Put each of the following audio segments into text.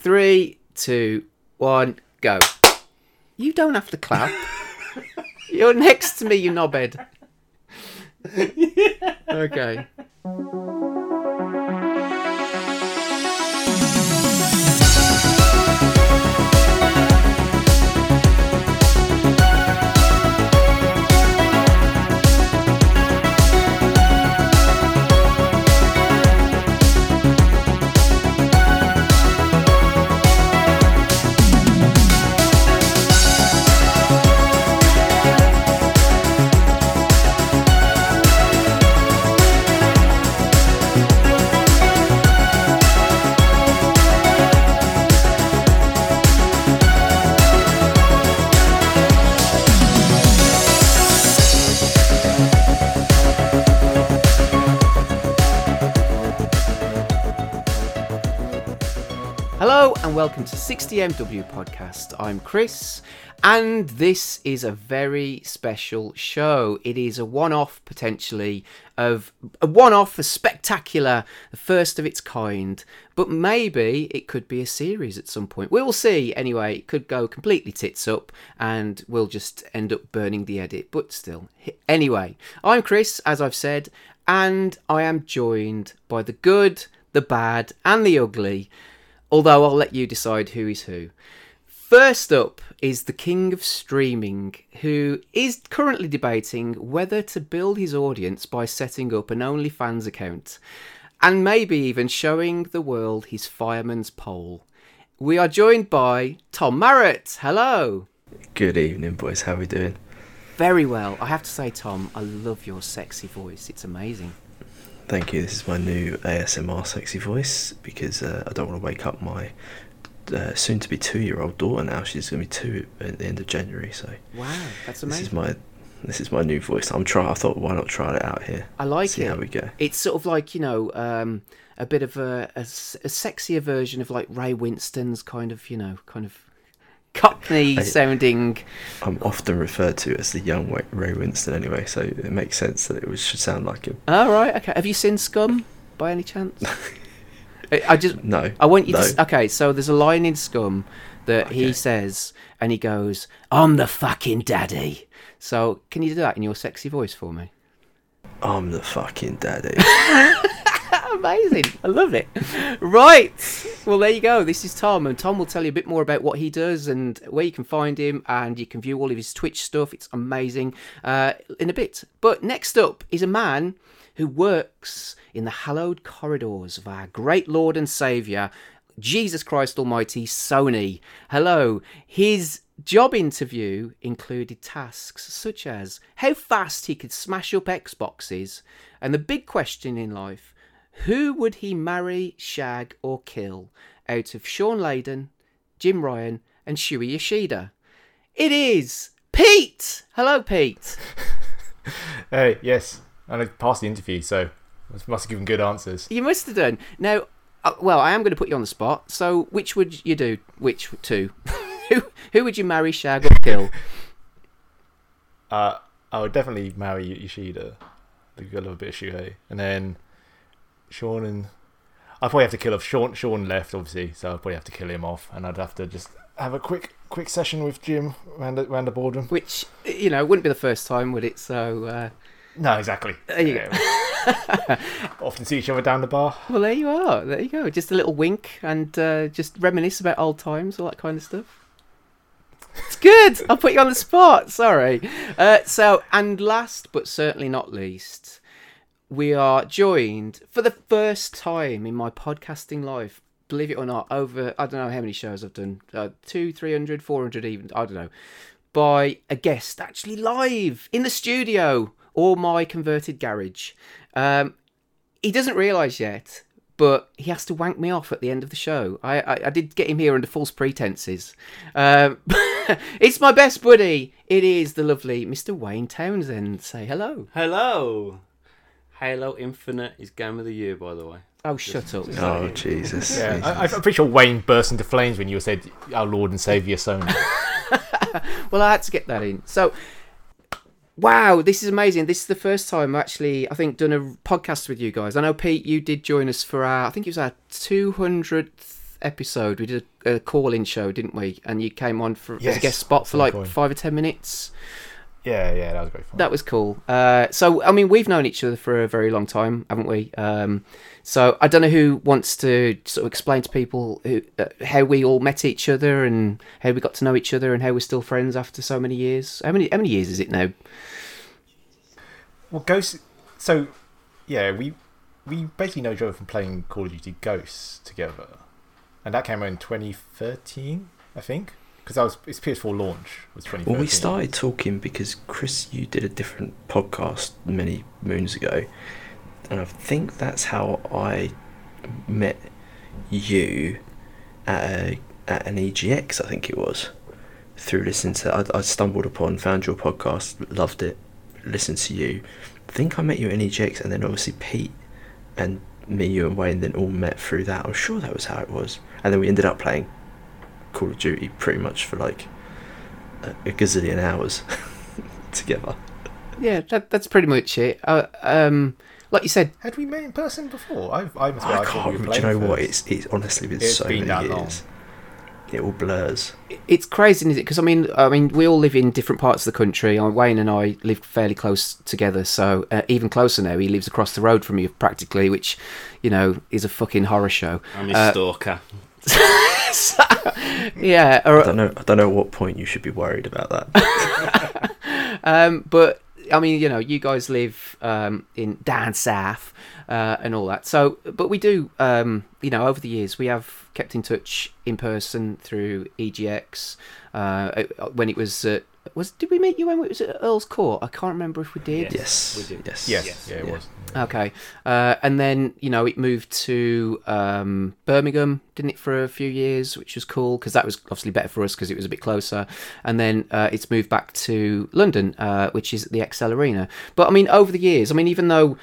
Three, two, one, go. You don't have to clap. You're next to me, you knobhead. Okay. And welcome to 60MW podcast. I'm Chris, and this is a very special show. It is a one-off, potentially, of a one-off, a spectacular, the first of its kind. But maybe it could be a series at some point. We will see. Anyway, it could go completely tits up, and we'll just end up burning the edit. But still, anyway, I'm Chris, as I've said, and I am joined by the good, the bad, and the ugly although I'll let you decide who is who. First up is the king of streaming, who is currently debating whether to build his audience by setting up an OnlyFans account and maybe even showing the world his fireman's pole. We are joined by Tom Marrett. Hello. Good evening, boys. How are we doing? Very well. I have to say, Tom, I love your sexy voice. It's amazing. Thank you. This is my new ASMR sexy voice because uh, I don't want to wake up my uh, soon to be two year old daughter now. She's going to be two at the end of January. So Wow, that's amazing. this is my this is my new voice. I'm trying. I thought why not try it out here? I like See it. how we go. It's sort of like you know um, a bit of a a sexier version of like Ray Winstone's kind of you know kind of Cockney sounding. I'm often referred to as the young Ray Winstone anyway, so it makes sense that it was, should sound like him. All right, okay. Have you seen Scum by any chance? I, just No, I want you no. to. Okay, so there's a line in Scum that he says, and he goes, "I'm the fucking daddy." So can you do that in your sexy voice for me? I'm the fucking daddy. Amazing. I love it. Right. Well, there you go. This is Tom, and Tom will tell you a bit more about what he does and where you can find him, and you can view all of his Twitch stuff. It's amazing uh, in a bit. But next up is a man who works in the hallowed corridors of our great Lord and Saviour, Jesus Christ Almighty, Sony. Hello. His job interview included tasks such as how fast he could smash up Xboxes, and the big question in life who would he marry, shag, or kill out of Shawn Layden, Jim Ryan, and Shuhei Yoshida? It is Pete! Hello, Pete. Hey, yes. And I passed the interview, so I must have given good answers. You must have done. Now, uh, well, I am going to put you on the spot. So, which would you do? Which two? who, who would you marry, shag, or kill? Uh, I would definitely marry Yoshida. The girl of a bit of Shuhei. And then Shawn and. I'd probably have to kill off Shawn. Shawn left, obviously, so I'd probably have to kill him off. And I'd have to just have a quick quick session with Jim around the, around the boardroom. Which, you know, wouldn't be the first time, would it? So, uh, No, exactly. There you go. Often see each other down the bar. well, there you are. There you go. Just a little wink and uh, just reminisce about old times, all that kind of stuff. It's good. I'll put you on the spot. Sorry. Uh, so, and last but certainly not least, we are joined for the first time in my podcasting life. Believe it or not, over I don't know how many shows I've done, uh, two, three hundred, four hundred, even I don't know, by a guest actually live in the studio or my converted garage. Um, he doesn't realise yet, but he has to wank me off at the end of the show. I, I, I did get him here under false pretenses. Um, it's my best buddy. It is the lovely Mr. Wayne Townsend. Say hello. Hello. Halo Infinite is game of the year, by the way. Oh, shut up. oh Jesus! Yeah, I, I'm pretty sure Wayne burst into flames when you said our Lord and Saviour Sony. Well, I had to get that in. So, wow, this is amazing. This is the first time I've actually, I think, done a podcast with you guys. I know, Pete, you did join us for our, I think it was our 200th episode, we did a, a call-in show, didn't we? And you came on for as a guest spot for like point. five or ten minutes. Yeah, yeah, that was great fun. That was cool. Uh, so, I mean, we've known each other for a very long time, haven't we? Um, so, I don't know who wants to sort of explain to people who, uh, how we all met each other and how we got to know each other and how we're still friends after so many years. How many how many years is it now? Well, Ghost. So, yeah, we we basically know each other from playing Call of Duty Ghosts together, and that came out in 2013, I think, because that was its PS4 launch was 2013. Well, we started talking because Chris, you did a different podcast many moons ago, and I think that's how I met you at, a, at an EGX. I think it was through listening to. I, I stumbled upon, found your podcast, loved it, listened to you. I think I met you at an EGX, and then obviously Pete and me, you and Wayne then all met through that. I'm sure that was how it was, and then we ended up playing Call of Duty pretty much for like a, a gazillion hours together. Yeah, that, that's pretty much it. Uh, um, like you said, Had we met in person before? I, I must. I I can't. we were do you know playing what? It's it's honestly been It's so been many that long. years. It all blurs. it's crazy, isn't it? Because I mean, I mean, we all live in different parts of the country. Uh, Wayne and I live fairly close together, so uh, even closer now. He lives across the road from me, practically, which, you know, is a fucking horror show. I'm his Uh, stalker. Yeah, I don't know. I don't know what point you should be worried about that. um, but I mean, you know, you guys live um, in down south uh, and all that. So, but we do, um, you know, over the years we have kept in touch in person through EGX. Uh, when it was, uh, was did we meet you when we was at Earl's Court? I can't remember if we did. yes. we do. Yes. Yes, yeah, it Yeah. was. Okay, uh, and then you know it moved to um, Birmingham, didn't it, for a few years, which was cool because that was obviously better for us because it was a bit closer. And then uh, it's moved back to London, uh, which is the ExCeL Arena. But I mean, over the years, I mean, even though.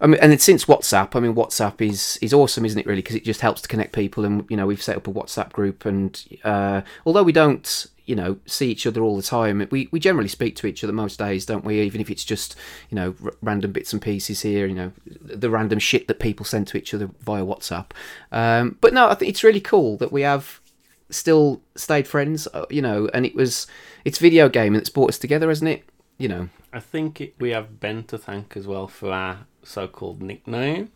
I mean, and then since WhatsApp, I mean, WhatsApp is is awesome, isn't it? Really, because it just helps to connect people, and you know, we've set up a WhatsApp group, and uh, although we don't, you know, see each other all the time, we we generally speak to each other most days, don't we? Even if it's just you know r- random bits and pieces here, you know, the random shit that people send to each other via WhatsApp. Um, but no, I think it's really cool that we have still stayed friends, uh, you know, and it was it's video gaming that's brought us together, hasn't it? You know. I think it, we have Ben to thank as well for our so-called nickname.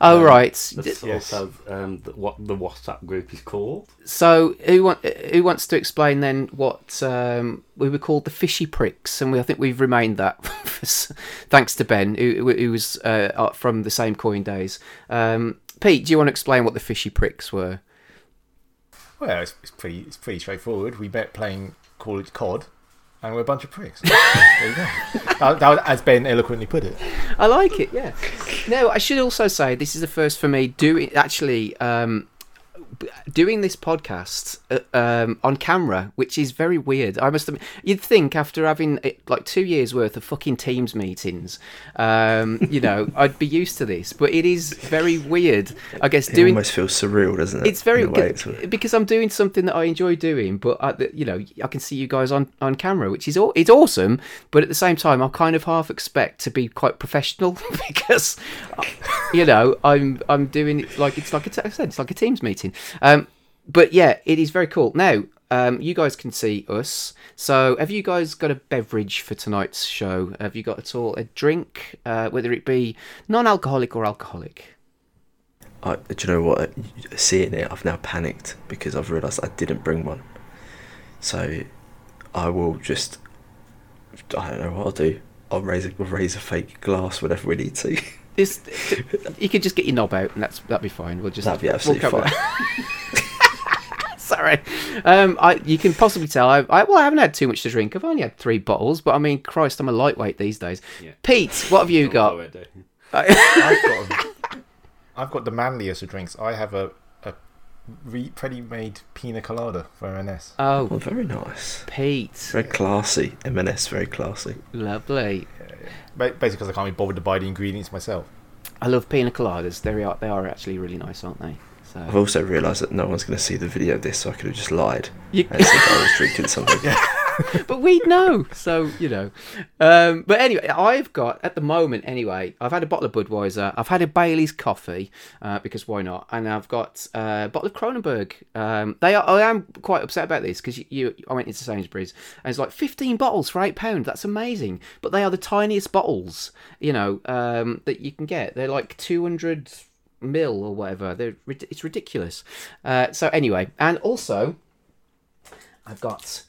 Oh Um, right. That's Yes. also um, the, what the WhatsApp group is called. So who want, who wants to explain then what um, we were called the fishy pricks, and we, I think we've remained that thanks to Ben, who, who was uh, uh, from the same coin days. Um, Pete, do you want to explain what the fishy pricks were? Well, it's, it's pretty it's pretty straightforward. We met playing Call of COD, and we're a bunch of pricks. there you go. That, that as Ben eloquently put it. I like it. Yeah. No, I should also say this is the first for me doing actually um, doing this podcast uh, um, on camera, which is very weird. I must admit, you'd think after having uh, like two years worth of fucking Teams meetings, um, you know, I'd be used to this, but it is very weird. I guess It doing almost feels surreal, doesn't it? it's very way, it's- because I'm doing something that I enjoy doing, but I, you know I can see you guys on, on camera, which is all it's awesome. But at the same time, I kind of half expect to be quite professional because you know I'm I'm doing it like it's like a, I said it's like a Teams meeting. Um, but yeah, it is very cool. Now um, you guys can see us. So have you guys got a beverage for tonight's show? Have you got at all a drink, uh, whether it be non-alcoholic or alcoholic? I, do you know what? Seeing it, I've now panicked because I've realised I didn't bring one. So I will just. I don't know what I'll do. I'll raise a, raise a fake glass whenever we need to. This, you could just get your knob out, and that's that'd be fine. We'll just That'd be we'll cover fine. Sorry, um, I you can possibly tell. I, I well, I haven't had too much to drink. I've only had three bottles, but I mean, Christ, I'm a lightweight these days. Yeah. Pete, what have you got? Already. I've got a, I've got the manliest of drinks. I have a a re- ready-made pina colada for M&S. Oh, Oh, very nice. Pete, Very classy. M&S, very classy. lovely. Ba- Basically, because I can't be bothered to buy the ingredients myself. I love pina coladas. They are they are actually really nice, aren't they? So. I've also realised that no one's going to see the video of this, so I could have just lied you, and said I was drinking something. but we'd know. So you know. Um, but anyway, I've got at the moment anyway. I've had a bottle of Budweiser. I've had a Bailey's coffee uh, because why not? And I've got uh, a bottle of Kronenbourg. Um, they are. I am quite upset about this because you, you. I went into Sainsbury's and it's like fifteen bottles for eight pound. That's amazing. But they are the tiniest bottles, you know, um, that you can get. They're like two hundred mil or whatever. They're it's ridiculous. Uh, so anyway, and also I've got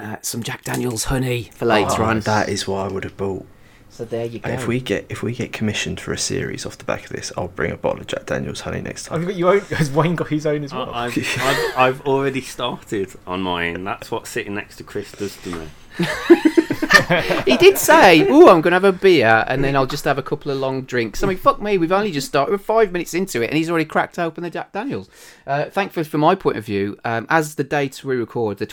uh, some Jack Daniels honey for later Oh, on. That is what I would have bought. So there you go. If we get if we get commissioned for a series off the back of this, I'll bring a bottle of Jack Daniels honey next Have time. you got your own? Has Wayne got his own as well? I've, I've, I've already started on mine. That's what sitting next to Chris does to me. he did say, "Oh, I'm going to have a beer, and then I'll just have a couple of long drinks." I mean, fuck me, we've only just started. We're five minutes into it, and he's already cracked open the Jack Daniels. Uh, thankfully, from my point of view, um, as the date we record, the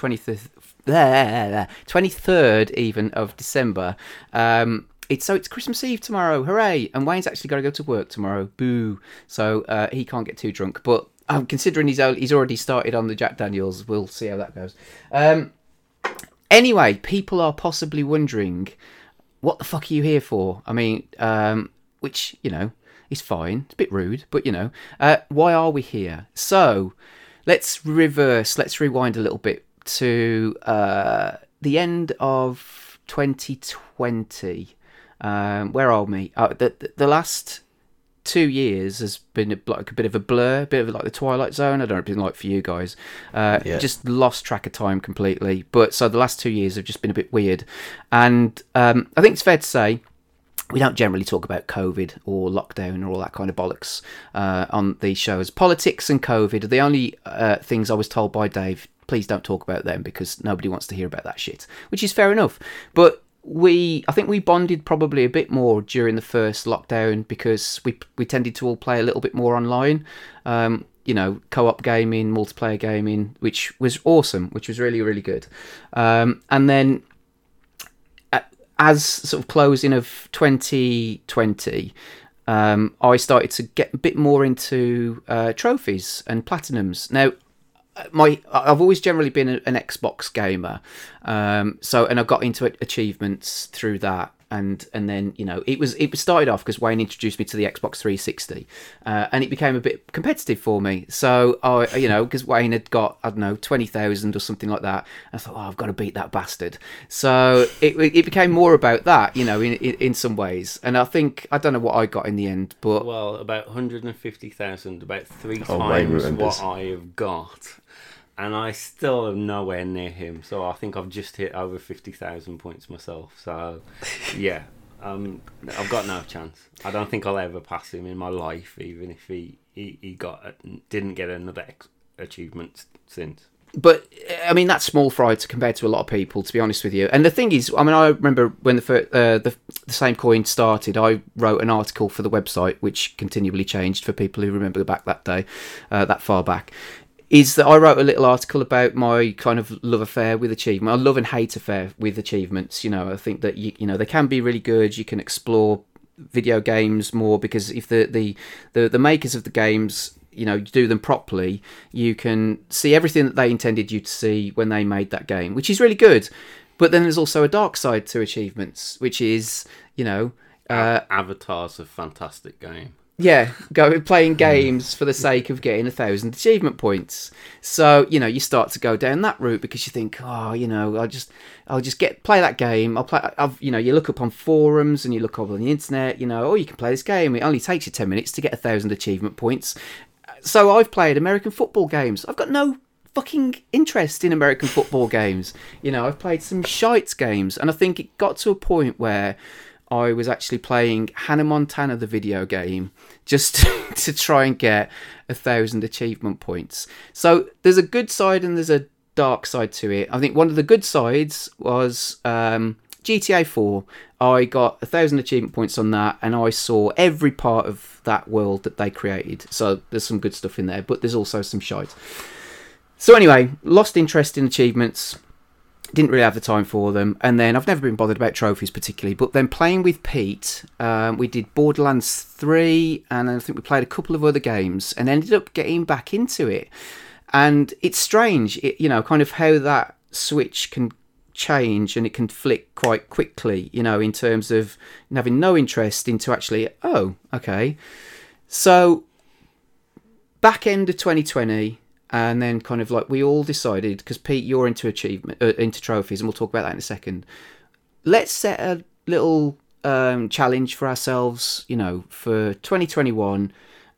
23rd, 23rd even of December. Um, it's so it's Christmas Eve tomorrow, hooray! And Wayne's actually got to go to work tomorrow, boo. So uh, he can't get too drunk. But um, considering he's he's already started on the Jack Daniels, we'll see how that goes. Um, Anyway, people are possibly wondering, what the fuck are you here for? I mean, um, which, you know, is fine. It's a bit rude, but, you know, uh, why are we here? So, let's reverse, let's rewind a little bit to uh, the end of 2020. Um, where are we? Uh, the, the, the last two years has been a, like a bit of a blur, a bit of like the Twilight Zone. I don't know what it's been like for you guys. Uh, Yeah. Just lost track of time completely. But so the last two years have just been a bit weird, and um, I think it's fair to say we don't generally talk about COVID or lockdown or all that kind of bollocks uh, on these shows. Politics and COVID are the only uh, things I was told by Dave. Please don't talk about them because nobody wants to hear about that shit, which is fair enough. But we, I think we bonded probably a bit more during the first lockdown because we we tended to all play a little bit more online. Um, you know, co-op gaming, multiplayer gaming, which was awesome, which was really really good. Um, and then as sort of closing of 2020, um, I started to get a bit more into uh, trophies and platinums. Now, my I've always generally been a- an Xbox gamer, um, so and I got into achievements through that. And and then you know it was it started off because Wayne introduced me to the Xbox 360, uh, and it became a bit competitive for me. So I you know because Wayne had got I don't know twenty thousand or something like that, I thought oh I've got to beat that bastard. So it it became more about that you know in, in in some ways, and I think I don't know what I got in the end, but Well, about 150,000, about three Oh, times what I have got. And I still am nowhere near him. So I think I've just hit over 50,000 points myself. So, yeah. Um, I've got no chance. I don't think I'll ever pass him in my life, even if he, he, he got didn't get another ex- achievement since. but I mean that's small fry to compared to a lot of people, to be honest with you. And the thing is, I mean, I remember when the fir- uh, the, the same coin started, I wrote an article for the website, which continually changed for people who remember back that day, uh, that far back. Is that I wrote a little article about my kind of love affair with achievement, my love and hate affair with achievements. You know, I think that you, you know they can be really good. You can explore video games more because if the the the, the makers of the games you know do them properly you can see everything that they intended you to see when they made that game which is really good but then there's also a dark side to achievements which is you know uh, Avatar's a fantastic game. Yeah, go playing hmm. games for the sake of getting a thousand achievement points. So you know you start to go down that route because you think, oh, you know, I'll just, I'll just get play that game. I'll play. I've, you know, you look up on forums and you look up on the internet. You know, oh, you can play this game. It only takes you ten minutes to get a thousand achievement points. So I've played American football games. I've got no fucking interest in American football games. You know, I've played some shites games, and I think it got to a point where I was actually playing Hannah Montana, the video game, just to try and get a thousand achievement points. So there's a good side and there's a dark side to it. I think one of the good sides was um, GTA 4. I got a thousand achievement points on that, and I saw every part of that world that they created. So there's some good stuff in there, but there's also some shite. So anyway, lost interest in achievements didn't really have the time for them. And then I've never been bothered about trophies particularly. But then playing with Pete, um, we did Borderlands 3, and I think we played a couple of other games and ended up getting back into it. And it's strange, it, you know, kind of how that switch can change and it can flick quite quickly, you know, in terms of having no interest into actually, oh, okay. So back end of 2020, and then kind of like we all decided because Pete, you're into achievement, uh, into trophies, and we'll talk about that in a second. Let's set a little um, challenge for ourselves, you know, for 2021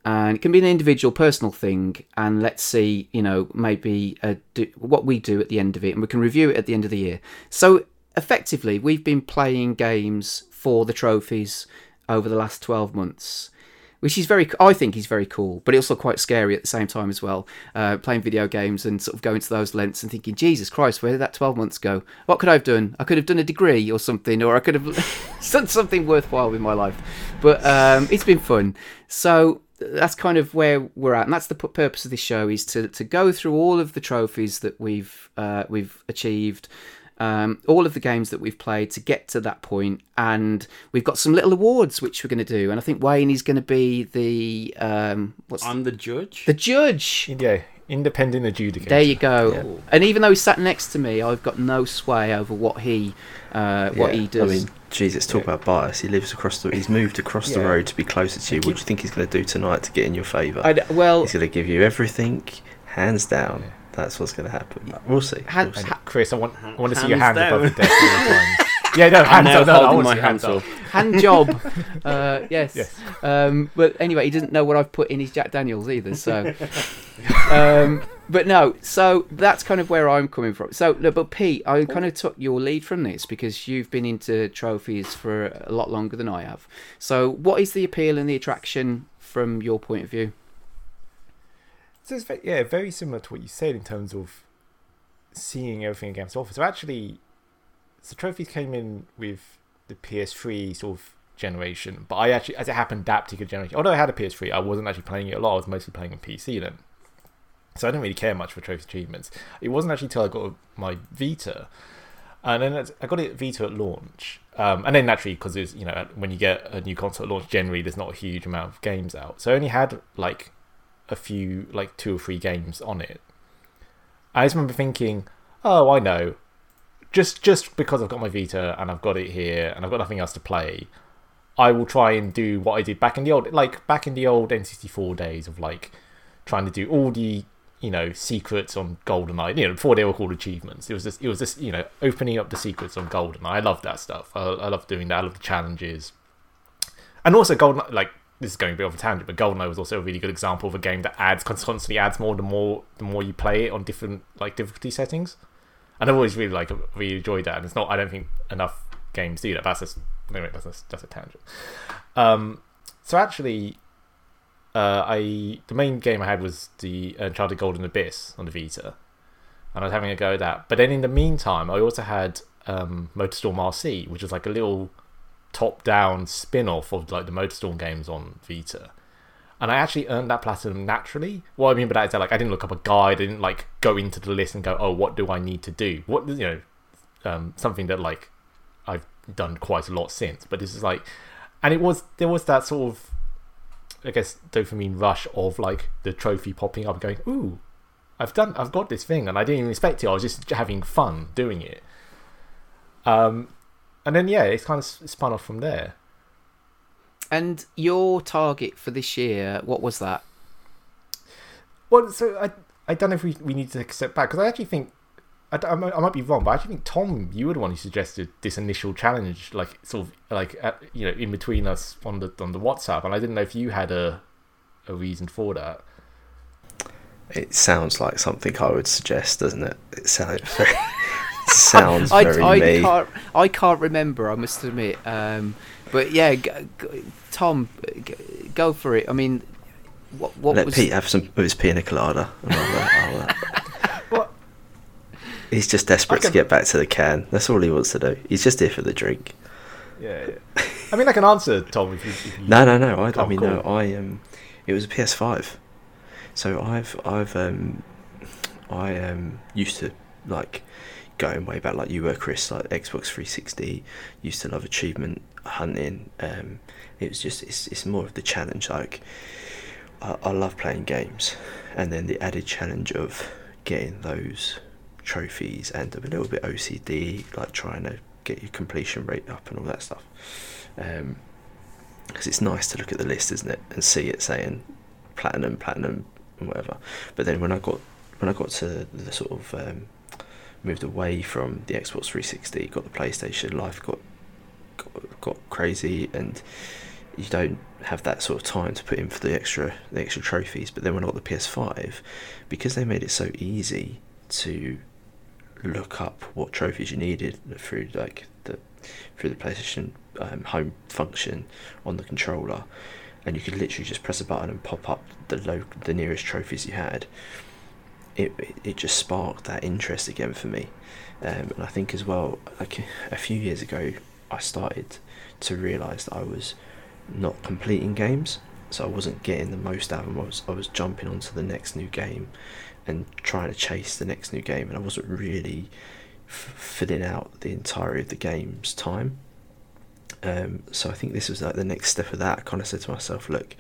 and it can be an individual personal thing. And let's see you know maybe uh, do, what we do at the end of it. And we can review it at the end of the year. So effectively we've been playing games for the trophies over the last 12 months which is very i think is very cool but also quite scary at the same time as well uh, playing video games and sort of going to those lengths and thinking jesus christ where did that 12 months go? What could i have done? I could have done a degree or something or i could have done something worthwhile with my life. But um, it's been fun. So that's kind of where we're at, and that's the purpose of this show is to to go through all of the trophies that we've uh, we've achieved. Um, all of the games that we've played to get to that point, and we've got some little awards which we're going to do. And I think Wayne is going to be the um, what's I'm the judge. the judge. Yeah, independent adjudicator. There you go. Yeah. And even though he's sat next to me, I've got no sway over what he uh, what Yeah, he does. I mean, Jesus, talk about bias. He lives across the. He's moved across the road to be closer to you. What do you think he's going to do tonight to get in your favour? I d- well, He's going to give you everything, hands down. Yeah. That's what's going to happen. We'll see. Han- We'll see. And Chris, I want I want to see your hand down. above the desk at all times. Yeah, no, I'm hands now up. No, no, I want my hands hands up. up. hand job. Uh, yes. Yes. Um, but anyway, he doesn't know what I've put in his Jack Daniels either. So, um, but no. So that's kind of where I'm coming from. So, no, but Pete, I kind of took your lead from this because you've been into trophies for a lot longer than I have. So, what is the appeal and the attraction from your point of view? So it's very, yeah, very similar to what you said in terms of seeing everything against offer. So actually, so trophies came in with the PS3 sort of generation, but I actually, as it happened, that particular generation. Although I had a PS3, I wasn't actually playing it a lot. I was mostly playing on PC then, so I didn't really care much for trophy achievements. It wasn't actually till I got my Vita, and then I got it Vita at launch. Um, and then naturally, because you know when you get a new console at launch, generally there's not a huge amount of games out. So I only had like a few like two or three games on it. I just remember thinking, oh, I know. Just just because I've got my Vita and I've got it here and I've got nothing else to play, I will try and do what I did back in the old like back in the old N64 days of like trying to do all the you know secrets on GoldenEye. You know before they were called achievements. It was just it was just you know opening up the secrets on GoldenEye. I love that stuff. I, I love doing that. I love the challenges. And also Golden like this is going a bit off a tangent, but GoldenEye was also a really good example of a game that adds constantly adds more the more the more you play it on different like difficulty settings. And I've always really like really enjoyed that. And it's not I don't think enough games do that. That's just anyway, that's a, that's a tangent. Um, so actually, uh, I the main game I had was the Uncharted Golden Abyss on the Vita, and I was having a go at that. But then in the meantime, I also had um, Motorstorm RC, which was like a little top-down spin-off of like the Motorstorm games on Vita. And I actually earned that platinum naturally. What I mean by that is that like I didn't look up a guide, I didn't like go into the list and go, oh, what do I need to do? What you know, um, something that like I've done quite a lot since. But this is like, and it was there was that sort of, I guess, dopamine rush of like the trophy popping up, and going, ooh, I've done, I've got this thing, and I didn't even expect it. I was just having fun doing it. Um, and then yeah, it's kind of spun off from there. And your target for this year, what was that? Well, so I I don't know if we, we need to take a step back because I actually think I, d- I might I might be wrong, but I actually think Tom, you were the one who suggested this initial challenge, like sort of like at, you know in between us on the on the WhatsApp, and I didn't know if you had a a reason for that. It sounds like something I would suggest, doesn't it? It sounds very, it sounds I, very I me. can't I can't remember. I must admit. Um, but yeah, g- g- Tom, g- go for it. I mean, what what Let was Pete have some of his pina colada. and I'll, uh, I'll, uh, What? He's just desperate can- to get back to the can. That's all he wants to do. He's just here for the drink. Yeah, yeah. I mean, I can answer Tom if you. If you No, no, no. I, I mean, no. cool. I um, it was a PS5. So I've I've um, I um used to like going way back like you were, Chris. Like Xbox 360. Used to love achievement hunting. Um, it was just it's it's more of the challenge. Like I, I love playing games, and then the added challenge of getting those trophies and a little bit OCD, like trying to get your completion rate up and all that stuff. Um, because it's nice to look at the list, isn't it, and see it saying platinum, platinum, and whatever. But then when I got when I got to the sort of um, moved away from the Xbox 360, got the PlayStation, life got, got got crazy, and you don't have that sort of time to put in for the extra the extra trophies. But then when I got the PS5, because they made it so easy to look up what trophies you needed through like the through the PlayStation um, home function on the controller, and you could literally just press a button and pop up the low, the nearest trophies you had. It, it, just sparked that interest again for me, um, and I think as well, like a few years ago, I started to realise that I was not completing games, so I wasn't getting the most out of them. I was I was jumping onto the next new game, and trying to chase the next new game, and I wasn't really f- filling out the entirety of the game's time. Um, so I think this was like the next step of that. I kind of said to myself, look,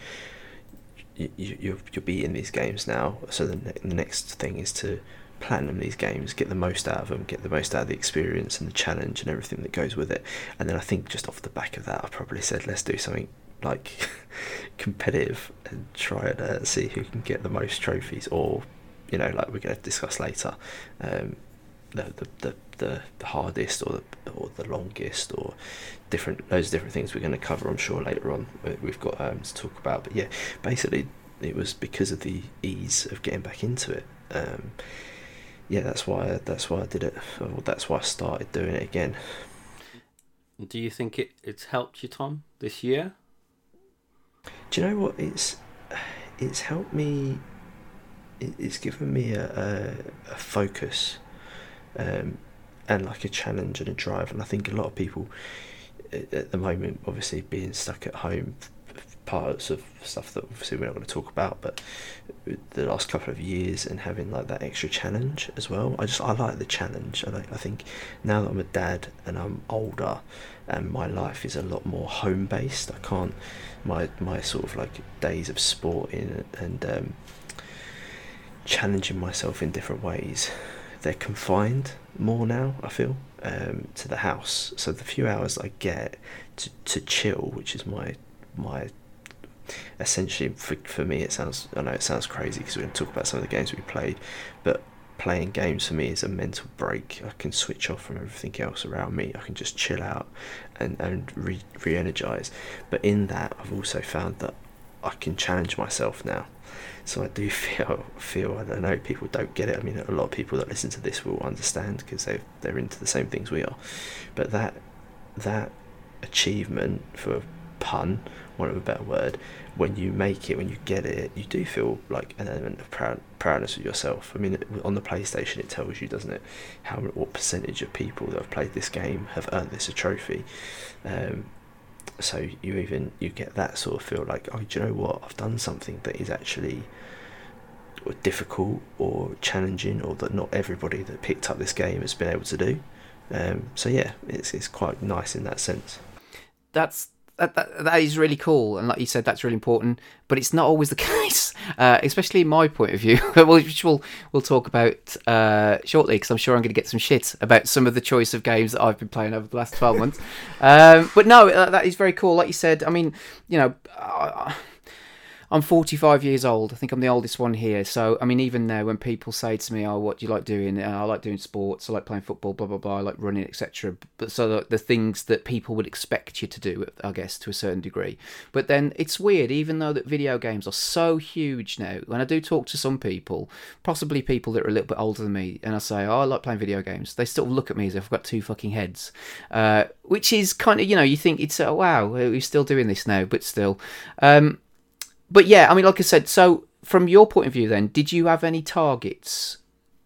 you, you, you're, you're beating these games now, so the, ne- the next thing is to platinum these games, get the most out of them, get the most out of the experience and the challenge and everything that goes with it. And then I think just off the back of that, I probably said, let's do something like competitive and try and uh, see who can get the most trophies, or you know, like we're going to discuss later, um, the, the, the the the hardest or the or the longest or different loads of different things we're going to cover. I'm sure later on we've got um, to talk about. But yeah, basically it was because of the ease of getting back into it. Um, yeah, that's why that's why I did it. Well, that's why I started doing it again. Do you think it, it's helped you, Tom, this year? Do you know what? It's it's helped me. It's given me a, a, a focus, um, and like a challenge and a drive. And I think a lot of people at, at the moment, obviously being stuck at home, parts of stuff that obviously we're not going to talk about, but the last couple of years and having like that extra challenge as well. I just I like the challenge. I I think now that I'm a dad and I'm older, and my life is a lot more home based. I can't my my sort of like days of sporting and um, challenging myself in different ways. They're confined more now. I feel um, to the house. So the few hours I get to to chill, which is my my essentially for, for me it sounds I know it sounds crazy because we're going to talk about some of the games we played but playing games for me is a mental break I can switch off from everything else around me I can just chill out and, and re, re-energize but in that I've also found that I can challenge myself now so I do feel feel I don't know people don't get it I mean a lot of people that listen to this will understand because they they're into the same things we are but that that achievement for pun want of a better word, when you make it, when you get it, you do feel like an element of proud, proudness of yourself. I mean, on the PlayStation, it tells you, doesn't it, how what percentage of people that have played this game have earned this a trophy. Um, so you even you get that sort of feel like, oh, do you know what? I've done something that is actually difficult or challenging, or that not everybody that picked up this game has been able to do. Um, so yeah, it's it's quite nice in that sense. That's that, that, that is really cool, and like you said, that's really important. But it's not always the case, uh, especially in my point of view, which we'll we'll talk about uh, shortly, because I'm sure I'm going to get some shit about some of the choice of games that I've been playing over the last twelve months. um, but no, uh, that is very cool. Like you said, I mean, you know. I'm 45 years old. I think I'm the oldest one here. So, I mean, even there, when people say to me, "Oh, what do you like doing?" Uh, I like doing sports. I like playing football. Blah blah blah. I like running, etc. But so the, things that people would expect you to do, I guess, to a certain degree. But then it's weird, even though that video games are so huge now. When I do talk to some people, possibly people that are a little bit older than me, and I say, "Oh, I like playing video games," they still look at me as if I've got two fucking heads. Uh, which is kind of, you know, you think it's, oh, wow, we're still doing this now, but still. Um, but yeah, I mean, like I said, so from your point of view, then, did you have any targets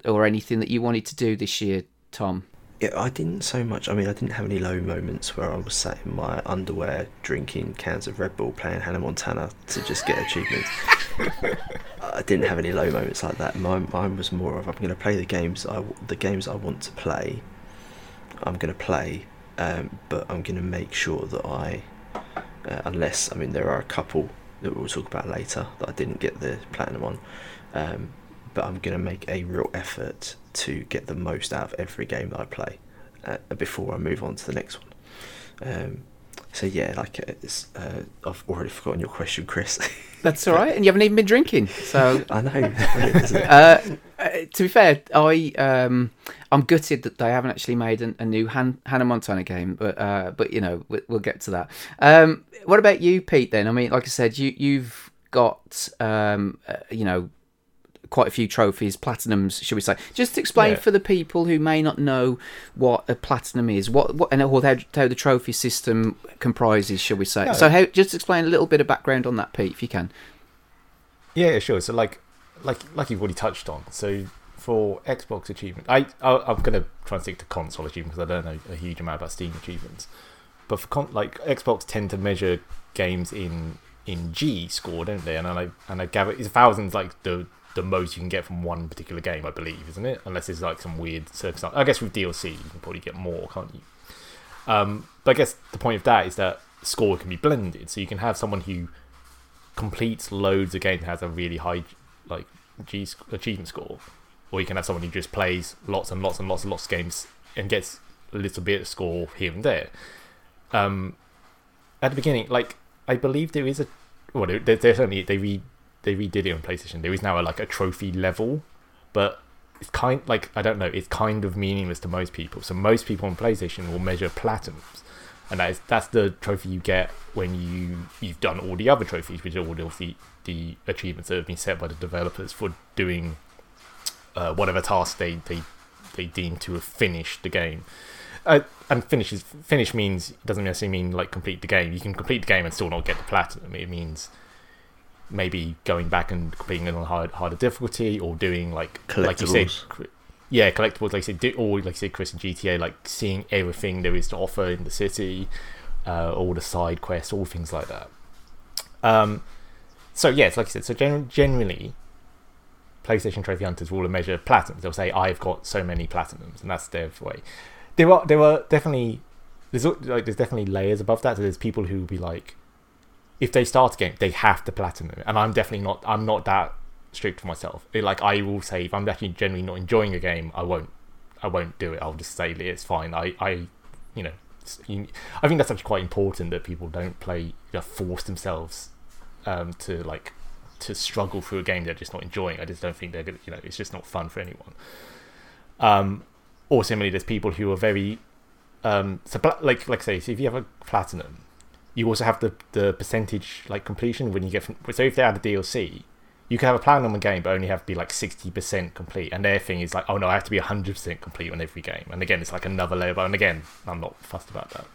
or anything that you wanted to do this year, Tom? Yeah, I didn't so much. I mean, I didn't have any low moments where I was sat in my underwear drinking cans of Red Bull, playing Hannah Montana to just get achievements. I didn't have any low moments like that. Mine, mine was more of I'm going to play the games I the games I want to play. I'm going to play, um, but I'm going to make sure that I, uh, unless I mean there are a couple that we'll talk about later that I didn't get the platinum on. Um, but I'm going to make a real effort to get the most out of every game that I play uh, before I move on to the next one. Um, so yeah, like uh, it's, uh, I've already forgotten your question, Chris. That's all right, and you haven't even been drinking. So I know. brilliant, isn't it? uh, to be fair, I um, I'm gutted that they haven't actually made an, a new Han- Hannah Montana game, but uh, but you know we, we'll get to that. Um, what about you, Pete? Then I mean, like I said, you you've got um, uh, you know quite a few trophies, platinums, should we say? Just explain Yeah. for the people who may not know what a platinum is, what what and how, how the trophy system comprises, should we say? Yeah. So how, just explain a little bit of background on that, Pete, if you can. Yeah, sure. So like, like, like you've already touched on. So for Xbox achievement, I, I I'm gonna try and stick to console achievement because I don't know a huge amount about Steam achievements. But for con- like Xbox tend to measure games in in G score, don't they? And I and I gather it's thousands like the the most you can get from one particular game, I believe, isn't it? Unless it's like some weird circumstance. I guess with DLC you can probably get more, can't you? Um, but I guess the point of that is that score can be blended, so you can have someone who completes loads of games has a really high like G achievement score, or you can have someone who just plays lots and lots and lots and lots of games and gets a little bit of score here and there. Um, at the beginning, like I believe there is a well, there, there- there's only they re they redid it on PlayStation. There is now a, like a trophy level, but it's kind like I don't know. It's kind of meaningless to most people. So most people on PlayStation will measure platinums, and that is that's the trophy you get when you you've done all the other trophies, which are all the the achievements that have been set by the developers for doing uh, whatever task they they they deem to have finished the game. Uh, and finish is finish means doesn't necessarily mean like complete the game. You can complete the game and still not get the platinum. It means maybe going back and completing it on hard, harder difficulty or doing like like you said, yeah, collectibles. Like I said, or like I said, Chris and GTA, like seeing everything there is to offer in the city, uh, all the side quests, all things like that. Um, so yes, like I said, so gen- generally, PlayStation Trophy Hunters will measure platinums. They'll say, "I've got so many platinums," and that's their way. There are there are definitely there's like there's definitely layers above that. So there's people who will be like, if they start a game, they have to platinum and I'm definitely not. I'm not that strict for myself. Like I will say, if I'm actually generally not enjoying a game, I won't. I won't do it. I'll just say it's fine. I, I, you know, you, I think that's actually quite important that people don't play, you know, force themselves um, to like to struggle through a game they're just not enjoying. I just don't think they're gonna, you know, it's just not fun for anyone. Um, or similarly, there's people who are very, um, so like like say, so if you have a platinum, you also have the the percentage like completion when you get from, so if they add a DLC. You can have a platinum game, but only have to be like sixty percent complete. And their thing is like, oh no, I have to be hundred percent complete on every game. And again, it's like another layer. But and again, I'm not fussed about that.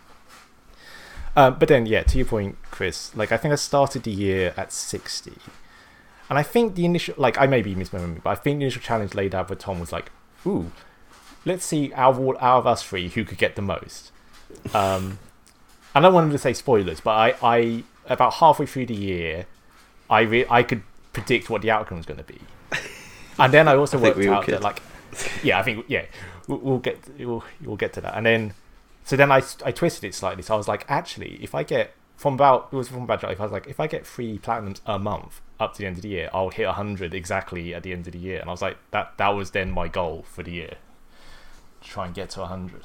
Um, but then, yeah, to your point, Chris, like I think I started the year at 60. And I think the initial, like I may be misremembering, but I think the initial challenge laid out for Tom was like, ooh, let's see out of, out of us three who could get the most. Um, I don't want to say spoilers, but I, I about halfway through the year, I re- I could predict what the outcome was going to be. And then I also I think worked we out that like, yeah, I think yeah, we'll, we'll get we'll, we'll get to that. And then so then I, I twisted it slightly. So I was like, actually, if I get from about it was from about if I was like, if I get three platinums a month up to the end of the year, I'll hit hundred exactly at the end of the year. And I was like, that that was then my goal for the year. Try and get to hundred.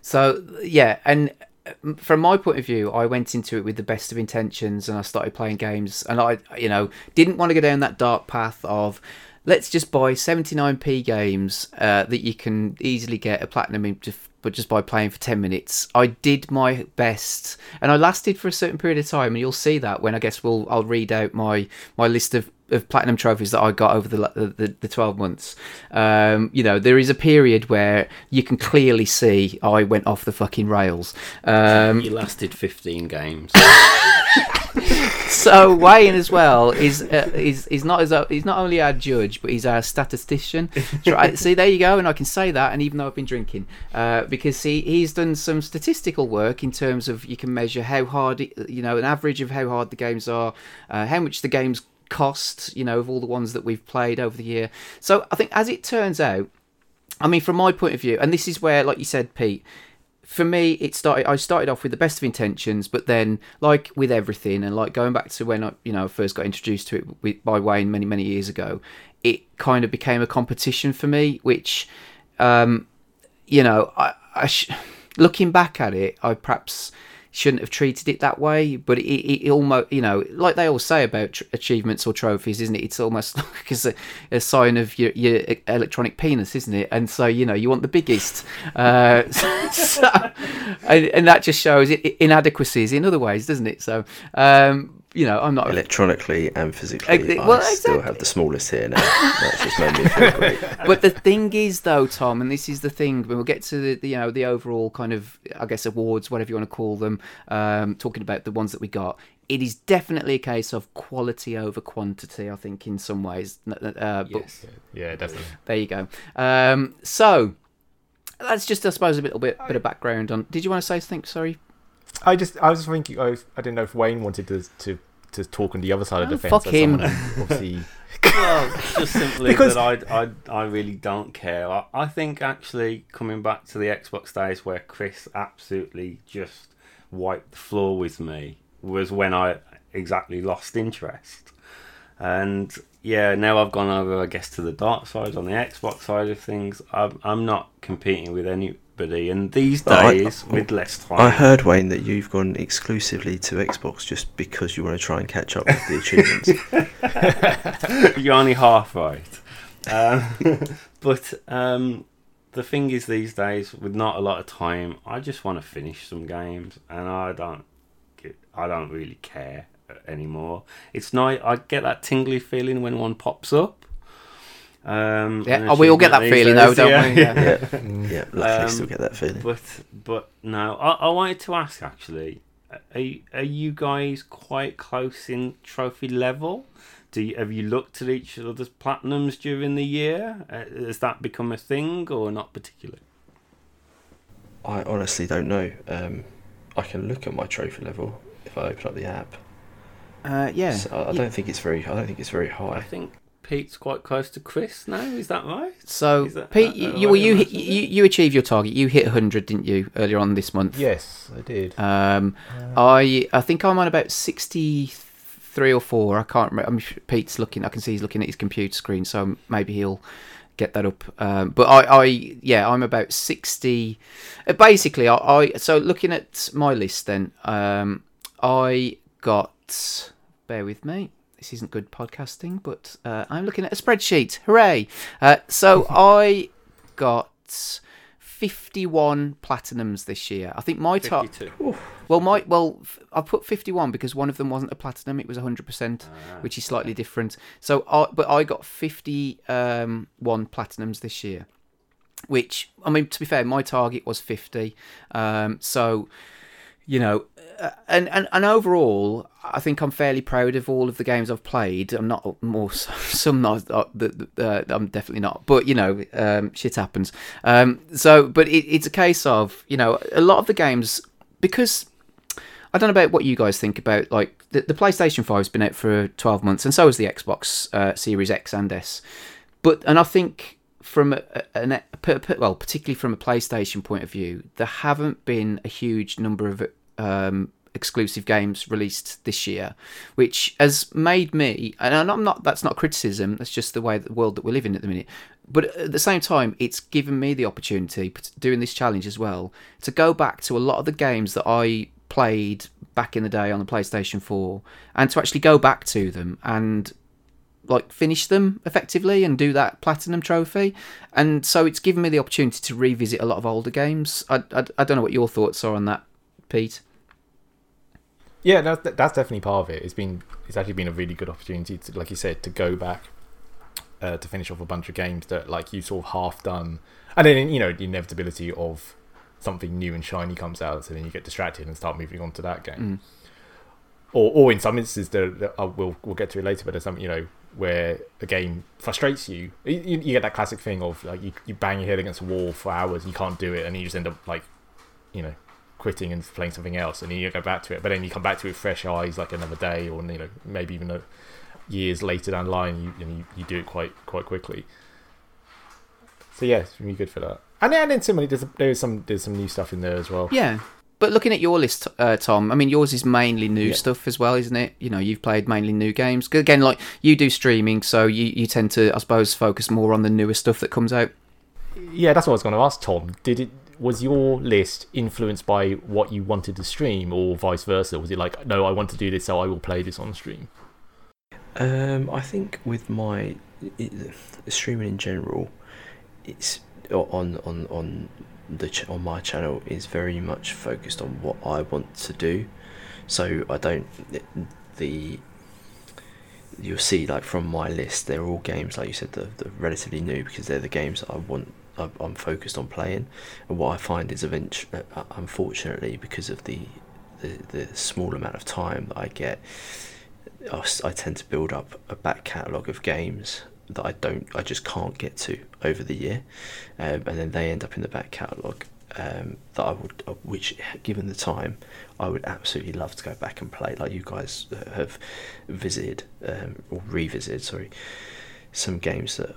So yeah, and from my point of view, I went into it with the best of intentions, and I started playing games, and I, you know, didn't want to go down that dark path of let's just buy 79p games uh, that you can easily get a platinum in just but just by playing for 10 minutes. I did my best and i lasted for a certain period of time. And you'll see that when i guess we'll i'll read out my my list of of platinum trophies that I got over the the, the 12 months. Um, you know, there is a period where you can clearly see I went off the fucking rails. Um, you lasted 15 games. so Wayne as well is uh, is is not as a, he's not only our judge but he's our statistician. Try, see, there you go, and I can say that, and even though I've been drinking, uh, because he he's done some statistical work in terms of you can measure how hard you know an average of how hard the games are, uh, how much the games cost, you know, of all the ones that we've played over the year. So I think as it turns out, I mean, from my point of view, and this is where, like you said, Pete, for me, it started. I started off with the best of intentions, but then, like with everything, and like going back to when I, you know, first got introduced to it with, by Wayne many, many years ago, it kind of became a competition for me, which, um, you know, I, I sh- looking back at it, I perhaps shouldn't have treated it that way. But it, it, it almost, you know, like they all say about tr- achievements or trophies, isn't it? It's almost like a, a sign of your, your electronic penis, isn't it? And so, you know, you want the biggest. Uh, so, and, and that just shows it, inadequacies in other ways, doesn't it? So, um, you know, I'm not electronically and physically. Ex- I well, still have the smallest here now. That's just made me feel great. but the thing is, though, Tom, and this is the thing. When we'll get to the, the you know the overall kind of I guess awards, whatever you want to call them, um, talking about the ones that we got. It is definitely a case of quality over quantity. I think in some ways. Uh, but Yes. Yeah, definitely. there you go. Um, so that's just, I suppose, a little bit bit of background on. Did you want to say something? Sorry. I just, I was thinking, I, was, I didn't know if Wayne wanted to to, to talk on the other side of Oh, the fence. fuck him. Obviously, well, just simply Because- that I, I, I really don't care. I, I think actually coming back to the Xbox days where Chris absolutely just wiped the floor with me was when I exactly lost interest. And yeah, now I've gone over, I guess, to the dark side on the Xbox side of things. I'm, I'm not competing with anybody, and these I- days with less time. I heard Wayne that you've gone exclusively to Xbox just because you want to try and catch up with the achievements. You're only half right. Um, but um, the thing is, these days, with not a lot of time, I just want to finish some games, and I don't, get, I don't really care anymore. It's nice. I get that tingly feeling when one pops up. Um, Yeah, oh, we all get that feeling these though, don't we? yeah. Yeah. yeah, yeah. Luckily, Um, still get that feeling. But but no, I, I wanted to ask actually, are you, are you guys quite close in trophy level? Do you, have you looked at each other's platinums during the year? Uh, has that become a thing or not particularly? I honestly don't know. Um, I can look at my trophy level if I open up the app. Uh, yeah. So I I don't think it's very. I don't think it's very high. I think Pete's quite close to Chris now. Is that right? So, that- Pete, that- you, that you, well, you, in hit- you you achieved your target. You hit 100, didn't you, earlier on this month? yes, I did. Um, I I think I'm on about 63 or four. I can't remember. I'm, Pete's looking. I can see he's looking at his computer screen, so maybe he'll get that up. Um, but I, I yeah, I'm about 60. uh, Basically, I, I so looking at my list then, um, I got. Bear with me. This isn't good podcasting, but uh, I'm looking at a spreadsheet. Hooray! Uh, so I got 51 platinums this year. I think my top. 52. Well, my well, f- I put fifty-one because one of them wasn't a platinum; it was hundred percent, which is slightly different. So, I, but I got fifty-one platinums this year, which I mean, to be fair, my target was fifty. Um, so, you know, and, and and overall, I think I'm fairly proud of all of the games I've played. I'm not more some not uh, uh, I'm definitely not, but you know, um, shit happens. Um, so, but it, it's a case of you know a lot of the games because I don't know about what you guys think about like the, the PlayStation 5's been out for 12 months and so has the Xbox uh, Series X and S. But and I think from a, well, particularly from a PlayStation point of view, there haven't been a huge number of um, exclusive games released this year, which has made me and I'm not that's not criticism, that's just the way the world that we live in at the minute. But at the same time, it's given me the opportunity, doing this challenge as well, to go back to a lot of the games that I played back in the day on the PlayStation 4 and to actually go back to them and like finish them effectively and do that platinum trophy and so it's given me the opportunity to revisit a lot of older games i, I, I don't know what your thoughts are on that pete Yeah, that's that's definitely part of it. It's been it's actually been a really good opportunity to, like you said, to go back uh, to finish off a bunch of games that like you sort of half done, and then you know the inevitability of something new and shiny comes out, so then you get distracted and start moving on to that game. Or, or in some instances, there, there- uh, we'll we'll get to it later, but there's some you know where a game frustrates you. You, you you get that classic thing of like you, you bang your head against a wall for hours, you can't do it, and you just end up like you know quitting and playing something else, and then you go back to it. But then you come back to it with fresh eyes, like another day, or you know maybe even a, years later down the line, you you, you do it quite quite quickly. So yeah, it's really good for that. And then, and then similarly, there's there's some there's some new stuff in there as well. yeah but looking at your list, uh, Tom, I mean, yours is mainly new Yeah. stuff as well, isn't it? You know, you've played mainly new games. Again, like you do streaming, so you, you tend to, I suppose, focus more on the newer stuff that comes out. Yeah, that's what I was going to ask Tom. Did it was your list influenced by what you wanted to stream, or vice versa? Was it like, no, I want to do this, so I will play this on stream? Um, I think with my i streaming in general, it's on on on the ch- on my channel is very much focused on what I want to do. So I don't the you'll see like from my list they're all games like you said the the relatively new because they're the games that I want I'm focused on playing and what I find is eventually unfortunately because of the the, the small amount of time that I get I tend to build up a back catalogue of games that I don't, I just can't get to over the year, um, and then they end up in the back catalogue um, that I would, uh, which given the time, I would absolutely love to go back and play. Like you guys uh, have visited um, or revisited, sorry, some games that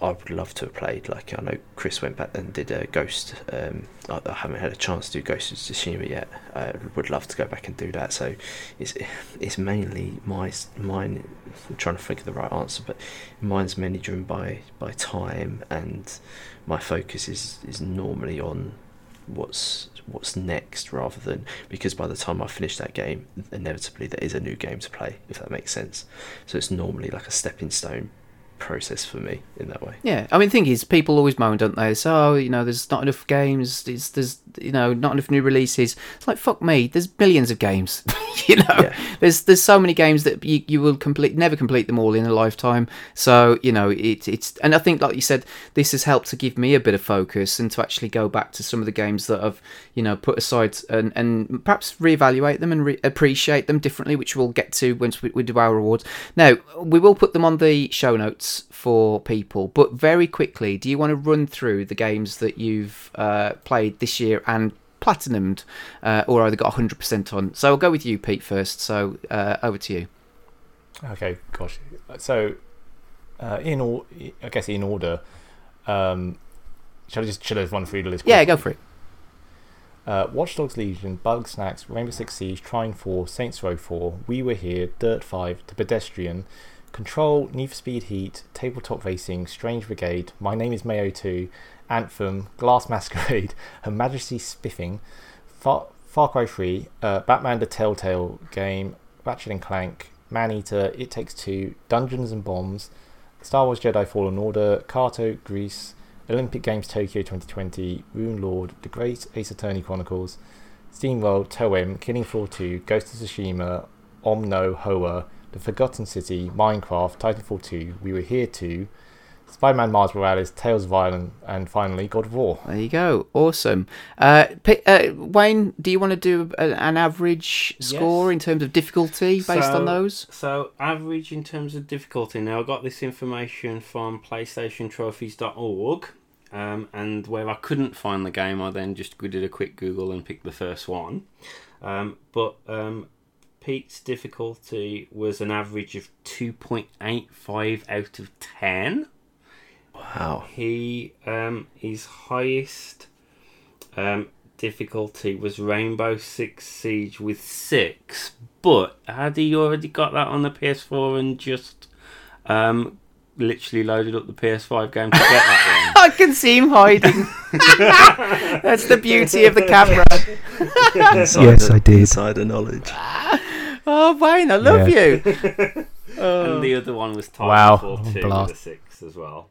I would love to have played. Like I know Chris went back and did a Ghost. Um, I, I haven't had a chance to do Ghost of Tsushima yet. I would love to go back and do that. So it's it's mainly my mine. I'm trying to think of the right answer, but mine's mainly driven by by time, and my focus is is normally on what's what's next rather than because by the time I finish that game, inevitably there is a new game to play. If that makes sense. So it's normally like a stepping stone process for me in that way. Yeah, I mean, the thing is, people always moan, don't they? So, oh, you know, there's not enough games. It's, there's, you know, not enough new releases. It's like fuck me. There's billions of games. you know, Yeah. there's there's so many games that you, you will complete, never complete them all in a lifetime. So, you know, it, it's and I think, like you said, this has helped to give me a bit of focus and to actually go back to some of the games that I've, you know, put aside and and perhaps reevaluate them and re- appreciate them differently, which we'll get to once we, we do our awards. Now, we will put them on the show notes for people, but very quickly, do you want to run through the games that you've uh, played this year and platinumed, uh, or either got 100% on? So I'll go with you, Pete, first. So uh, over to you. Okay, gosh. So, uh, in all, I guess in order. Um, shall I just shall I run through the list? Yeah, go for it. Uh, Watch Dogs Legion, Bugsnax, Rainbow Six Siege, Trine 4, Saints Row 4, We Were Here, Dirt 5, The Pedestrian, Control, Need for Speed Heat, Tabletop Racing, Strange Brigade, My Name is Mayo 2, Anthem, Glass Masquerade, Her Majesty Spiffing, Far, Far Cry 3, uh, Batman the Telltale Game, Ratchet and Clank, Man Eater, It Takes Two, Dungeons and Bombs, Star Wars Jedi Fallen Order, Kato, Gris, Olympic Games Tokyo 2020, Rune Lord, The Great Ace Attorney Chronicles, SteamWorld, Toem, Killing Floor 2, Ghost of Tsushima, Omno, Hoa, The Forgotten City, Minecraft, Titanfall 2, We Were Here 2, Spider-Man Miles Morales, Tales of Ireland, and finally God of War. There you go. Awesome. Uh, Pi- uh, Wayne, do you want to do a, an average score Yes. in terms of difficulty based on those? So, average in terms of difficulty. Now, I got this information from PlayStationTrophies.org, um, and where I couldn't find the game, I then just did a quick Google and picked the first one. Um, but um, Pete's difficulty was an average of 2.85 out of 10. Wow. He um, his highest um, difficulty was Rainbow Six Siege with six, but had he already got that on the PS4 and just um, literally loaded up the PS5 game to get that one? I can see him hiding. That's the beauty of the camera. Insider, Yes, I did. Insider knowledge. Oh, Wayne, I love you. one? and the other one was Wow. Titanfall 2 Blast. with a six as well.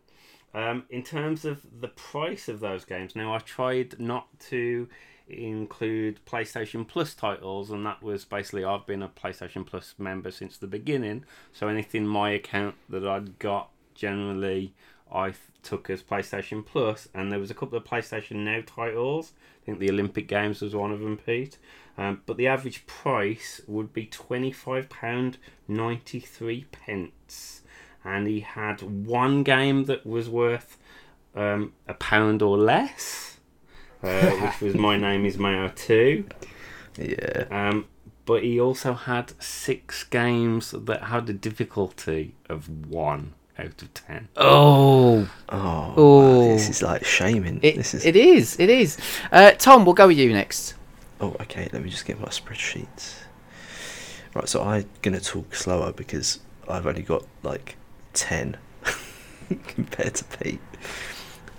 Um, in terms of the price of those games, now I tried not to include PlayStation Plus titles, and that was basically I've been a PlayStation Plus member since the beginning. So anything my account that I'd got generally I th- took as PlayStation Plus, and there was a couple of PlayStation Now titles. I think the Olympic Games was one of them, Pete. Um, but the average price would be twenty five pound ninety three pence, and he had one game that was worth um, a pound or less, uh, which was My Name Is Mayo Two. Yeah. Um, but he also had six games that had a difficulty of one out of ten. Oh, Oh, Oh. this is like shaming. it, this is it is. It is. Uh, Tom, we'll go with you next. Oh, okay. Let me just get my spreadsheet. Right, so I'm gonna talk slower because I've only got like ten compared to Pete.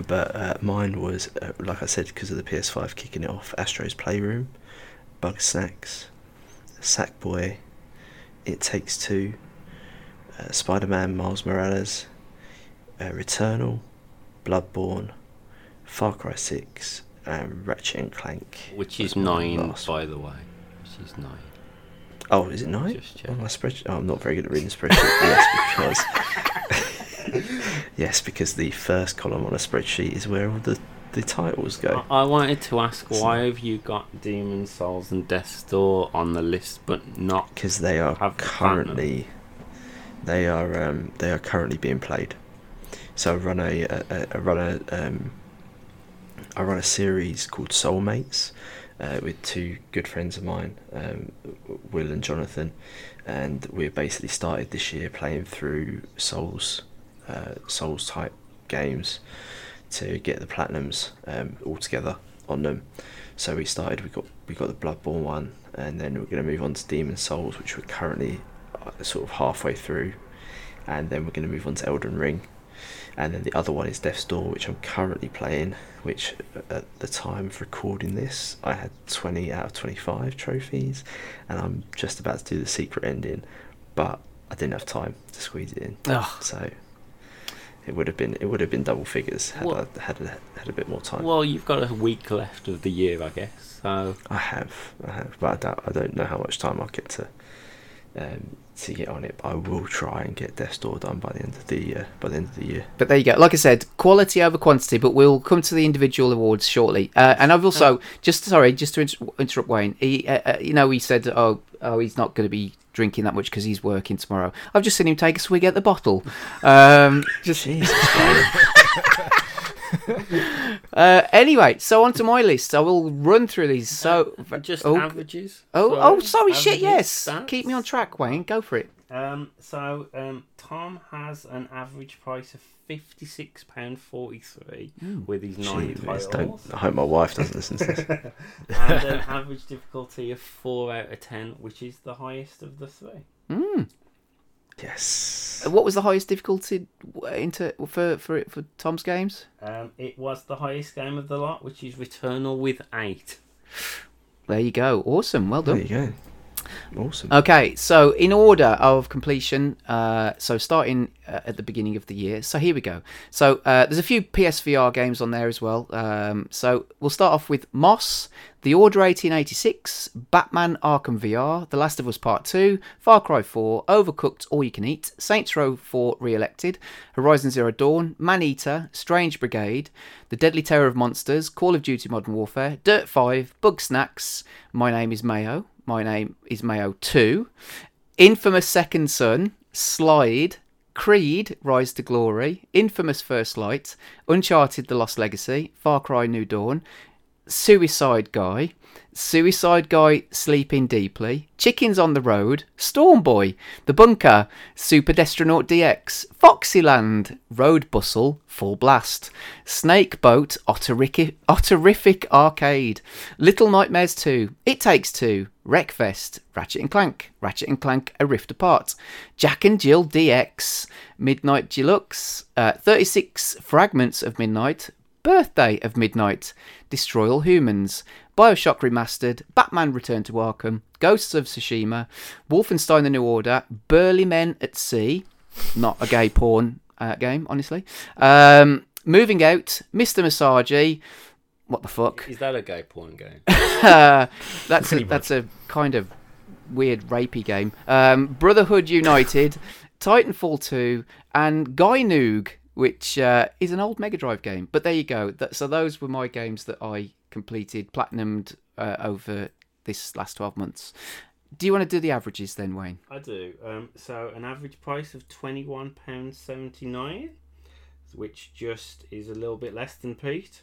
But uh, mine was, uh, like I said, because of the PS5 kicking it off. Astro's Playroom, Bugsnax, Sackboy, It Takes Two, uh, Spider-Man, Miles Morales, uh, Returnal, Bloodborne, Far Cry Six, and Ratchet and Clank. Which is nine, last by the way. Which is nine. Oh, is it nine? Just check. On my spreadsheet. Oh, I'm not very good at reading spreadsheets. yes, because yes, because the first column on a spreadsheet is where all the the titles go. I I wanted to ask why have you got Demon Souls and Death Door on the list, but not? Because they are currently they are um, they are currently being played. So I run a, a, a run a um, I run a series called Soulmates uh, with two good friends of mine, um, Will and Jonathan, and we basically started this year playing through Souls uh, Souls type games to get the platinums um, all together on them. So we started. We got we got the Bloodborne one, and then we're going to move on to Demon Souls, which we're currently sort of halfway through, and then we're going to move on to Elden Ring, and then the other one is Death's Door, which I'm currently playing. Which at the time of recording this, I had 20 out of 25 trophies, and I'm just about to do the secret ending, but I didn't have time to squeeze it in. So it would have been it would have been double figures had Well- I had a, had a bit more time. Well, you've got a week left of the year, I guess. So I have, I have, but I doubt, I don't know how much time I'll get to um, to get on it. But I will try and get Death Door done by the end of the uh, by the end of the year. But there you go. Like I said, quality over quantity. But we'll come to the individual awards shortly. Uh, and I've also just sorry, just to inter- interrupt Wayne. He, uh, uh, you know, he said, "Oh, oh, he's not going to be drinking that much because he's working tomorrow." I've just seen him take a swig at the bottle. Um, just. uh, anyway, so on to my list. I will run through these. So, just oh, averages. oh, So, oh, sorry, shit. Yes, stats. keep me on track, Wayne. Go for it. Um, so um, Tom has an average price of fifty six pound forty three with his nine Jeez, don't, titles, I hope my wife doesn't listen to this. and an average difficulty of four out of ten, which is the highest of the three. Mm. Yes. What was the highest difficulty into for for for Tom's games? Um, it was the highest game of the lot, which is Returnal with eight. There you go. Awesome. Well done. There done. you go. Awesome. Okay, so in order of completion, uh, so starting uh, at the beginning of the year. So here we go. So uh, there's a few PSVR games on there as well. Um, so we'll start off with Moss, The Order 1886, Batman Arkham VR, The Last of Us Part 2, Far Cry 4, Overcooked All You Can Eat, Saints Row 4 Re-elected, Horizon Zero Dawn, Man-Eater, Strange Brigade, The Deadly Tower of Monsters, Call of Duty Modern Warfare, Dirt 5, Bugsnax, My Name is Mayo, My Name is Mayo 2, Infamous Second Son, Slide, Creed, Rise to Glory, Infamous First Light, Uncharted The Lost Legacy, Far Cry New Dawn, Suicide Guy, Suicide Guy Sleeping Deeply, Chickens on the Road, Storm Boy, The Bunker, Super Destronaut DX, Foxyland, Road Bustle, Full Blast, Snake Boat, Otterific, Arcade, Little Nightmares 2, It Takes Two, Wreckfest, Ratchet and Clank, Ratchet and Clank A Rift Apart, Jack and Jill DX, Midnight Deluxe, uh, 36 Fragments of Midnight, Birthday of Midnight, Destroy All Humans, Bioshock Remastered, Batman Return to Arkham, Ghosts of Tsushima, Wolfenstein The New Order, Burly Men at Sea, not a gay porn uh, game, honestly. Um, moving Out, Mr. Massagy, what the fuck? Is that a gay porn game? Uh, that's a, much. that's a kind of weird rapey game. Um, Brotherhood United, Titanfall 2, and Gynoug, which uh, is an old Mega Drive game. But there you go. So those were my games that I completed, platinumed uh, over this last 12 months. Do you want to do the averages then, Wayne? I do. Um, so an average price of twenty one pounds seventy nine, which just is a little bit less than Pete.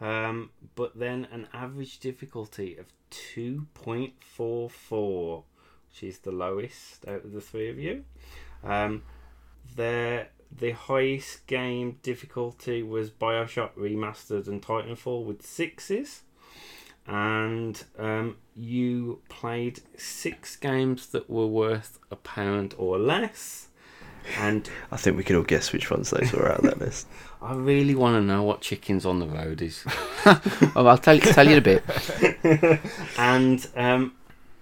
Um, but then an average difficulty of two point four four, which is the lowest out of the three of you. Um, the the highest game difficulty was Bioshock Remastered and Titanfall with sixes. and um, you played six games that were worth a pound or less. And I think we can all guess which ones those were out of that list. I really want to know what chickens on the road is. Oh, I'll tell, tell you in a bit. and um,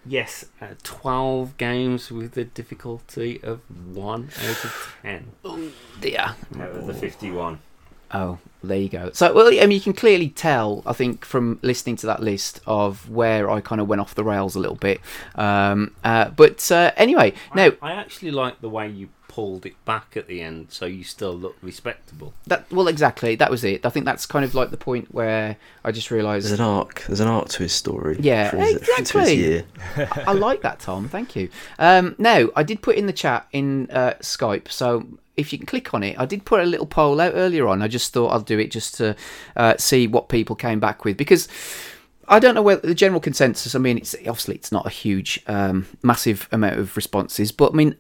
yes, uh, 12 games with the difficulty of 1 out of 10 Yeah. out of the 51. Oh, there you go. So, well, I mean, you can clearly tell, I think, from listening to that list of where I kind of went off the rails a little bit. Um, uh, but uh, anyway, now I, I actually like the way you pulled it back at the end so you still look respectable. that well, exactly, that was it. I think that's kind of like the point where I just realised There's an arc. There's an arc to his story. Yeah, for his, To his exactly. year. I I like that, Tom. Thank you. Um, now, I did put in the chat in uh, Skype, so if you can click on it, I did put a little poll out earlier on. I just thought I'll do it just to uh, see what people came back with because. I don't know whether the general consensus. I mean, it's obviously it's not a huge, um, massive amount of responses, but I mean,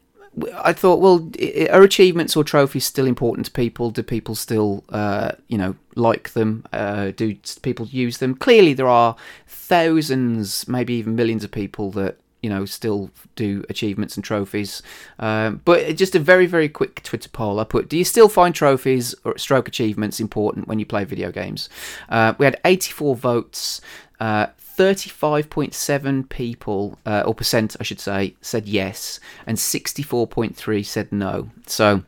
I thought, well, are achievements or trophies still important to people? Do people still, uh, you know, like them? Uh, do people use them? Clearly, there are thousands, maybe even millions of people that you know still do achievements and trophies. Um, but just a very, very quick Twitter poll I put: Do you still find trophies or stroke achievements important when you play video games? Uh, we had 84 votes. Uh, 35.7 people, uh, or percent, I should say, said yes, and 64.3 said no. So,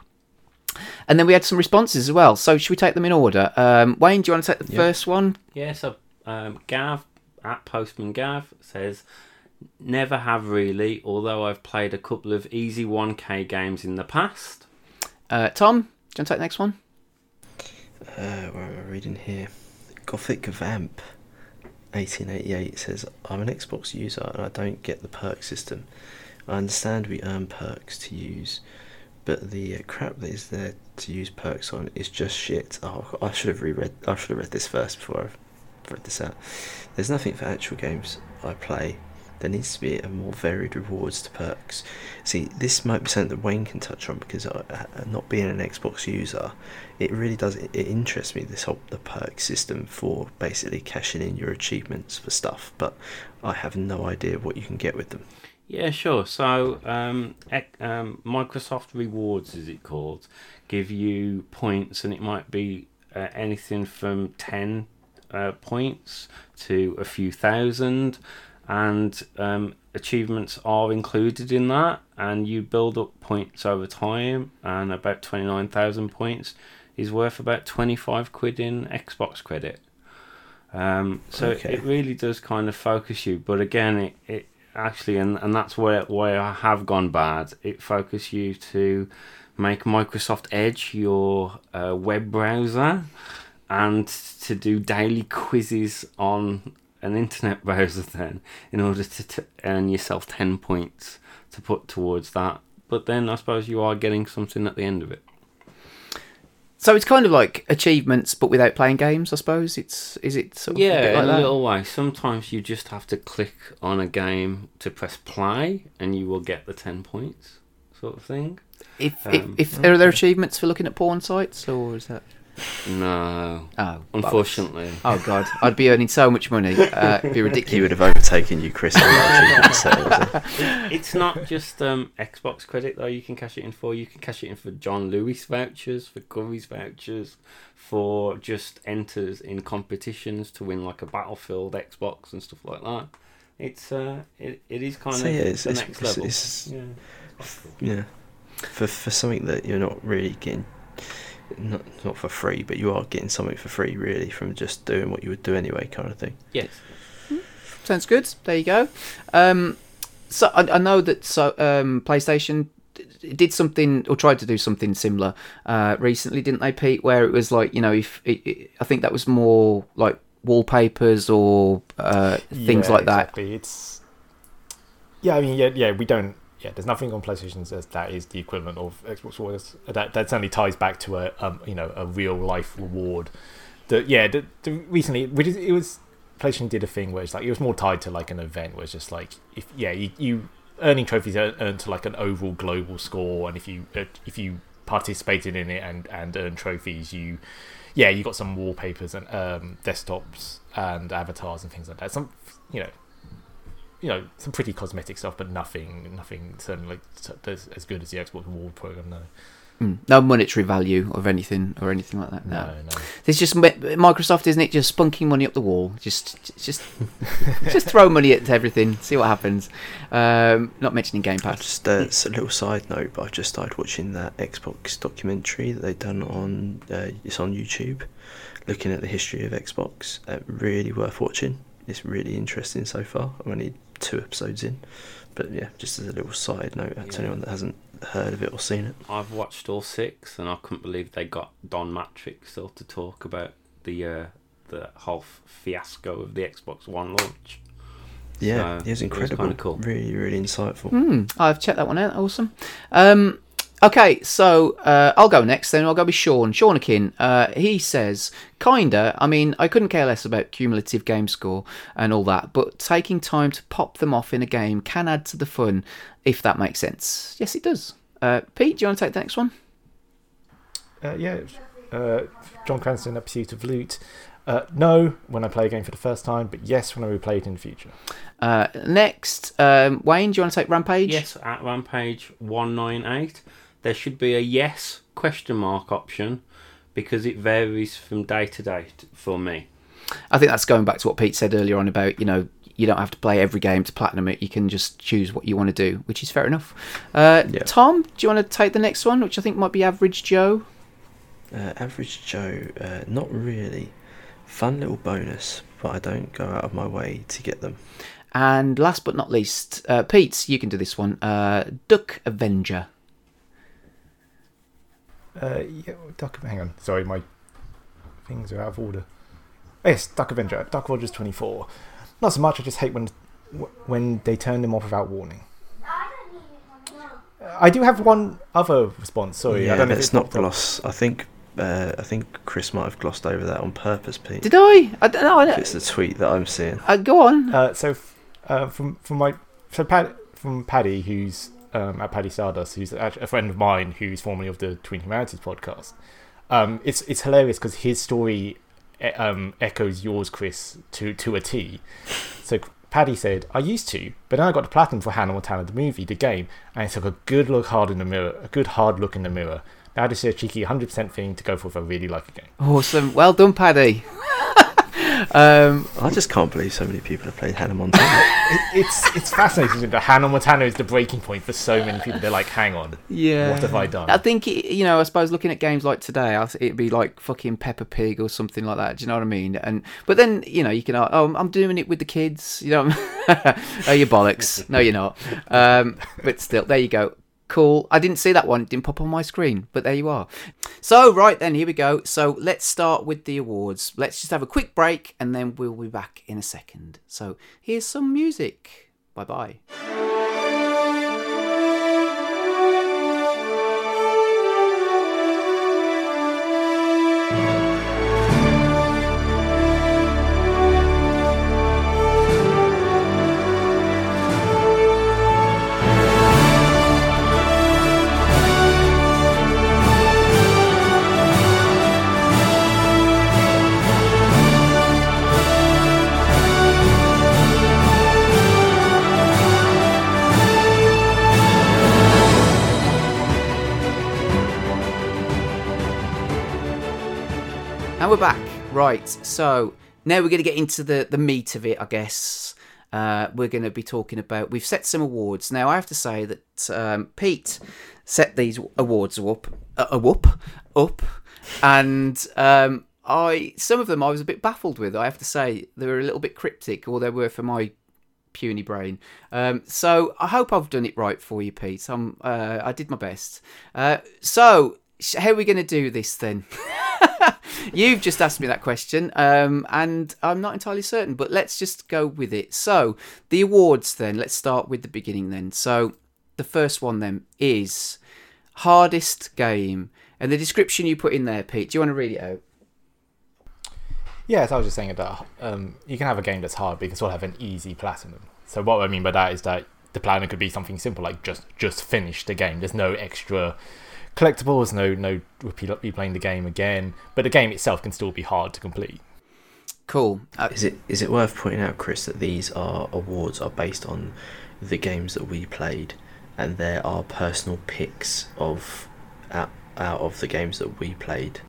and then we had some responses as well. So, should we take them in order? Um, Wayne, do you want to take the Yeah. first one? Yeah, so um, Gav at Postman Gav says, Never have really, although I've played a couple of easy 1k games in the past. Uh, Tom, do you want to take the next one? Uh, where am I reading here? Gothic Vamp, 1888 says, "I'm an Xbox user and I don't get the perk system. I understand we earn perks to use, but the uh, crap that is there to use perks on is just shit. Oh, I should have reread. I should have read this first before I read this out. There's nothing for actual games I play. There needs to be a more varied rewards to perks. See, this might be something that Wayne can touch on because I, not being an Xbox user, it really does. It, it interests me this whole the perk system for basically cashing in your achievements for stuff, but I have no idea what you can get with them. Yeah, sure. So, um, um, Microsoft Rewards, is it called, give you points, and it might be uh, anything from 10 uh, points to a few thousand. And um, achievements are included in that, and you build up points over time. And about 29,000 points is worth about 25 quid in Xbox credit. Um, so Okay. it really does kind of focus you, but again, it, it actually, and, and that's where where I have gone bad. It focuses you to make Microsoft Edge your uh, web browser, and to do daily quizzes on an internet browser. Then, in order to t- earn yourself ten points to put towards that. But then I suppose you are getting something at the end of it. So it's kind of like achievements, but without playing games. I suppose it's is it sort of a Yeah, bit like in a little way. Sometimes you just have to click on a game to press play, and you will get the ten points, sort of thing. If, Um, if, if are there achievements for looking at porn sites, or is that? No, Oh, unfortunately. Oh god, I'd be earning so much money. Uh, it'd be He ridiculous. would have overtaken you, Chris. in the achievement sales. it's not just um, Xbox credit though. You can cash it in for. You can cash it in for John Lewis vouchers, for Curry's vouchers, for just enters in competitions to win like a Battlefield Xbox and stuff like that. It's uh, it, it is kind So, of yeah, it's- the it's- next it's- level. it's- yeah. It's cool. Yeah, for for something that you're not really getting, not not for free, but you are getting something for free, really, from just doing what you would do anyway, kind of thing. Yes. Sounds good. There you go. Um, so I, I know that so um, PlayStation d- did something or tried to do something similar uh, recently, didn't they, Pete? Where it was like you know, if it, it, I think that was more like wallpapers or uh, things Yeah, like that. Exactly. It's yeah. I mean, yeah, yeah. We don't. Yeah, there's nothing on PlayStation that that is the equivalent of Xbox Rewards. That that certainly ties back to a um, you know a real life reward. That yeah, the, the recently which is, it was PlayStation did a thing where it's like it was more tied to like an event where it's just like if yeah you, you earning trophies earned to like an overall global score, and if you uh, if you participated in it and and earn trophies, you yeah, you got some wallpapers and um, desktops and avatars and things like that. Some, you know, you know, some pretty cosmetic stuff, but nothing, nothing certainly like as, as good as the Xbox One program. No, Mm. No monetary value of anything or anything like that. no, No, no. it's just Microsoft, isn't it? Just spunking money up the wall. Just, just, just throw money at everything. See what happens. Um, not mentioning Game Pass. Just uh, it's a little side note, but I've just started watching that Xbox documentary that they've done on uh, it's on YouTube, looking at the history of Xbox. Uh, really worth watching. It's really interesting so far. I'm only two episodes in, but yeah, just as a little side note to anyone that hasn't heard of it or seen it. I've watched all six, and I couldn't believe they got Don Mattrick still to talk about the uh, the whole fiasco of the Xbox One launch. Yeah, So, it was it was incredible. kinda cool. Really, really insightful. Hmm, I've checked that one out. Awesome. Um, okay, so uh, I'll go next. Then I'll go with Sean. Sean Akin. Uh, he says, kinda. I mean, I couldn't care less about cumulative game score and all that, but taking time to pop them off in a game can add to the fun, if that makes sense. Yes, it does. Uh, Pete, do you want to take the next one? Uh, yeah, uh, John Cranston, A Pursuit of Loot. Uh, no, when I play a game for the first time, but yes, when I replay it in the future. Uh, next, um, Wayne, do you want to take Rampage? Yes, at Rampage one nine eight, there should be a yes question mark option because it varies from day to day t- for me. I think that's going back to what Pete said earlier on about, you know, you don't have to play every game to platinum it. You can just choose what you want to do, which is fair enough. Uh, Yeah. Tom, do you want to take the next one, which I think might be Average Joe? Uh, average Joe, uh, not really. Fun little bonus, but I don't go out of my way to get them. And last but not least, uh, Pete, you can do this one. Uh, Duck Avenger. Uh, yeah, Duck. Hang on, sorry, my things are out of order. Yes, Duck Avenger, Duck Rogers twenty four. Not so much. I just hate when when they turn them off without warning. I don't need one. Uh, I do have one other response. Sorry, I yeah, don't know let's it's not popped up. gloss. I think uh, I think Chris might have glossed over that on purpose, Pete. Did I? I don't know. I don't, it's the tweet that I'm seeing. uh, go on. Uh, so f- uh, from from my so Pad, from Paddy, who's um, at Paddy Stardust, who's a friend of mine, who's formerly of the Twin Humanities podcast. Um, it's it's hilarious because his story e- um, echoes yours, Chris, to to a T. So Paddy said, "I used to, but then I got the platinum for Hannah Montana the movie, the game, and I took a good look hard in the mirror, a good hard look in the mirror. Now this is a cheeky 100% thing to go for if I really like a game." Awesome. Well done, Paddy. um, I just can't believe so many people have played Hannah Montana. It, it's it's fascinating that Hannah Montana is the breaking point for so many people. They're like, "Hang on, yeah. what have I done?" I think it, you know. I suppose looking at games like today, it'd be like fucking Peppa Pig or something like that. Do you know what I mean? And but then you know you can. Oh, I'm doing it with the kids. You know. oh, you bollocks. No, you're not. Um, but still, there you go. Cool. I didn't see that one. It didn't pop on my screen, but there you are. So right then, here we go. So let's start with the awards. Let's just have a quick break, and then we'll be back in a second. So here's some music. Bye bye. And we're back. Right. So now we're going to get into the, the meat of it, I guess. Uh, we're going to be talking about. We've set some awards. Now, I have to say that um, Pete set these awards up, uh, uh, up, up, and um, I some of them I was a bit baffled with. I have to say they were a little bit cryptic, or they were for my puny brain. Um, so I hope I've done it right for you, Pete. Uh, I did my best. Uh, so how are we going to do this then? You've just asked me that question, um, and I'm not entirely certain, but let's just go with it. So, the awards then, let's start with the beginning then. So, the first one then is hardest game. And the description you put in there, Pete, do you want to read it out? Yeah, so I was just saying that um, you can have a game that's hard, but you can still have an easy platinum. So what I mean by that is that the platinum could be something simple, like just just finish the game. There's no extra collectibles. No, no, replaying the game again. But the game itself can still be hard to complete. Cool. Uh, Is it is it worth pointing out, Chris, that these are awards are based on the games that we played, and there are personal picks of out, out of the games that we played.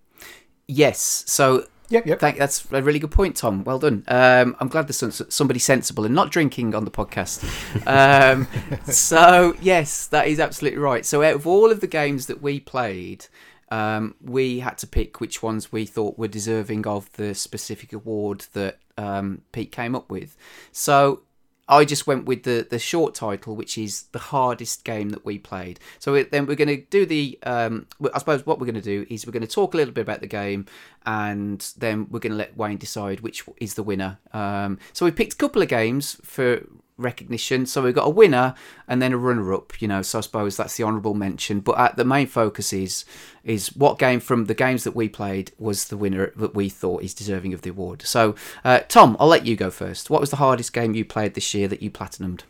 yes. So Yep, yep. Thank, that's a really good point, Tom. Well done. Um, I'm glad there's somebody sensible and not drinking on the podcast. Um, so, yes, that is absolutely right. So, out of all of the games that we played, um, we had to pick which ones we thought were deserving of the specific award that um, Pete came up with. So, I just went with the the short title, which is the hardest game that we played. So then we're going to do the. Um, I suppose what we're going to do is we're going to talk a little bit about the game, and then we're going to let Wayne decide which is the winner. Um, so we picked a couple of games for recognition. So we've got a winner and then a runner up. You know, so I suppose that's the honourable mention. But at the main focus is is what game from the games that we played was the winner that we thought is deserving of the award. So uh, Tom, I'll let you go first. What was the hardest game you played this year that you platinumed?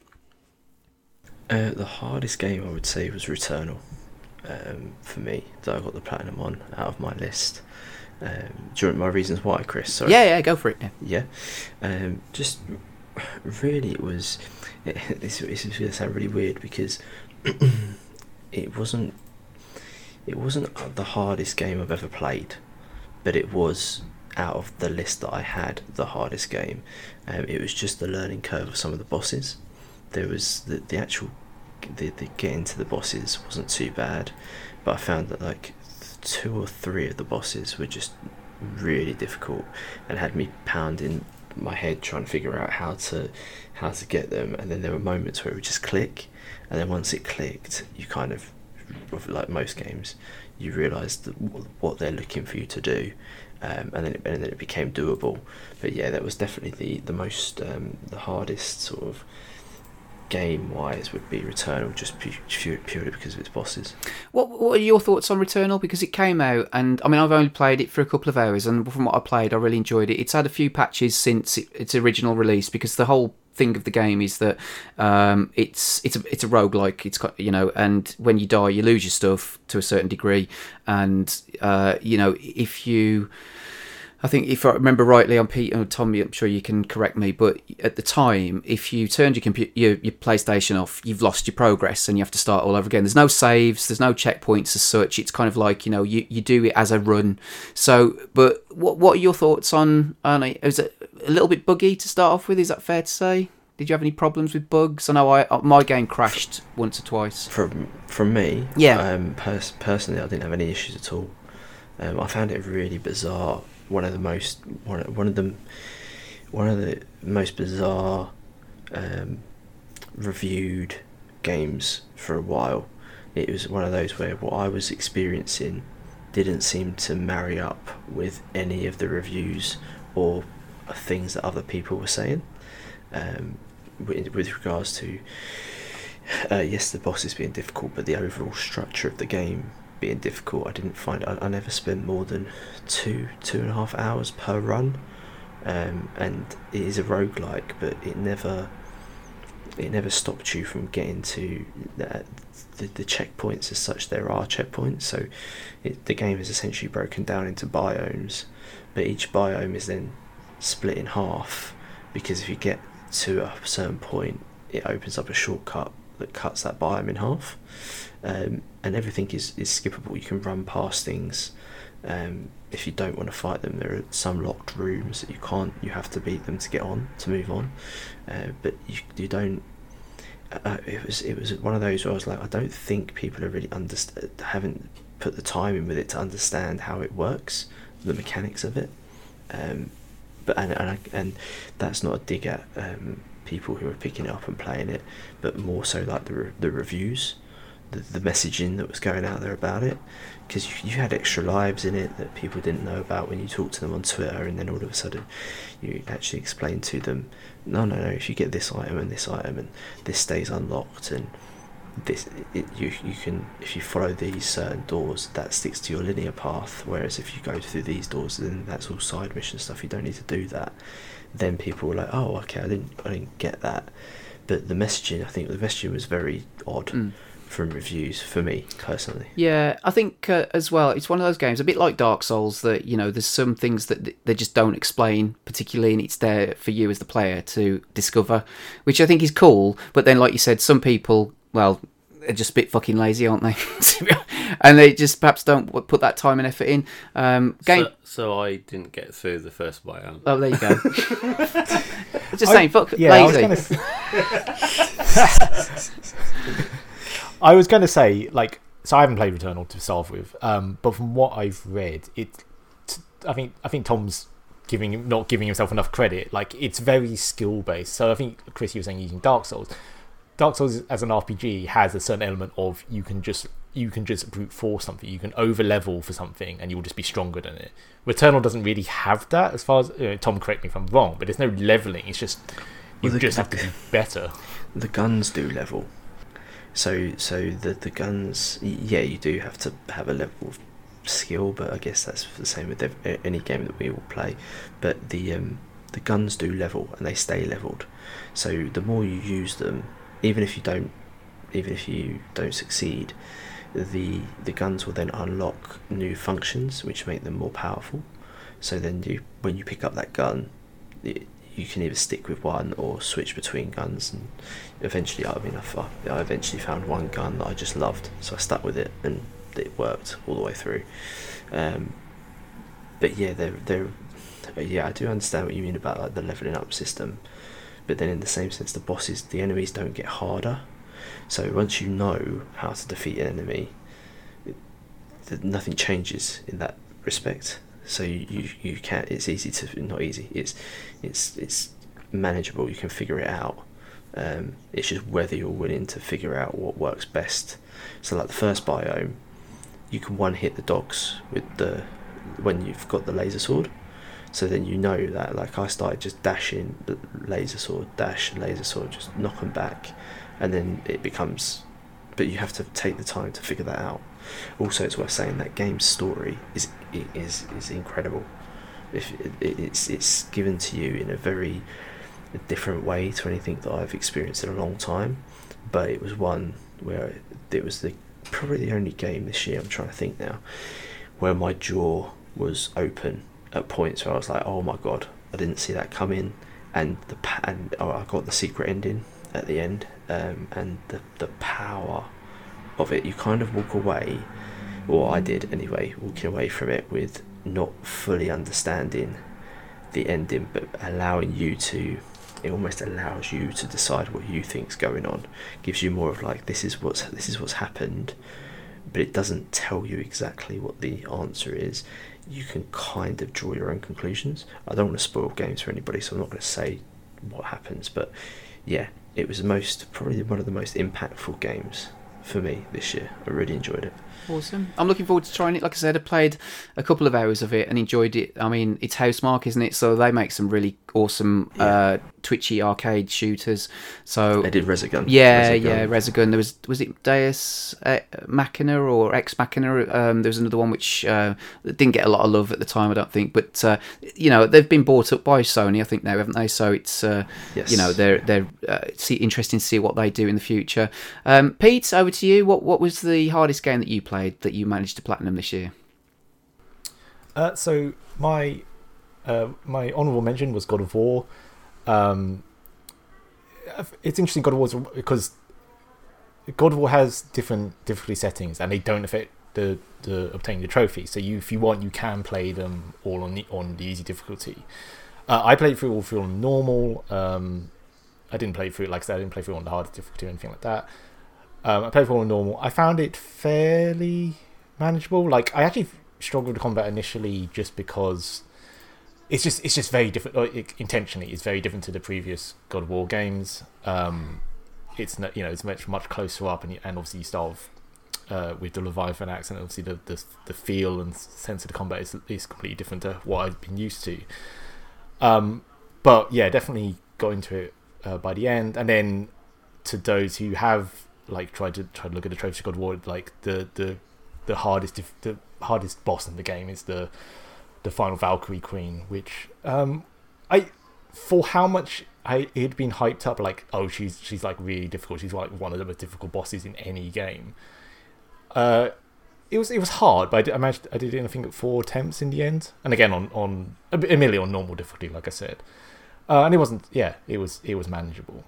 Uh, the hardest game I would say was Returnal um, for me that I got the platinum on out of my list. Um, want my reasons why, Chris? Sorry. Yeah, yeah, go for it. Yeah. Yeah. Um, just really, it was. It, this, is going to sound really weird because it wasn't. It wasn't the hardest game I've ever played, but it was out of the list that I had the hardest game. Um, it was just the learning curve of some of the bosses. There was the the actual the, the getting to the bosses wasn't too bad, but I found that like two or three of the bosses were just really difficult and had me pounding my head trying to figure out how to how to get them. And then there were moments where it would just click. And then once it clicked you kind of like most games you realised what they're looking for you to do. Um, and then it, and then it became doable. But yeah that was definitely the the most um, the hardest sort of game wise would be Returnal just purely because of its bosses. What What are your thoughts on Returnal? Because it came out, and I mean, I've only played it for a couple of hours, and from what I played, I really enjoyed it. It's had a few patches since it, its original release because the whole thing of the game is that um, it's it's a it's a roguelike. It's got you know, and when you die, you lose your stuff to a certain degree, and uh, you know if you I think if I remember rightly, on Pete and Tommy, I'm sure you can correct me, but at the time, if you turned your computer, your, your PlayStation off, you've lost your progress and you have to start all over again. There's no saves, there's no checkpoints as such. It's kind of like you know you, you do it as a run. So, but what what are your thoughts on? on it? Is it a little bit buggy to start off with? Is that fair to say? Did you have any problems with bugs? I know I my game crashed once or twice. From from me, yeah. Um, pers- personally, I didn't have any issues at all. Um, I found it really bizarre one of the most one one of the one of the most bizarre um, reviewed games for a while. It was one of those where what I was experiencing didn't seem to marry up with any of the reviews or things that other people were saying. Um, with, with regards to uh, yes, the bosses being difficult, but the overall structure of the game being difficult. I didn't find I, I never spent more than two two and a half hours per run, um, and it is a roguelike, but it never it never stopped you from getting to the, the, the checkpoints as such. There are checkpoints, so it, the game is essentially broken down into biomes, but each biome is then split in half because if you get to a certain point, it opens up a shortcut that cuts that biome in half um, and everything is, is skippable. You can run past things. Um, if you don't want to fight them, there are some locked rooms that you can't. You have to beat them to get on to move on. Uh, but you you don't. Uh, it was it was one of those where I was like, I don't think people are really understand haven't put the time in with it to understand how it works, the mechanics of it. Um, but and and, I, and that's not a dig at um, people who are picking it up and playing it, but more so like the re- the reviews the, the messaging that was going out there about it because you, you had extra lives in it that people didn't know about when you talked to them on Twitter and then all of a sudden you actually explained to them no no no if you get this item and this item and this stays unlocked and this it, you you can if you follow these certain doors that sticks to your linear path. Whereas if you go through these doors then that's all side mission stuff. You don't need to do that. Then people were like oh okay I didn't I didn't get that. But the messaging I think the messaging was very odd. Mm from reviews for me personally. Yeah, I think uh, as well, it's one of those games, a bit like Dark Souls, that you know, there's some things that they just don't explain particularly, and it's there for you as the player to discover, which I think is cool. But then, like you said, some people, well, they're just a bit fucking lazy, aren't they? and they just perhaps don't put that time and effort in. Um, game. So, so I didn't get through the first biome. Oh, there you go. just I- saying, fuck Yeah, I was lazy. I was going to say, like, so I haven't played Returnal to start with, um, but from what I've read, it, t- I think, I think Tom's giving not giving himself enough credit. Like, it's very skill based. So I think Chris, you were saying using Dark Souls. Dark Souls as an RPG has a certain element of you can just you can just brute force something, you can over level for something, and you'll just be stronger than it. Returnal doesn't really have that, as far as you know, Tom. Correct me if I'm wrong, but there's no leveling. It's just you Well, the- just have to be better. The guns do level. So so the the guns yeah you do have to have a level of skill, but I guess that's the same with any game that we all play. But the um the guns do level and they stay leveled. So the more you use them, even if you don't even if you don't succeed, the the guns will then unlock new functions which make them more powerful. So then you when you pick up that gun, it, you can either stick with one or switch between guns and eventually I mean I eventually found one gun that I just loved so I stuck with it and it worked all the way through. Um, but yeah they're, they're yeah I do understand what you mean about like the leveling up system but then in the same sense the bosses the enemies don't get harder. So once you know how to defeat an enemy it, nothing changes in that respect. So you, you, you can it's easy to not easy it's it's it's manageable you can figure it out um, it's just whether you're willing to figure out what works best. So like the first biome you can one hit the dogs with the when you've got the laser sword. So then you know that like I started just dashing the laser sword dash laser sword just knock them back and then it becomes but you have to take the time to figure that out. Also it's worth saying that game's story is is is incredible. If it, it's it's given to you in a very different way to anything that I've experienced in a long time but it was one where it was the probably the only game this year I'm trying to think now where my jaw was open at points where I was like oh my god I didn't see that coming. And the and oh, I got the secret ending at the end um, and the the power of it you kind of walk away or I did anyway walking away from it with not fully understanding the ending but allowing you to it almost allows you to decide what you think's going on gives you more of like this is what's this is what's happened but it doesn't tell you exactly what the answer is you can kind of draw your own conclusions I don't want to spoil games for anybody so I'm not going to say what happens but yeah it was the most probably one of the most impactful games for me this year I really enjoyed it Awesome. I'm looking forward to trying it. Like I said, I played a couple of hours of it and enjoyed it. I mean, it's Housemarque, isn't it? So they make some really awesome Yeah. uh, twitchy arcade shooters. So I did Resogun yeah, Resogun. yeah, Resogun. There was was it Deus Machina or Ex Machina? Um, there was another one which uh, didn't get a lot of love at the time, I don't think. But uh, you know, they've been bought up by Sony, I think now, haven't they? So it's uh, yes you know they're they're uh, see, interesting to see what they do in the future. Um, Pete, over to you. What what was the hardest game that you played that you managed to platinum this year? Uh, so my uh, my honourable mention was God of War. Um, it's interesting God of War because God of War has different difficulty settings and they don't affect the, the obtaining the trophy. So you, if you want, you can play them all on the on the easy difficulty. Uh, I played through all through on normal. Um, I didn't play through like I said, I didn't play through on the hardest difficulty or anything like that. Um, I played through on normal. I found it fairly manageable. Like I actually struggled with combat initially just because it's just it's just very different. Like, intentionally, it's very different to the previous God of War games. Um, it's not, you know it's much much closer up, and and obviously you start off, uh, with the Leviathan axe, obviously the, the the feel and sense of the combat is is completely different to what I've been used to. Um, but yeah, definitely got into it uh, by the end, and then to those who have like tried to try to look at the trophy God War, like the the the hardest the hardest boss in the game is the the final Valkyrie Queen, which um, I for how much I it'd been hyped up like, oh, she's she's like really difficult. She's like one of the most difficult bosses in any game. Uh, it was it was hard, but I, did, I managed. I did it, I think, at four attempts in the end, and again on on admittedly on normal difficulty, like I said. Uh, and it wasn't. Yeah, it was it was manageable.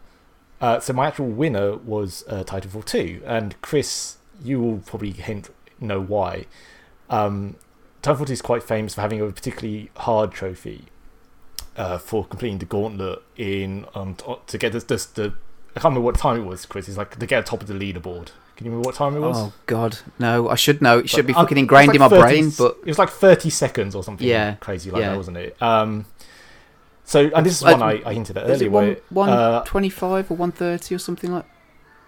Uh, so my actual winner was uh, Titanfall two, and Chris, you will probably hint know why. Um, Titanfall is quite famous for having a particularly hard trophy uh, for completing the gauntlet in um, to get this, this the I can't remember what time it was, Chris. It's like to get top of the leaderboard. Can you remember what time it was? Oh God, no! I should know. It should But, be um, fucking ingrained like in my 30 brain. But it was like thirty seconds or something. Yeah, crazy like yeah. that, wasn't it? Um, so and this is Uh, one I, I hinted at earlier. one one uh, or one thirty or something like?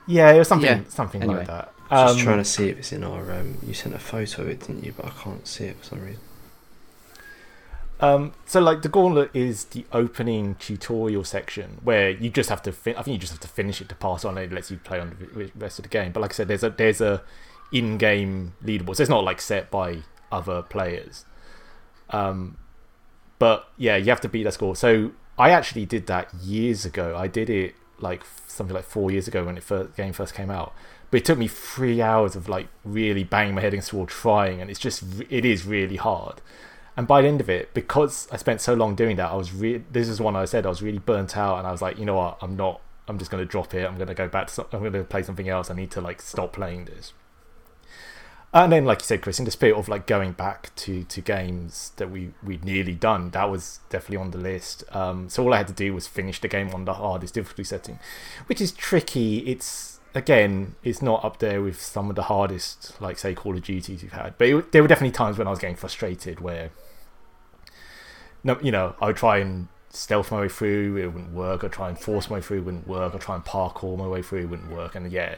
yeah, it was something Yeah, something anyway. like that. Just Um, trying to see if it's in our. Um, you sent a photo of it, didn't you? But I can't see it for some reason. Um, so like the gauntlet is the opening tutorial section where you just have to. I think you just have to finish it to pass on. and It lets you play on the rest of the game. But like I said, there's a there's a in-game leaderboard, so it's not like set by other players. Um, but yeah, you have to beat that score. So I actually did that years ago. I did it like something like four years ago when it first game first came out. But it took me three hours of like really banging my head against the wall trying, and it's just it is really hard. And by the end of it, because I spent so long doing that, I was really. This is one I said I was really burnt out, and I was like, you know what, I'm not. I'm just going to drop it. I'm going to go back to. Some, I'm going to play something else. I need to like stop playing this. And then, like you said, Chris, in the spirit of like going back to to games that we we'd nearly done, that was definitely on the list. Um, so all I had to do was finish the game on the hardest difficulty setting, which is tricky. It's again, it's not up there with some of the hardest, like say Call of Duties you've had. But it, there were definitely times when I was getting frustrated where, no, you know, I would try and stealth my way through, it wouldn't work. I'd try and force my way through, it wouldn't work. I'd try and parkour my way through, it wouldn't work. And yeah,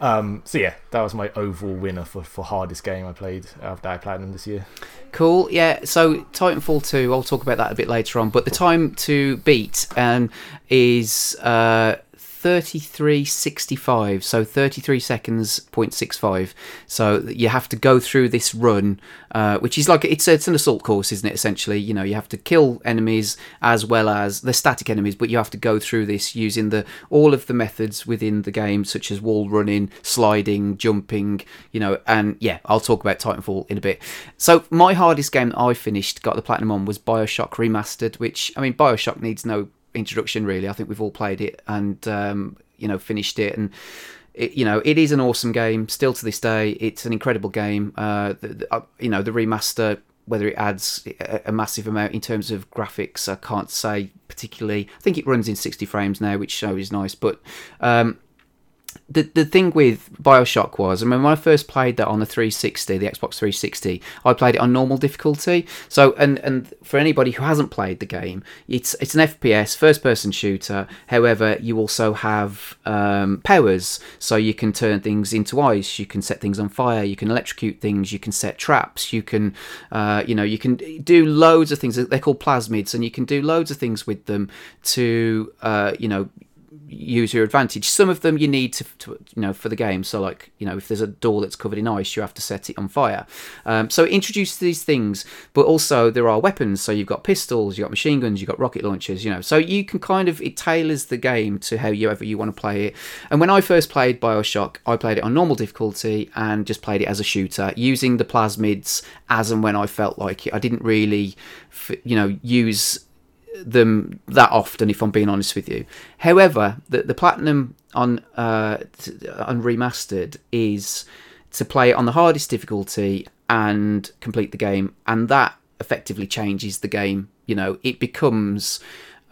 um, so yeah, that was my overall winner for, for hardest game I played out of Die Platinum this year. Cool. Yeah. So Titanfall 2, I'll talk about that a bit later on. But the time to beat um, is uh, 33.65. So 33 seconds, 0.65. So you have to go through this run, uh, which is like it's, it's an assault course, isn't it? Essentially, you know, you have to kill enemies as well as the static enemies, but you have to go through this using the all of the methods within the game, such as wall running, sliding, jumping, you know, and yeah, I'll talk about Titanfall in a bit. So my hardest game that I finished, got the platinum on, was Bioshock Remastered, which I mean, Bioshock needs no introduction really. I think we've all played it and um, you know finished it and. It, you know, it is an awesome game. Still to this day, it's an incredible game. Uh, the, the, uh, you know, the remaster, whether it adds a, massive amount in terms of graphics, I can't say particularly. I think it runs in 60 frames now, which is nice. But um, the the thing with Bioshock was, I mean, when I first played that on the 360, the Xbox 360, I played it on normal difficulty. So, and and for anybody who hasn't played the game, it's it's an FPS, first person shooter. However, you also have um, powers, so you can turn things into ice, you can set things on fire, you can electrocute things, you can set traps, you can, uh, you know, you can do loads of things. They're called plasmids, and you can do loads of things with them to, uh, you know use your advantage. Some of them you need to, to, you know, for the game. So, like, you know, if there's a door that's covered in ice, you have to set it on fire. Um, so it introduces these things, but also there are weapons. So you've got pistols, you've got machine guns, you've got rocket launchers. You know, so you can kind of it tailors the game to however you ever you want to play it. And when I first played Bioshock, I played it on normal difficulty and just played it as a shooter using the plasmids as and when I felt like it. I didn't really, you know, use them that often if i'm being honest with you. However the, the platinum on uh on remastered is to play it on the hardest difficulty and complete the game and that effectively changes the game. You know it becomes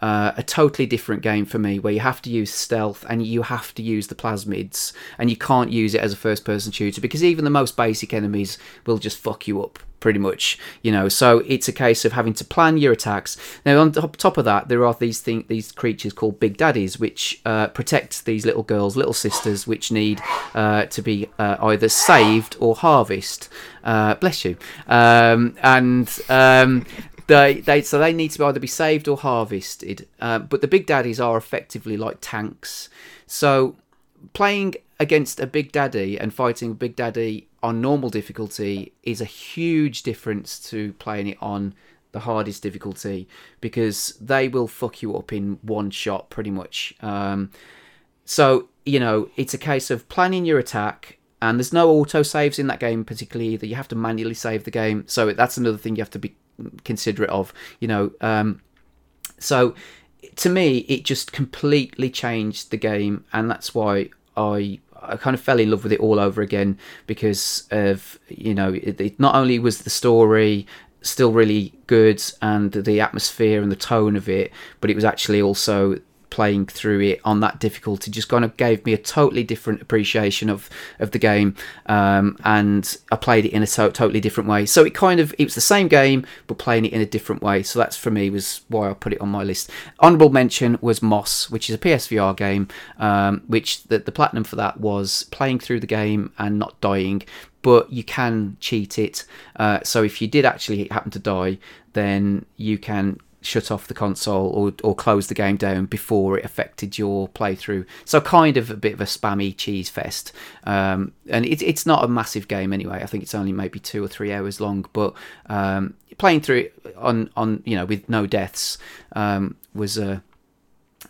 uh, a totally different game for me where you have to use stealth and you have to use the plasmids and you can't use it as a first person shooter because even the most basic enemies will just fuck you up pretty much you know so it's a case of having to plan your attacks now on top of that there are these thing, these creatures called big daddies which uh, protect these little girls little sisters which need uh, to be uh, either saved or harvest uh, bless you um, and um, they, they so they need to either be saved or harvested. Uh, but the big daddies are effectively like tanks. So playing against a big daddy and fighting big daddy on normal difficulty is a huge difference to playing it on the hardest difficulty because they will fuck you up in one shot pretty much. Um, so you know it's a case of planning your attack. And there's no auto saves in that game, particularly that you have to manually save the game. So that's another thing you have to be considerate of. You know, um, so to me, it just completely changed the game, and that's why I I kind of fell in love with it all over again because of you know it, it not only was the story still really good and the atmosphere and the tone of it, but it was actually also playing through it on that difficulty just kind of gave me a totally different appreciation of of the game um, and I played it in a to- totally different way. So it kind of it was the same game but playing it in a different way. So that's for me was why I put it on my list. Honorable mention was Moss which is a PSVR game um, which the, the platinum for that was playing through the game and not dying but you can cheat it. Uh, so if you did actually happen to die then you can shut off the console or, or close the game down before it affected your playthrough. So kind of a bit of a spammy cheese fest. Um, and it, it's not a massive game anyway. I think it's only maybe two or three hours long, but um, playing through it on on you know with no deaths um, was a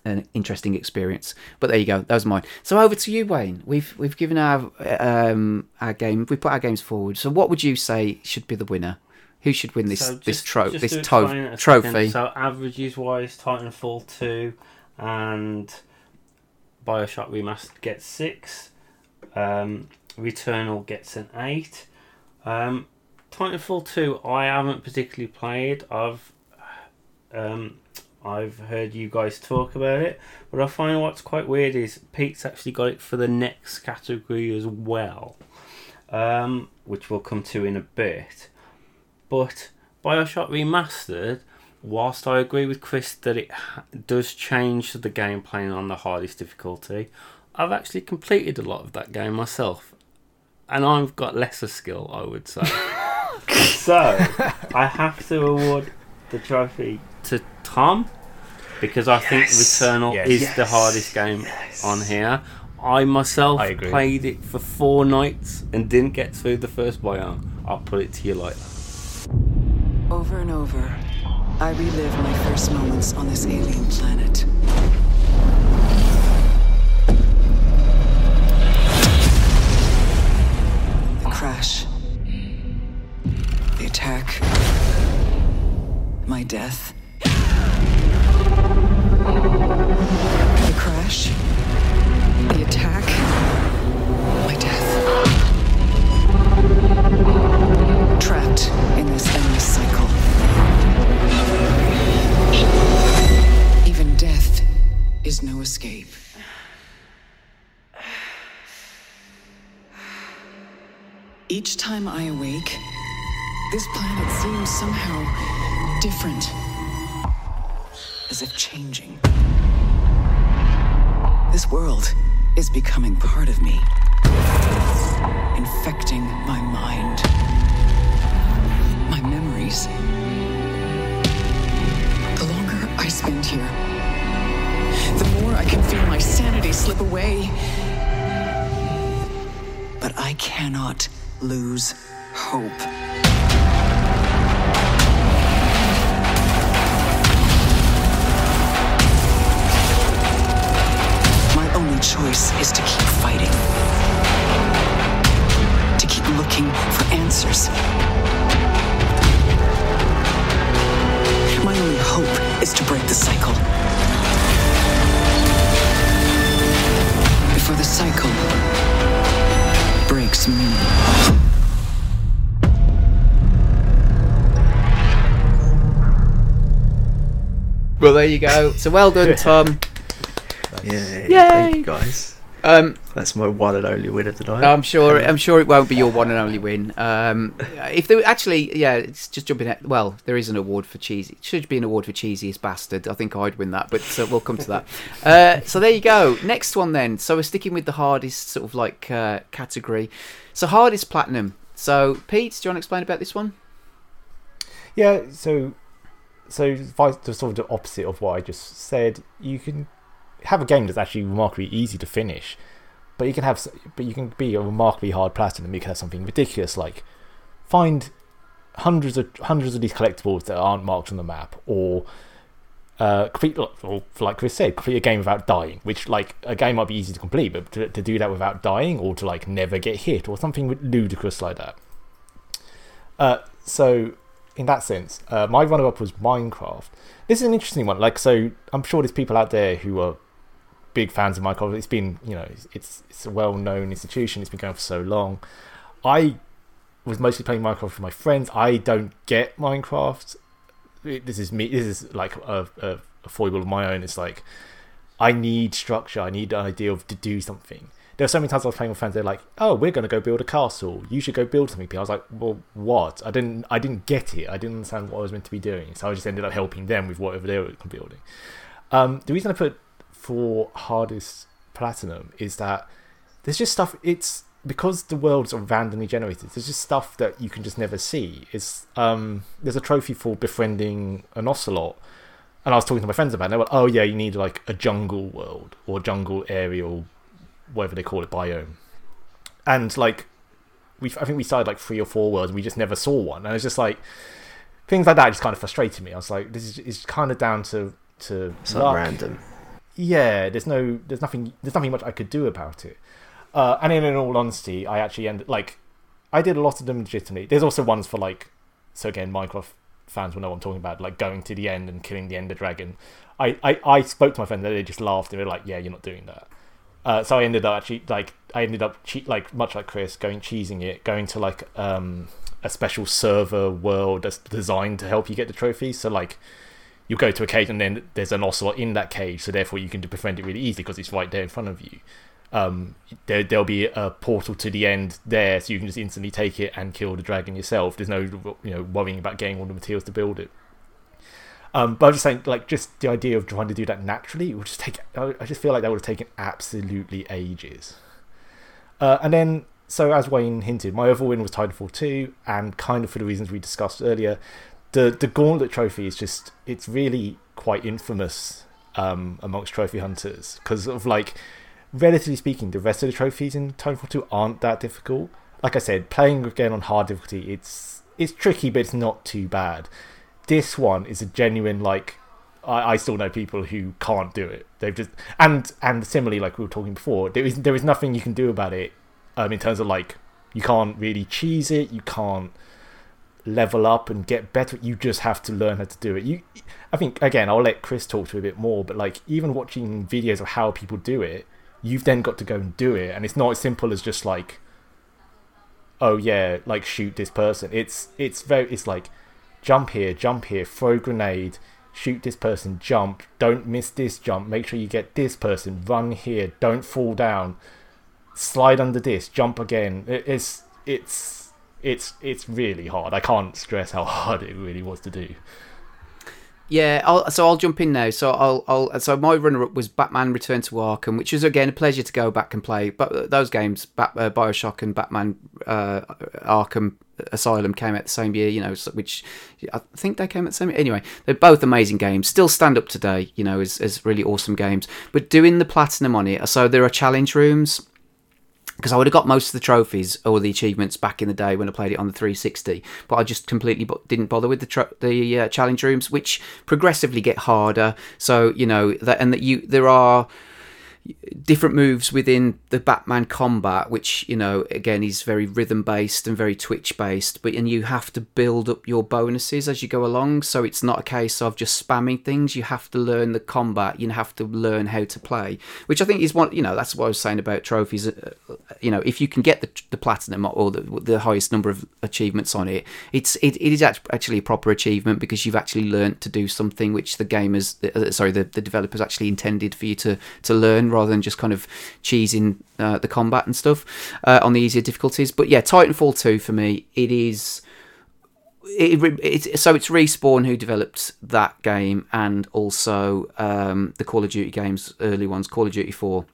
an interesting experience. But there you go, that was mine. So over to you, Wayne. We've we've given our um, our game, we put our games forward. So what would you say should be the winner? Who should win this So this just- tro- just this to to- explain it a trophy? second, So averages wise, Titanfall two and Bioshock Remastered gets six. Um, Returnal gets an eight. Um, Titanfall two, I haven't particularly played. I've um, I've heard you guys talk about it, but I find what's quite weird is Pete's actually got it for the next category as well, um, which we'll come to in a bit. But Bioshock Remastered, whilst I agree with Chris that it does change the gameplay on the hardest difficulty, I've actually completed a lot of that game myself, and I've got lesser skill, I would say. so I have to award the trophy to Tom because I think Yes. Returnal Yes. is the hardest game Yes. on here. I myself I played it for four nights and didn't get through the first biome. I'll put it to you later. Over and over, I relive my first moments on this alien planet. The crash. The attack. My death. The crash. The attack. My death. Trapped in this endless cycle. Is no escape. Each time I awake, this planet seems somehow different. As if changing. This world is becoming part of me, infecting my mind, my memories. The longer I spend here, the more I can feel my sanity slip away. But I cannot lose hope. My only choice is to keep fighting. To keep looking for answers. My only hope is to break the cycle. The cycle breaks me. Well, there you go. So well done, Tom. Yeah, Yay! thank you guys. Um, That's my one and only winner tonight. I'm sure. I'm sure it won't be your one and only win. Um, if there actually, yeah, it's just jumping. At, well, there is an award for cheesy. It should be an award for cheesiest bastard. I think I'd win that, but uh, we'll come to that. Uh, so there you go. Next one then. So we're sticking with the hardest sort of like uh, category. So hardest platinum. So Pete, do you want to explain about this one? Yeah, so so vice the sort of the opposite of what I just said. You can have a game that's actually remarkably easy to finish, but you can have but you can be a remarkably hard platinum. You can have something ridiculous like find hundreds of hundreds of these collectibles that aren't marked on the map, or uh, or like Chris said, complete a game without dying. Which like a game might be easy to complete, but to, to do that without dying, or to like never get hit, or something ludicrous like that. Uh, so in that sense, uh, my runner-up was Minecraft. This is an interesting one. Like, so I'm sure there's people out there who are big fans of Minecraft. It's been, you know, it's it's a well-known institution. It's been going for so long. I was mostly playing Minecraft with my friends. I don't get Minecraft. This is me. This is like a, a, a foible of my own. It's like I need structure. I need an idea of to do something. There are so many times I was playing with friends. They're like, "Oh, we're going to go build a castle. You should go build something." I was like, "Well, what?" I didn't. I didn't get it. I didn't understand what I was meant to be doing. So I just ended up helping them with whatever they were building. Um, the reason I put for hardest platinum is that there's just stuff. It's because the worlds are randomly generated. There's just stuff that you can just never see. It's um, there's a trophy for befriending an ocelot, and I was talking to my friends about it. They were, oh yeah, you need like a jungle world or jungle area or whatever they call it, biome, and like we, I think we started like three or four worlds, and we just never saw one, and it's just like things like that just kind of frustrated me. I was like, this is it's kind of down to to It's luck. like random. Yeah, there's no, there's nothing, there's nothing much I could do about it. Uh, and in, in all honesty, I actually ended like, I did a lot of them legitimately. There's also ones for like, so again, Minecraft fans will know what I'm talking about, like going to the end and killing the Ender Dragon. I, I, I spoke to my friends, and they just laughed. They were like, "Yeah, you're not doing that." Uh, so I ended up actually like, I ended up che- like much like Chris, going cheesing it, going to like um a special server world that's designed to help you get the trophies. So like you go to a cage and then there's an ocelot in that cage, so therefore you can befriend it really easily because it's right there in front of you. Um, there, there'll be a portal to the end there, so you can just instantly take it and kill the dragon yourself. There's no, you know, worrying about getting all the materials to build it. Um, but I'm just saying, like, just the idea of trying to do that naturally, it would just take. I I just feel like that would have taken absolutely ages. Uh, and then, so as Wayne hinted, my overall win was Titanfall 2, and kind of for the reasons we discussed earlier, the the Gauntlet trophy is just it's really quite infamous um, amongst trophy hunters because of like relatively speaking, the rest of the trophies in Titanfall 2 aren't that difficult. Like I said, playing again on hard difficulty, it's it's tricky, but it's not too bad. This one is a genuine like. I, still know people who can't do it. They've just and and similarly, like we were talking before, there is there is nothing you can do about it. Um, in terms of like, you can't really cheese it. You can't level up and get better. You just have to learn how to do it. You, I think again, I'll let Chris talk to a bit more. But like, even watching videos of how people do it, you've then got to go and do it, and it's not as simple as just like, oh yeah, like shoot this person. It's it's very it's like jump here, jump here, throw grenade, shoot this person, jump, don't miss this jump, make sure you get this person, run here, don't fall down, slide under this, jump again. It, it's it's it's it's really hard. I can't stress how hard it really was to do. Yeah, I'll, so I'll jump in now. So I'll, I'll so my runner-up was Batman: Return to Arkham, which was again a pleasure to go back and play. But those games, Bat, uh, Bioshock and Batman uh, Arkham Asylum, came out the same year. You know, which I think they came out the same. Anyway, they're both amazing games. Still stand up today. You know, as as really awesome games. But doing the platinum on it, so there are challenge rooms because I would have got most of the trophies or the achievements back in the day when I played it on the 360, but I just completely bo- didn't bother with the the uh, challenge rooms, which progressively get harder. So you know that, and that you there are different moves within the Batman combat, which you know again is very rhythm based and very twitch based. But and you have to build up your bonuses as you go along, so it's not a case of just spamming things. You have to learn the combat. You have to learn how to play, which I think is what You know that's what I was saying about trophies. Uh, You know if you can get the, the platinum or the, the highest number of achievements on it, it's it, it is actually a proper achievement because you've actually learned to do something which the gamers, uh, sorry, the, the developers actually intended for you to to learn rather than just kind of cheesing uh, the combat and stuff uh, on the easier difficulties. But yeah, Titanfall 2 for me, it is. It, it, it's so it's Respawn who developed that game and also um, the Call of Duty games, early ones, Call of Duty 4.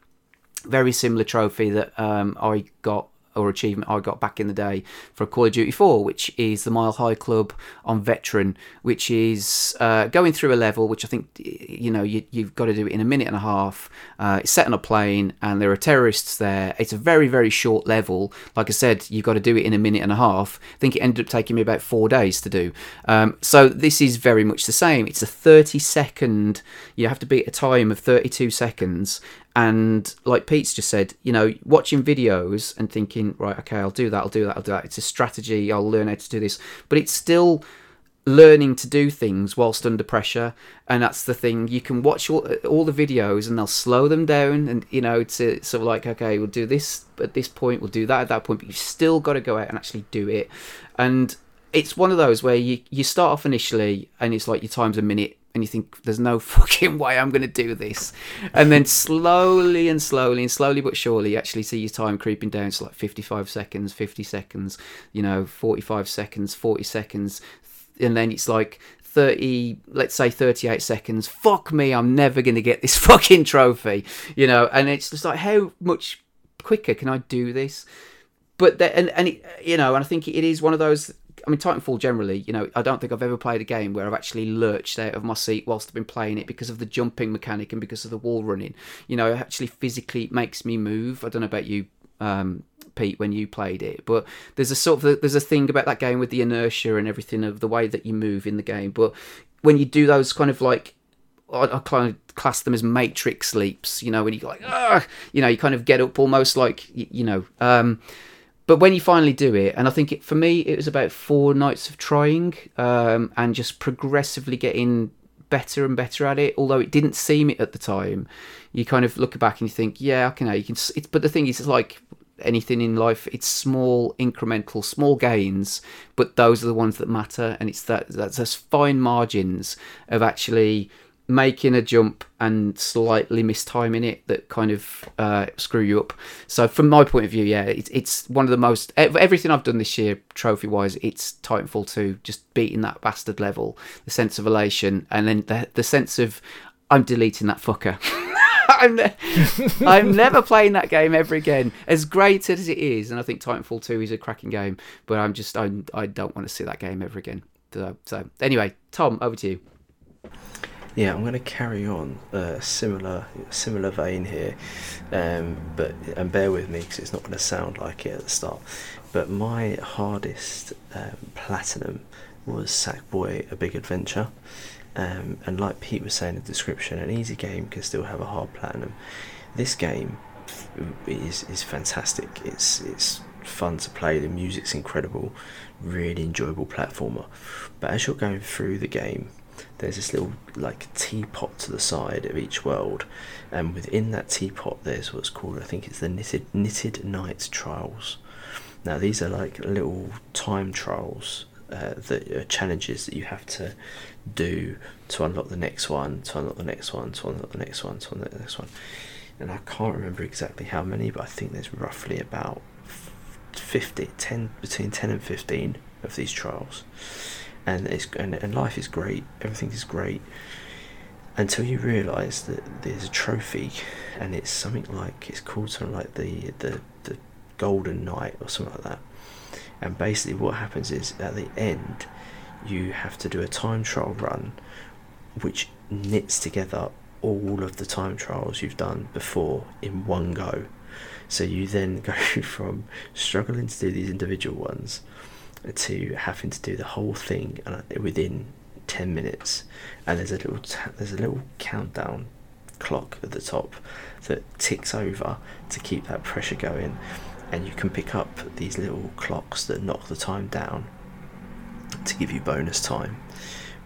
Very similar trophy that um, I got or achievement I got back in the day for Call of Duty 4, which is the Mile High Club on Veteran, which is uh, going through a level which I think you know you, have got to do it in a minute and a half. Uh, it's set on a plane and there are terrorists there. It's a very very short level. Like I said, you've got to do it in a minute and a half. I think it ended up taking me about four days to do. Um, so this is very much the same. It's a 30 second. You have to beat a time of 32 seconds and like Pete's just said, you know, watching videos and thinking, right, okay, I'll do that, I'll do that, I'll do that. It's a strategy. I'll learn how to do this, but it's still learning to do things whilst under pressure and that's the thing you can watch all, all the videos and they'll slow them down and you know to sort of like okay we'll do this at this point we'll do that at that point but you've still got to go out and actually do it and it's one of those where you you start off initially and it's like your time's a minute and you think there's no fucking way I'm going to do this, and then slowly and slowly and slowly but surely, you actually see your time creeping down to like 55 seconds, 50 seconds, you know, 45 seconds, 40 seconds, and then it's like 30 let's say 38 seconds. Fuck me i'm never going to get this fucking trophy you know? And it's just like how much quicker can i do this? But the, and and it, you know and i think it is one of those I mean, Titanfall generally, you know, I don't think I've ever played a game where I've actually lurched out of my seat whilst I've been playing it because of the jumping mechanic and because of the wall running. You know, it actually physically makes me move. I don't know about you, um, Pete, when you played it, but there's a sort of there's a thing about that game with the inertia and everything of the way that you move in the game. But when you do those kind of like I, kind of class them as matrix leaps, you know, when you like, ah, you know, you kind of get up almost like, you know, um, but when you finally do it, and I think it, for me it was about four nights of trying um, and just progressively getting better and better at it. Although it didn't seem it at the time, you kind of look back and you think, yeah, okay, now you can. It's, but the thing is, it's like anything in life it's small incremental small gains but those are the ones that matter and it's that that's those fine margins of actually making a jump and slightly mistiming it that kind of uh, screw you up. So from my point of view, yeah, it's it's one of the most everything I've done this year trophy wise. It's Titanfall two, just beating that bastard level, the sense of elation, and then the the sense of I'm deleting that fucker. I'm, ne- I'm never playing that game ever again. As great as it is, and I think Titanfall 2 is a cracking game, but I'm just I, I don't want to see that game ever again. So, so anyway, Tom, over to you. Yeah, I'm going to carry on a similar similar vein here, um, but and bear with me because it's not going to sound like it at the start. But my hardest um, platinum was Sackboy: A Big Adventure, um, and like Pete was saying in the description, an easy game can still have a hard platinum. This game is is fantastic. It's it's fun to play. The music's incredible, really enjoyable platformer. But as you're going through the game, there's this little like teapot to the side of each world, and within that teapot there's what's called I think it's the knitted knitted Knight trials. Now these are like little time trials uh, that are challenges that you have to do to unlock the next one, to unlock the next one, to unlock the next one, to unlock the next one. And I can't remember exactly how many, but I think there's roughly about 50, 10, between 10 and 15 of these trials and it's and, and life is great. Everything is great until you realise that there's a trophy, and it's something like it's called something like the the the Golden Knight or something like that. And basically, what happens is at the end, you have to do a time trial run, which knits together all of the time trials you've done before in one go. So you then go from struggling to do these individual ones to having to do the whole thing within 10 minutes. And there's a little there's a little countdown clock at the top that ticks over to keep that pressure going. And you can pick up these little clocks that knock the time down to give you bonus time.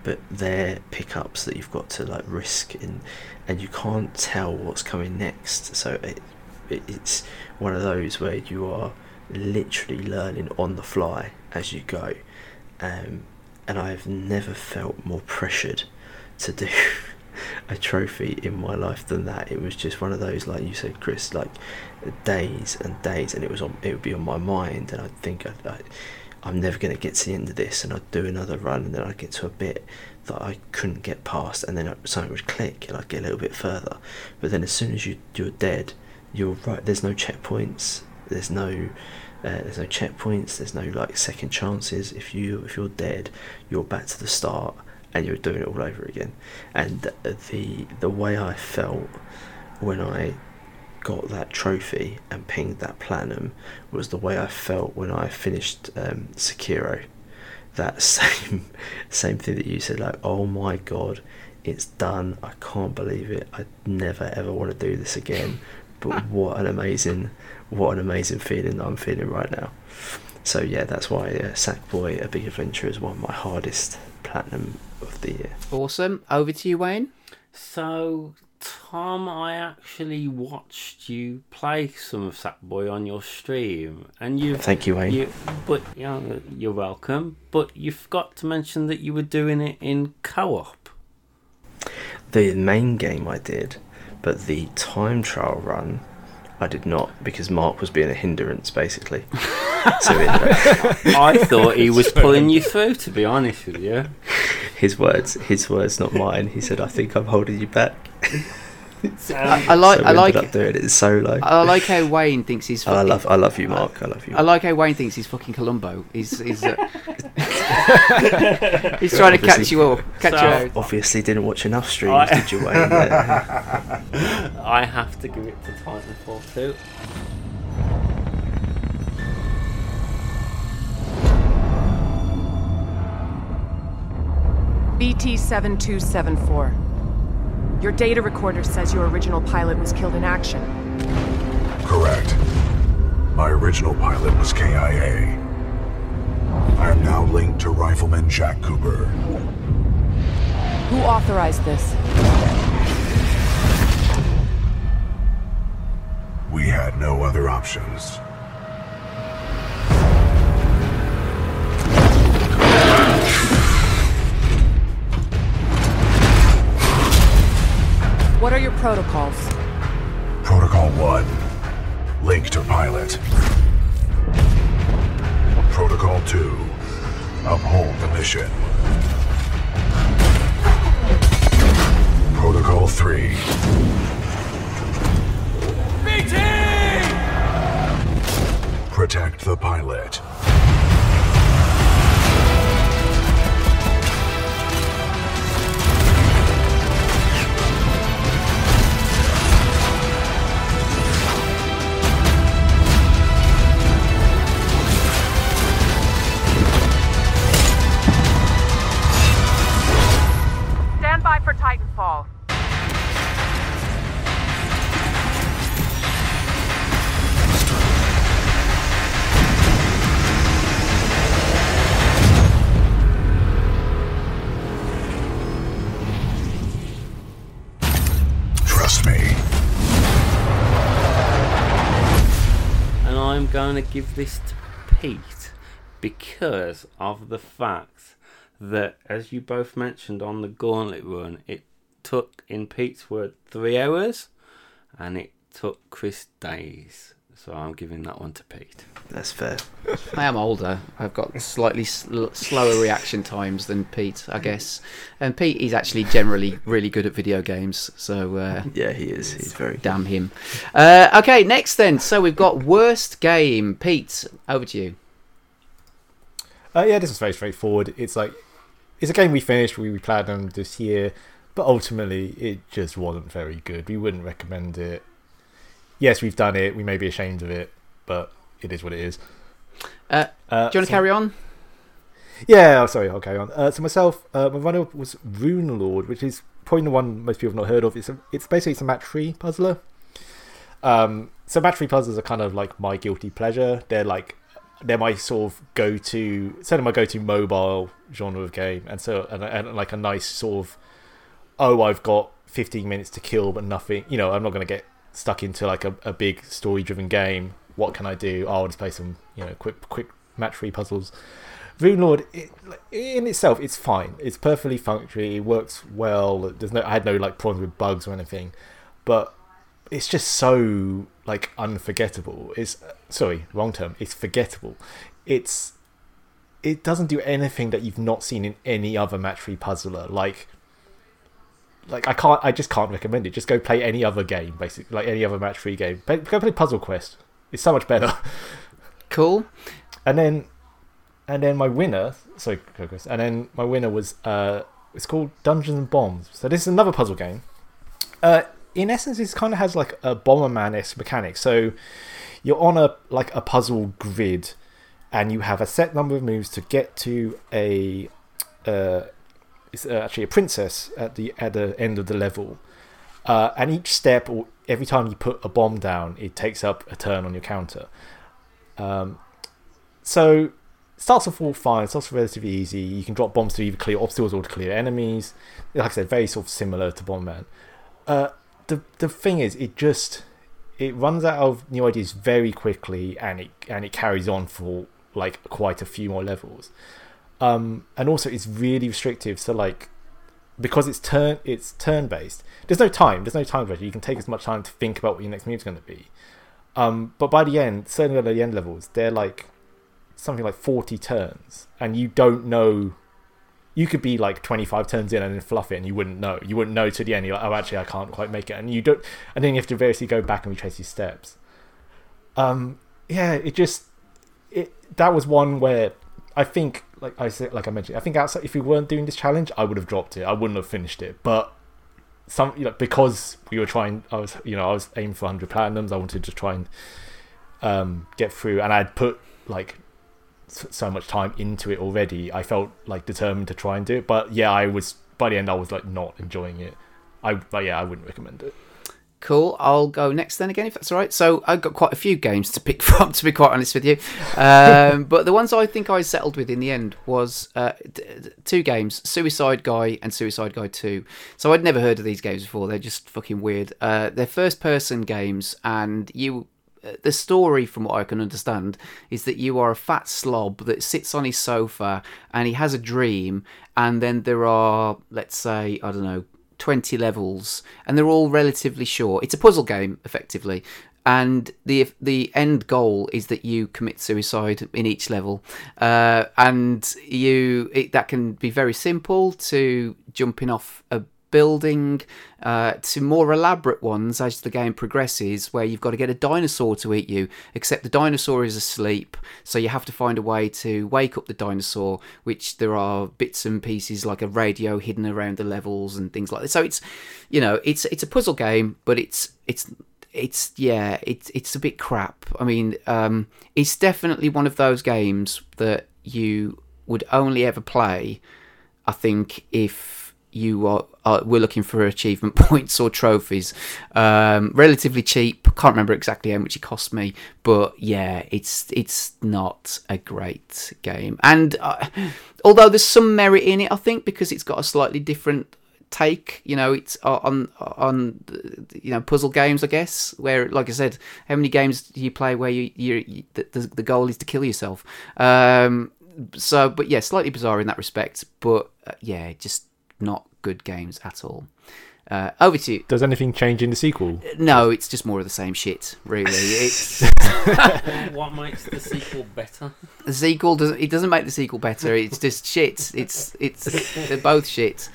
But they're pickups that you've got to like risk in and you can't tell what's coming next. So it, it it's one of those where you are literally learning on the fly as you go. Um, and I've never felt more pressured to do a trophy in my life than that. It was just one of those, like you said, Chris, like days and days, and it was on. It would be on my mind, and I'd think I, I, I'm never going to get to the end of this, and I'd do another run, and then I'd get to a bit that I couldn't get past, and then something would click, and I'd get a little bit further. But then, as soon as you you're dead, you're right. There's no checkpoints There's no uh, there's no checkpoints. There's no like second chances. If you if you're dead, you're back to the start and you're doing it all over again. And the the way I felt when I got that trophy and pinged that platinum was the way I felt when I finished um, Sekiro. That same same thing that you said, like, oh my god, it's done. I can't believe it. I never ever want to do this again. But what an amazing, what an amazing feeling that I'm feeling right now. So yeah, that's why uh, Sackboy: A Big Adventure is one of my hardest platinum of the year. Awesome. Over to you, Wayne. So, Tom, I actually watched you play some of Sackboy on your stream, and you. Thank you, Wayne. You, but you know, you're welcome. But you forgot to mention that you were doing it in co-op. The main game I did, but the time trial run I did not because Mark was being a hindrance basically. so it, I thought he was pulling you through. To be honest with you, his words, his words, not mine. He said, "I think I'm holding you back." I, I like. so I like. ended up doing it solo. I like how Wayne thinks he's. And I love, I love you, Mark. I love you. I like how Wayne thinks he's fucking Columbo. He's he's, uh, he's trying to catch you all. catch you all. Obviously, didn't watch enough streams, I- did you, Wayne? Yeah. I have to give it to Titanfall two. BT 7274. Your data recorder says your original pilot was killed in action. Correct. My original pilot was KIA. I am now linked to Rifleman Jack Cooper. Who authorized this? We had no other options. What are your protocols? Protocol 1 Link to pilot. Protocol 2 Uphold the mission. Protocol 3 Protect the pilot. Going to give this to Pete because of the fact that, as you both mentioned on the Gauntlet run, it took, in Pete's word, three hours, and it took Chris days. So I'm giving that one to Pete. That's fair. I am older. I've got slightly sl- slower reaction times than Pete, I guess. And Pete is actually generally really good at video games, so uh, Yeah, he is. He's very. Good. damn him. Uh, okay, next then. So we've got worst game. Pete, over to you. Uh, yeah, this is very straightforward. It's like it's a game we finished, we played them this year, but ultimately it just wasn't very good. We wouldn't recommend it. Yes, we've done it. We may be ashamed of it, but it is what it is. Uh, Uh, do you want to so- carry on? Yeah, oh, sorry, I'll carry on. Uh, so myself, uh, my runner was Rune Lord, which is probably the one most people have not heard of. It's a, it's basically it's a match three puzzler. Um, so match three puzzles are kind of like my guilty pleasure. They're like they're my sort of go to, certainly my go to mobile genre of game, and so and, and like a nice sort of oh I've got 15 minutes to kill, but nothing. You know, I'm not going to get stuck into like a, a big story driven game. What can I do? Oh, I'll just play some you know quick quick match free puzzles. Rune Lord, it, in itself, it's fine. It's perfectly functional. It works well. There's no, I had no like problems with bugs or anything, but it's just so like unforgettable. It's sorry, wrong term. It's forgettable. It's it doesn't do anything that you've not seen in any other match free puzzler. Like like I can't, I just can't recommend it. Just go play any other game, basically, like any other match three game. Play, go play Puzzle Quest. it's so much better. Cool. And then, and then my winner. Sorry. And then my winner was uh, it's called Dungeons and Bombs. So this is another puzzle game. Uh, in essence, this kind of has like a Bomberman esque mechanic. So you're on a like a puzzle grid, and you have a set number of moves to get to a. Uh, it's uh, actually a princess at the at the end of the level, uh, and each step or every time you put a bomb down, it takes up a turn on your counter. Um, so starts off all fine. Starts off relatively easy. You can drop bombs to either clear obstacles or to clear enemies. Like I said, very sort of similar to Bomberman. Uh, the the thing is, it just it runs out of new ideas very quickly, and it and it carries on for like quite a few more levels. Um, and also it's really restrictive. So like because it's turn it's turn based. There's no time. There's no time pressure. You can take as much time to think about what your next move is going to be. Um, but by the end, certainly at the end levels, they're like something like 40 turns, and you don't know. You could be like 25 turns in and then fluff it, and you wouldn't know. You wouldn't know to the end. You're like, oh, actually, I can't quite make it, and you don't. And then you have to variously go back and retrace your steps. Um, yeah, it just it that was one where I think, like I said, like I mentioned, I think outside if we weren't doing this challenge, I would have dropped it. I wouldn't have finished it, but some you know because we were trying i was you know i was aiming for 100 platinums i wanted to try and um, get through. And i'd put like so much time into it already i felt like determined to try and do it. But yeah i was by the end i was like not enjoying it. I but yeah i wouldn't recommend it Cool. I'll go next then again, if that's all right. So I've got quite a few games to pick from, to be quite honest with you. Um, but the ones I think I settled with in the end was uh, d- d- two games: Suicide Guy and Suicide Guy Two. So I'd never heard of these games before. They're just fucking weird. Uh, they're first-person games, and you. uh, The story, from what I can understand, is that you are a fat slob that sits on his sofa and he has a dream, and then there are, let's say, I don't know, 20 levels and they're all relatively short. It's a puzzle game effectively. And the the end goal is that you commit suicide in each level. Uh, and you it, that can be very simple to jumping off a building uh, to more elaborate ones as the game progresses where you've got to get a dinosaur to eat you except the dinosaur is asleep so you have to find a way to wake up the dinosaur which there are bits and pieces like a radio hidden around the levels and things like that. So it's you know it's it's a puzzle game but it's it's it's yeah it's it's a bit crap. I mean um it's definitely one of those games that you would only ever play i think if you are, are we're looking for achievement points or trophies. Um, relatively cheap. Can't remember exactly how much it cost me, but yeah, it's it's not a great game. And uh, although there's some merit in it, I think because it's got a slightly different take you know it's on on you know puzzle games i guess where like i said how many games do you play where you you, you the, the goal is to kill yourself um so but yeah slightly bizarre in that respect but uh, yeah just not good games at all. Uh, over to you. does anything change in the sequel No, it's just more of the same shit, really. It's what makes the sequel better? the sequel doesn't. It doesn't make the sequel better. It's just shit. It's it's they're both shit.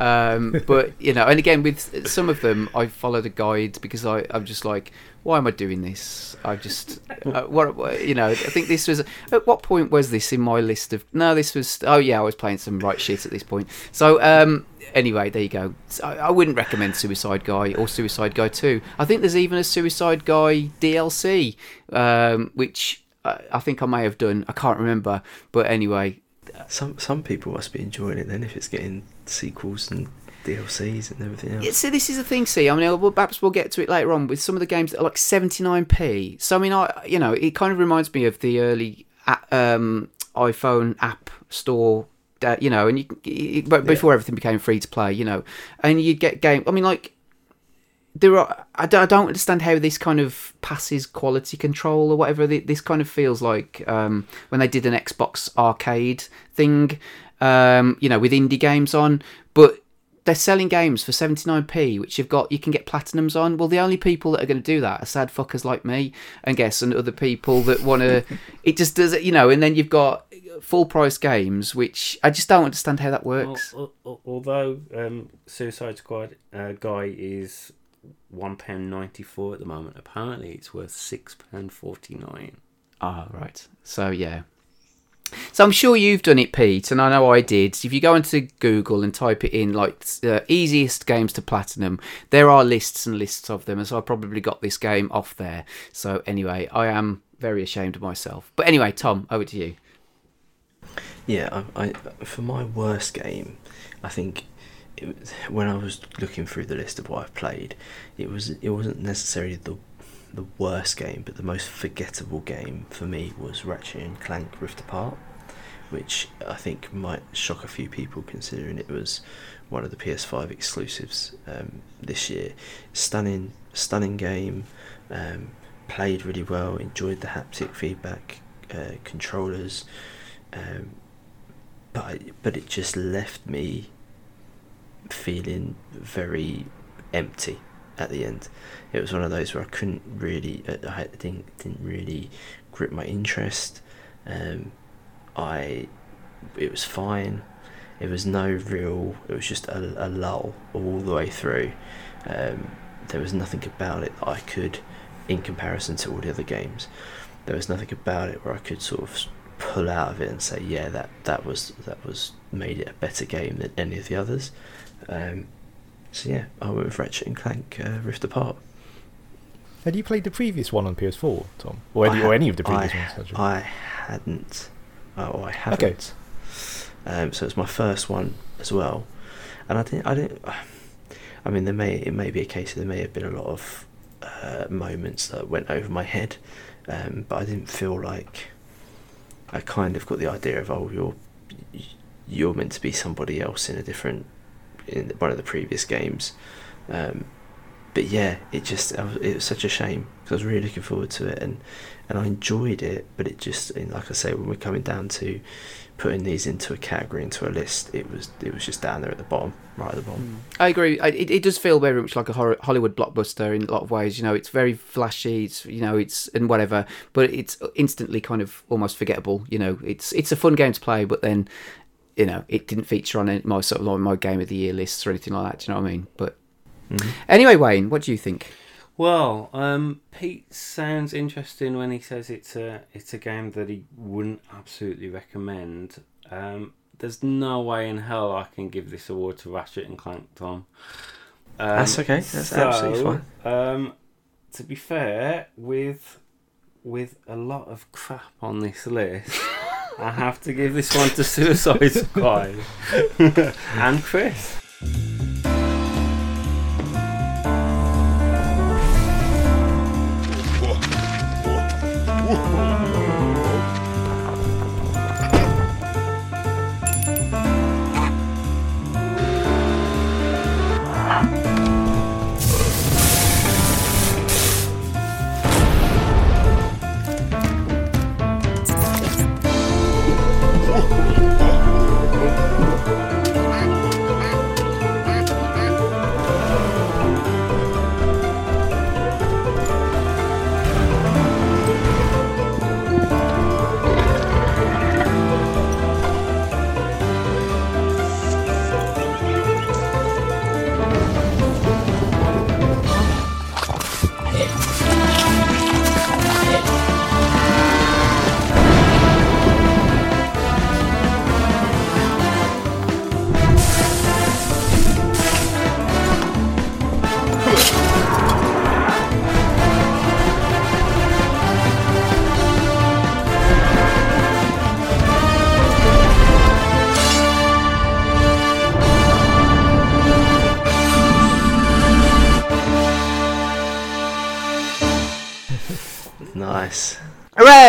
Um, but you know, and again with some of them, I followed a guide because I I'm just like, why am I doing this? I just uh, what what- you know. I think this was at what point was this in my list of? No, this was. Oh yeah, I was playing some right shit at this point. So um, anyway, there you go. So I, I wouldn't recommend Suicide Guy or Suicide Guy Two. I think there's even a Suicide Guy DLC, um, which I, I think I may have done. I can't remember, but anyway, Some some people must be enjoying it then if it's getting sequels and DLCs and everything else. Yeah, so this is the thing. See, I mean, well, perhaps we'll get to it later on with some of the games that are like 79p. So I mean, I you know, it kind of reminds me of the early um, iPhone app store. Uh, you know, and you, you but before everything became free to play, you know, and you get game. I mean, like there are. I don't, I don't understand how this kind of passes quality control or whatever. This kind of feels like um, when they did an Xbox arcade thing, um, you know, with indie games on, but they're selling games for 79p which you've got you can get platinums on well the only people that are going to do that are sad fuckers like me and guess and other people that want to it just does it you know and then you've got full price games which i just don't understand how that works al- al- although um, Suicide Squad uh, guy is one pound ninety four at the moment. Apparently, it's worth six pound forty nine. Ah, right. So yeah. So I'm sure you've done it, Pete, and I know I did. If you go into Google and type it in, like uh, easiest games to platinum, there are lists and lists of them, and so I probably got this game off there. So anyway, I am very ashamed of myself. But anyway, Tom, over to you. Yeah, I, I for my worst game, I think it was, when I was looking through the list of what I've played, it was it wasn't necessarily the the worst game, but the most forgettable game for me was Ratchet and Clank Rift Apart, which I think might shock a few people considering it was one of the PS5 exclusives um, this year. Stunning, stunning game. Um, played really well. Enjoyed the haptic feedback, uh, controllers. Um, but I, but it just left me feeling very empty at the end. It was one of those where I couldn't really, I didn't didn't really grip my interest. Um, I, it was fine. It was no real. It was just a, a lull all the way through. Um, there was nothing about it that I could, in comparison to all the other games, there was nothing about it where I could sort of pull out of it and say, yeah, that that was that was made it a better game than any of the others. Um, so yeah, I went with Ratchet and Clank uh, Rift Apart. Had you played the previous one on PS4, Tom, or any, or any of the previous I, ones? actually? I hadn't. Oh, I haven't. Um, so it's my first one as well, and I didn't. I didn't. I mean, there may it may be a case there may have been a lot of uh, moments that went over my head, um, but I didn't feel like I kind of got the idea of oh you're you're meant to be somebody else in a different in one of the previous games. Um, but yeah, it just it was such a shame because I was really looking forward to it and and I enjoyed it. But it just like I say, when we're coming down to putting these into a category into a list, it was it was just down there at the bottom, right at the bottom. Hmm. I agree. I, it, it does feel very much like a horror, Hollywood blockbuster in a lot of ways. You know, it's very flashy. It's you know, it's and whatever, but it's instantly kind of almost forgettable. You know, it's it's a fun game to play, but then you know, it didn't feature on my sort of like my game of the year lists or anything like that. Do you know what I mean? But mm-hmm. anyway, Wayne, what do you think? Well, um, Pete sounds interesting when he says it's a it's a game that he wouldn't absolutely recommend. Um, there's no way in hell I can give this award to Ratchet and Clank, Tom. Um, That's okay. That's absolutely fine. Um, to be fair, with with a lot of crap on this list, I have to give this one to Suicide Squad and Chris.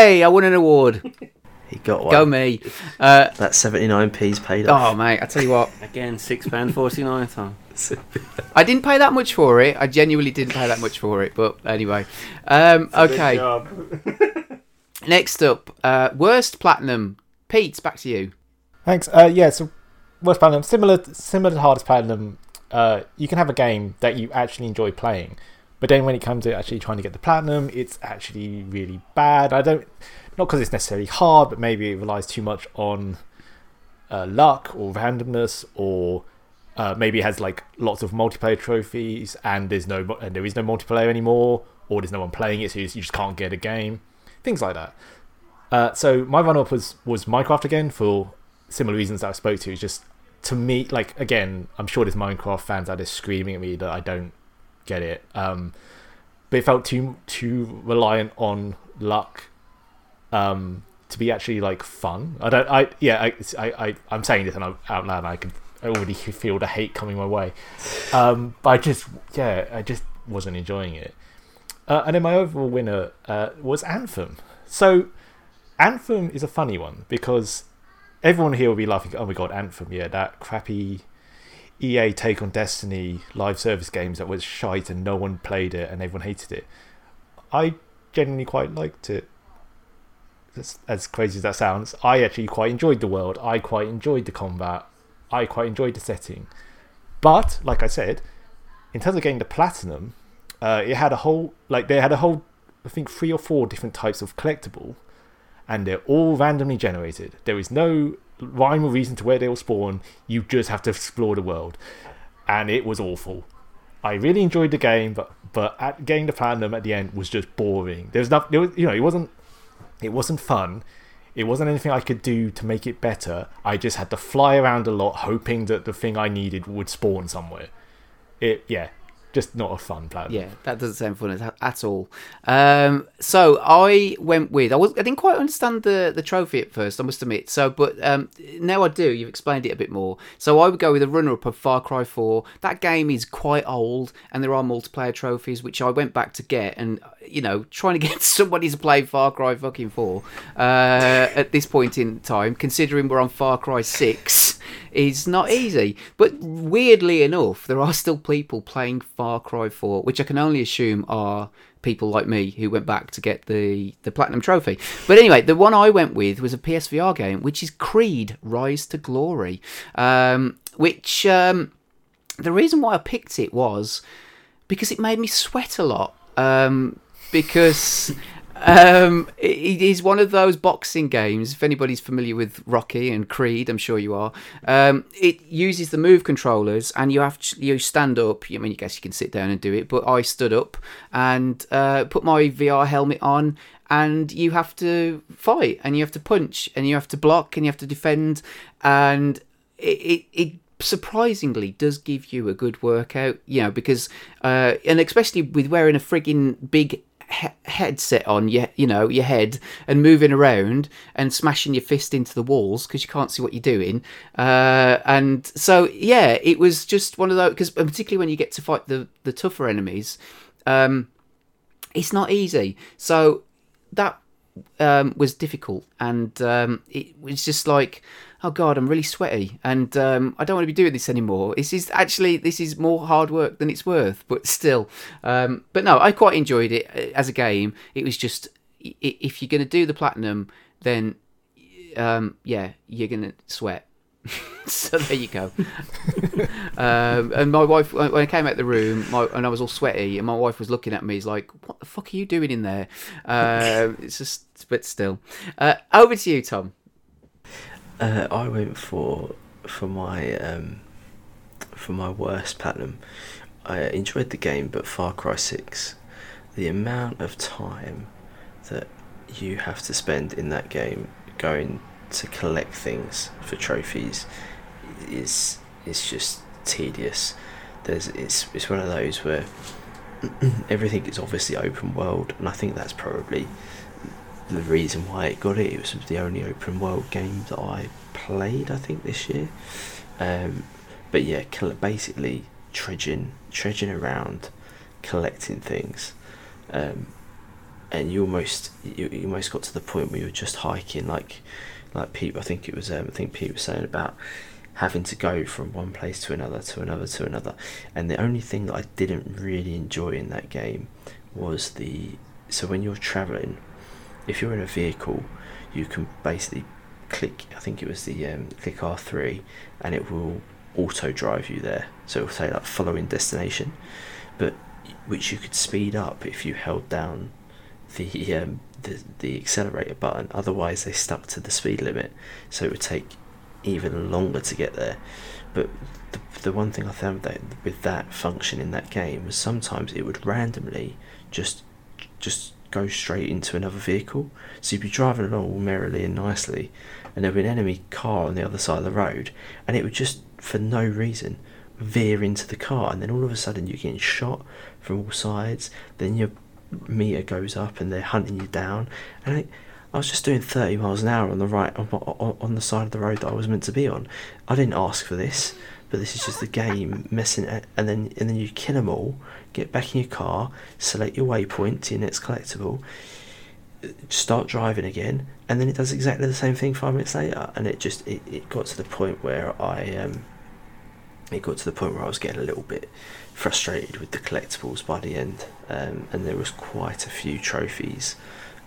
Hooray! I won an award. He got one. Go me. Uh, That 79p's paid off. oh mate, I tell you what, Again, six pound forty nine, Tom. I didn't pay that much for it. I genuinely didn't pay that much for it. But anyway, um, okay. Next up, uh, worst platinum. Pete, back to you. Thanks. Uh, yeah, so worst platinum, similar similar to hardest platinum. Uh, you can have a game that you actually enjoy playing, but then when it comes to actually trying to get the platinum, it's actually really bad. I don't, not because it's necessarily hard, but maybe it relies too much on uh, luck or randomness or Uh, maybe it has like lots of multiplayer trophies, and there's no and there is no multiplayer anymore, or there's no one playing it, so you just, you just can't get a game. Things like that. Uh, so my run up was was Minecraft again for similar reasons that I spoke to. It's just to me, like again, I'm sure there's Minecraft fans out there screaming at me that I don't get it. Um, but it felt too too reliant on luck um, to be actually like fun. I don't. I yeah. I I, I I'm saying this and I'm out loud. And I can already feel the hate coming my way. Um, but I just yeah. I just wasn't enjoying it. Uh, and then my overall winner uh, was Anthem. So Anthem is a funny one because everyone here will be laughing. Oh my god, Anthem! Yeah, that crappy EA take on Destiny live service games that was shite and no one played it and everyone hated it. I genuinely quite liked it. As, crazy as that sounds, I actually quite enjoyed the world. I quite enjoyed the combat. I quite enjoyed the setting. But like I said, in terms of getting the platinum, uh, it had a whole like they had a whole I think three or four different types of collectible, and they're all randomly generated. There is no rhyme or reason to where they will spawn. You just have to explore the world, and it was awful. I really enjoyed the game, but but at getting the platinum at the end was just boring. There was nothing. There was, you know, it wasn't it wasn't fun. It wasn't anything I could do to make it better. I just had to fly around a lot, hoping that the thing I needed would spawn somewhere. It yeah, just not a fun plan. Yeah, that doesn't sound fun at, all. Um, so I went with I was I didn't quite understand the the trophy at first. I must admit. So, but um, now I do. You've explained it a bit more. So I would go with a runner up of Far Cry Four. That game is quite old, and there are multiplayer trophies which I went back to get. And you know, trying to get somebody to play Far Cry fucking Four uh, at this point in time, considering we're on Far Cry Six is not easy. But weirdly enough, there are still people playing Far Cry 4, which I can only assume are people like me who went back to get the, the Platinum Trophy. But anyway, the one I went with was a PSVR game, which is Creed Rise to Glory, um, which um, the reason why I picked it was because it made me sweat a lot. Um, because um, it, is one of those boxing games. If anybody's familiar with Rocky and Creed, I'm sure you are. Um, it uses the move controllers, and you have you stand up. I mean, I guess you can sit down and do it, but I stood up and uh, put my VR helmet on, and you have to fight, and you have to punch, and you have to block, and you have to defend, and it, it, it surprisingly does give you a good workout, you know, because uh, and especially with wearing a frigging big he- headset on your you know your head and moving around and smashing your fist into the walls because you can't see what you're doing. Uh, and so yeah it was just one of those because particularly when you get to fight the the tougher enemies um, it's not easy. So that um, was difficult and um, it was just like oh god i'm really sweaty. And um, i don't want to be doing this anymore. This is actually this is more hard work than it's worth but still. Um, but no i quite enjoyed it uh, as a game. It was just if you're going to do the platinum then um, yeah you're going to sweat. So there you go. Um, and my wife when i came out the room my, and i was all sweaty and my wife was looking at me he's like what the fuck are you doing in there? Um, it's just but still. Uh, over to you tom Uh, I went for for my um, for my worst platinum. I enjoyed the game, but Far Cry Six, the amount of time that you have to spend in that game going to collect things for trophies is is just tedious. There's it's it's one of those where everything is obviously open world, and I think that's probably the reason why it got it. It was the only open world game that I played, I think, this year. Um, but yeah, basically trudging, trudging around, collecting things, um, and you almost you, you almost got to the point where you were just hiking, like like Pete. I think it was um, I think Pete was saying about having to go from one place to another to another to another, and the only thing that I didn't really enjoy in that game was the so when you're traveling if you're in a vehicle, you can basically click. I think it was the um, click R three, and it will auto drive you there. So it will say like following destination, but which you could speed up if you held down the um, the the accelerator button. Otherwise, they stuck to the speed limit, so it would take even longer to get there. But the the one thing I found that with that function in that game was sometimes it would randomly just just go straight into another vehicle. So you'd be driving along all merrily and nicely, and there'd be an enemy car on the other side of the road, and it would just for no reason veer into the car, and then all of a sudden you're getting shot from all sides. Then your meter goes up, and they're hunting you down, and. I, I was just doing 30 miles an hour on the right on, on, the side of the road that I was meant to be on. I didn't ask for this, but this is just the game messing it. And then and then you kill them all, get back in your car, select your waypoint to your next collectible, start driving again, and then it does exactly the same thing five minutes later. And it just it, it got to the point where I um it got to the point where I was getting a little bit frustrated with the collectibles by the end, um, and there was quite a few trophies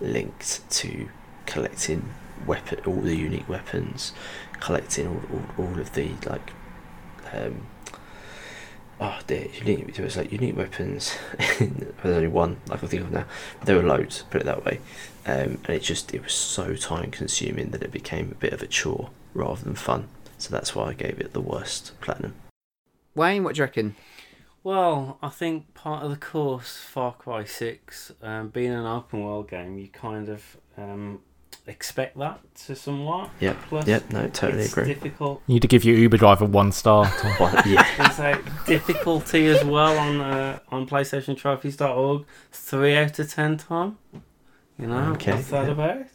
linked to collecting weapon, all the unique weapons, collecting all, all, all of the like, um, oh dear, unique. There was like unique weapons. There's only one I can think of now. There were loads. Put it that way. Um, and it just it was so time consuming that it became a bit of a chore rather than fun. So that's why I gave it the worst platinum. Wayne, what do you reckon? Well, I think part of the course, Far Cry 6, um, being an open world game, you kind of um, expect that to somewhat. Yep. Plus, Yep. No, totally it's agree. difficult. You need to give your Uber driver one star. One- yeah. There's a difficulty as well on uh, on PlayStationTrophies.org. Three out of ten Tom. You know, Okay, what's that yeah. about?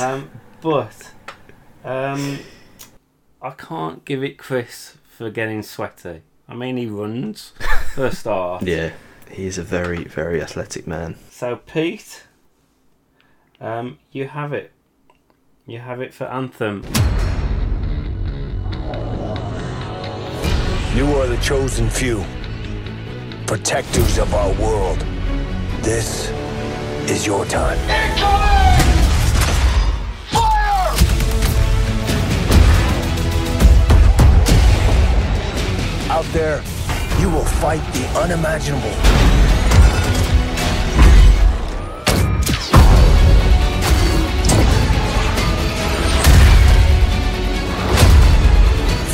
Um, but um, I can't give it Chris for getting sweaty. I mean, he runs for a start. Yeah. He's a very very athletic man. So Pete, um, you have it. You have it for Anthem. You are the chosen few, protectors of our world. This is your time. Out there, you will fight the unimaginable.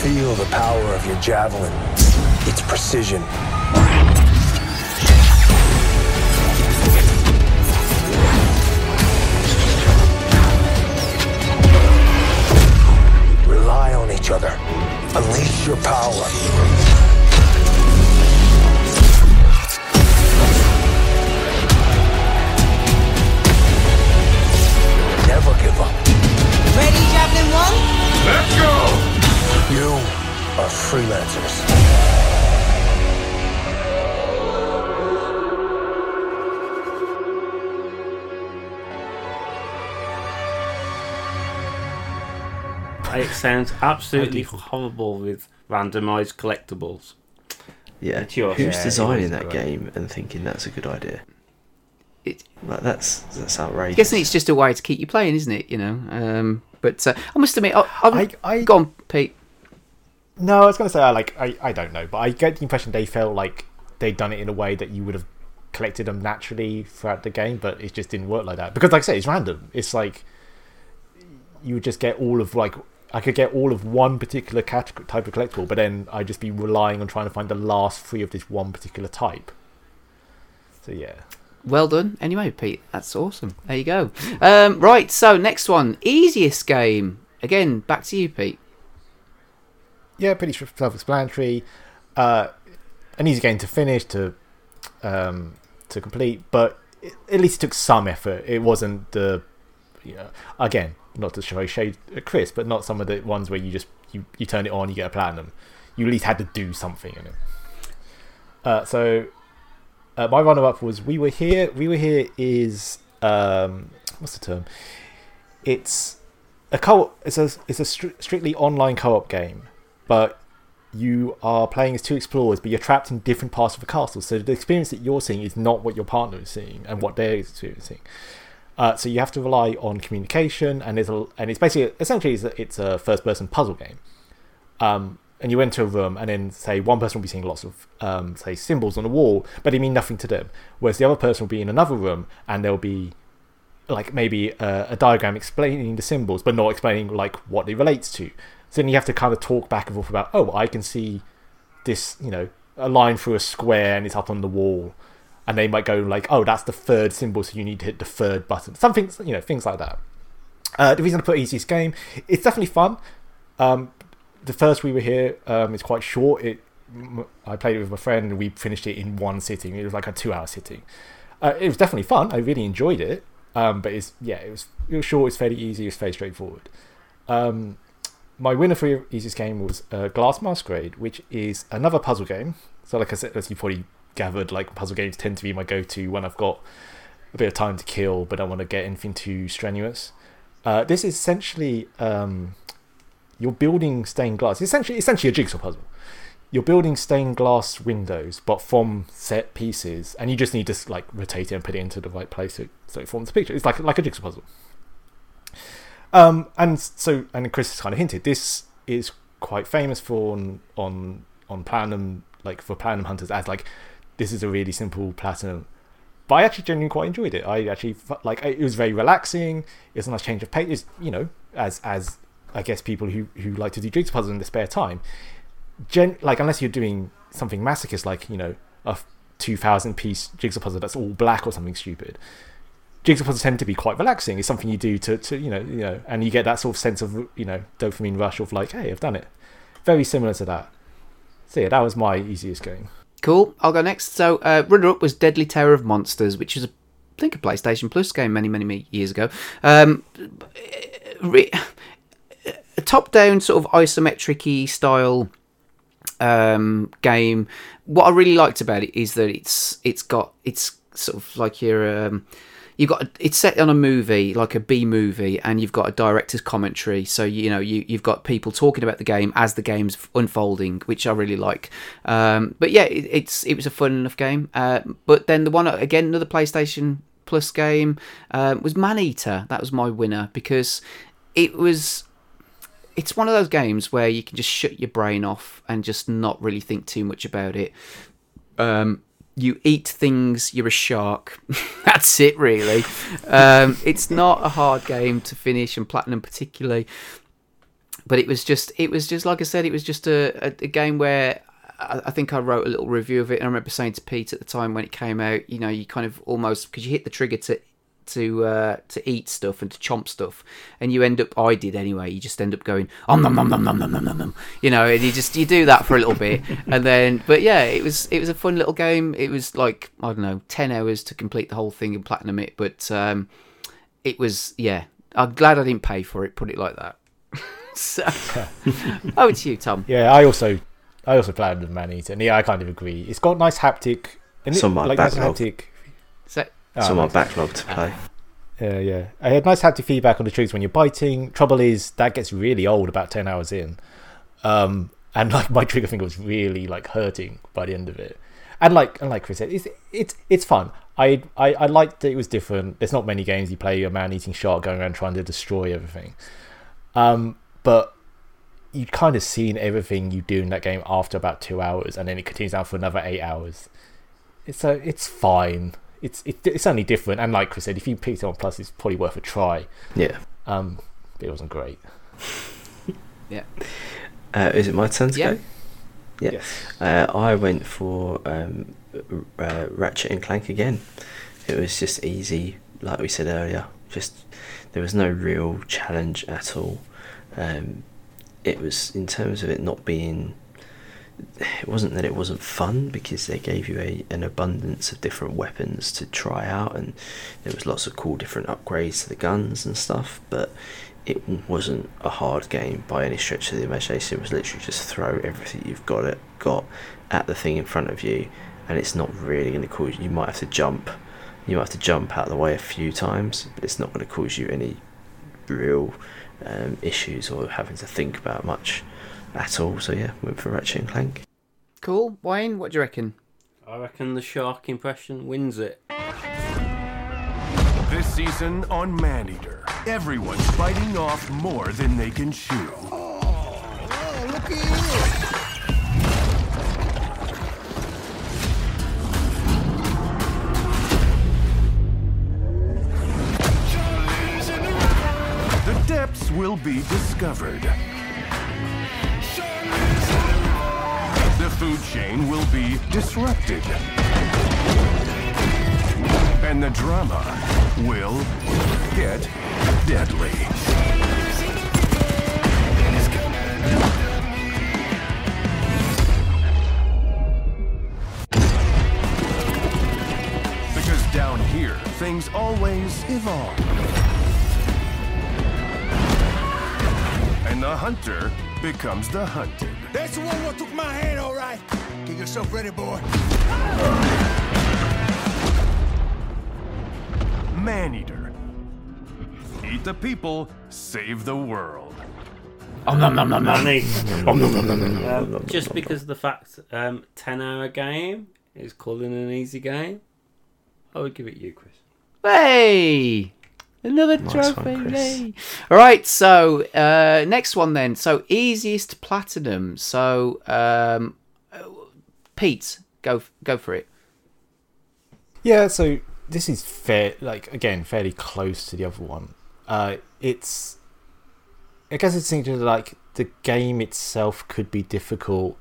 Feel the power of your javelin, its precision. Rely on each other. Unleash your power. Never give up. Ready, Javelin 1? You are freelancers. It sounds absolutely horrible with randomized collectibles. Yeah. It's. Who's Yeah, designing that great. game and thinking that's a good idea? It, Like that's that's outrageous. I guess it's just a way to keep you playing, isn't it? You know. Um, but uh, I must admit, I, I, I- I- go on, Pete. No, I was going to say, I like, I, I don't know, but I get the impression they felt like they'd done it in a way that you would have collected them naturally throughout the game, but it just didn't work like that. Because, like I say, it's random. It's like you would just get all of like I could get all of one particular category, type of collectible, but then I'd just be relying on trying to find the last three of this one particular type. So yeah, Well done. Anyway, Pete, that's awesome. There you go. Um, right. So next one, easiest game. Again, back to you, Pete. Yeah, pretty self-explanatory. Uh, an easy game to finish to um, to complete, but it, at least it took some effort. It wasn't the you know, again not to show shade at Chris, but not some of the ones where you just you, you turn it on, you get a platinum. You at least had to do something in it. Uh, so uh, my runner-up was we were here. We were here is um, what's the term? It's a co. It's a it's a stri- strictly online co-op game, but you are playing as two explorers, but you're trapped in different parts of the castle. So the experience that you're seeing is not what your partner is seeing and what they're experiencing. Uh, so you have to rely on communication, and a, and it's basically essentially it's a, first-person puzzle game. Um, and you enter a room, and then say one person will be seeing lots of um, say symbols on the wall, but they mean nothing to them. Whereas the other person will be in another room, and there'll be like maybe a, a diagram explaining the symbols, but not explaining like what they relate to. Then you have to kind of talk back and forth about, oh, I can see this, you know, a line through a square and it's up on the wall. And they might go like, oh, that's the third symbol, so you need to hit the third button. Something, you know, things like that. Uh, the reason I put easiest game, it's definitely fun. Um, the first we were here um, quite short. It, I played it with my friend and we finished it in one sitting. It was like a two-hour sitting. Uh, it was definitely fun. I really enjoyed it. Um, but it's yeah, it was it was short. It's fairly easy. It's fairly straightforward. Um, my winner for easiest game was uh, Glass Masquerade, which is another puzzle game. So, like I said, as you probably gathered, like puzzle games tend to be my go-to when I've got a bit of time to kill, but don't want to get anything too strenuous. Uh, this is essentially um, you're building stained glass. It's essentially, essentially a jigsaw puzzle. You're building stained glass windows, but from set pieces, and you just need to like rotate it and put it into the right place so, so it forms a picture. It's like like a jigsaw puzzle. Um, and so, and Chris has kind of hinted this is quite famous for on on on platinum, like for platinum hunters, as like this is a really simple platinum. But I actually genuinely quite enjoyed it. I actually like it was very relaxing. It's a nice change of pace. It's, you know, as as I guess people who who like to do jigsaw puzzles in their spare time, gen like unless you're doing something masochist like you know a two thousand piece jigsaw puzzle that's all black or something stupid. Jigsaw puzzles tend to be quite relaxing. It's something you do to, to you know you know, and you get that sort of sense of you know dopamine rush of like, hey, I've done it. Very similar to that. So yeah, that was my easiest game. Cool. I'll go next. So, uh, runner up was Deadly Tower of Monsters, which is, a, I think, a PlayStation Plus game many, many, years ago. Um, re- a top down, sort of isometric style um, game. What I really liked about it is that it's it's got it's sort of like your um, you've got it's set on a movie like a B movie, and you've got a director's commentary. So you know you you've got people talking about the game as the game's unfolding, which I really like. Um, but yeah, it, it's it was a fun enough game. Uh, but then the one again, another PlayStation Plus game uh, was Maneater. That was my winner because it was it's one of those games where you can just shut your brain off and just not really think too much about it. Um, you eat things, you're a shark. That's it, really. Um, it's not a hard game to finish, and platinum particularly. But it was just, it was just like I said, it was just a, a, a game where I, I think I wrote a little review of it, and I remember saying to Pete at the time when it came out, you know, you kind of almost because you hit the trigger to to uh, to eat stuff and to chomp stuff, and you end up. I did anyway. You just end up going om nom nom nom nom nom nom nom. You know, and you just you do that for a little bit, and then. But yeah, it was it was a fun little game. It was like I don't know, ten hours to complete the whole thing and platinum it. But um, it was yeah. I'm glad I didn't pay for it. Put it like that. so, oh, it's you, Tom. Yeah, I also I also played Maneater, and yeah, I kind of agree. It's got nice haptic. Some like, like haptic so, It's Oh, on my backlog to play. Yeah, yeah. I had nice haptic feedback on the triggers when you're biting. Trouble is that gets really old about ten hours in, um, and like my trigger finger was really like hurting by the end of it. And like and like Chris said, it's it's it's fun. I I, I liked that it was different. There's not many games you play a man eating shark going around trying to destroy everything. Um, but you'd kind of seen everything you do in that game after about two hours, and then it continues on for another eight hours. It's so it's fine. It's it, it's only different, and like Chris said, if you picked it on Plus, it's probably worth a try. Yeah. Um, but it wasn't great. yeah. Uh, is it my turn to Yeah. go? Yeah. Yes. Uh, I went for um, uh, Ratchet and Clank again. It was just easy, like we said earlier. Just there was no real challenge at all. Um, it was in terms of it not being. It wasn't that it wasn't fun because they gave you a an abundance of different weapons to try out, and there was lots of cool different upgrades to the guns and stuff. But it wasn't a hard game by any stretch of the imagination. It was literally just throw everything you've got it got at the thing in front of you, and it's not really going to cause you. You might have to jump, you might have to jump out of the way a few times, but it's not going to cause you any real um, issues or having to think about much at all. So yeah, went for Ratchet and Clank. Cool, Wayne. What do you reckon? I reckon the shark impression wins it. This season on Maneater, everyone's biting off more than they can chew. The depths will be discovered. Food chain will be disrupted. And the drama will get deadly. Because down here, things always evolve. And the hunter becomes the hunted. That's the one what took my hand, all right. Get yourself ready, boy. Maneater. Eat the people, save the world. Nom, nom, nom, nom, just because of the fact um, 10 hour game is called an easy game, I would give it you, Chris. Hey! Another Nice trophy. one. All right, so uh, next one then. So easiest platinum. So um, Pete, go go for it. Yeah, so this is fair, like again, fairly close to the other one. Uh, it's, I guess it's thinking like the game itself could be difficult,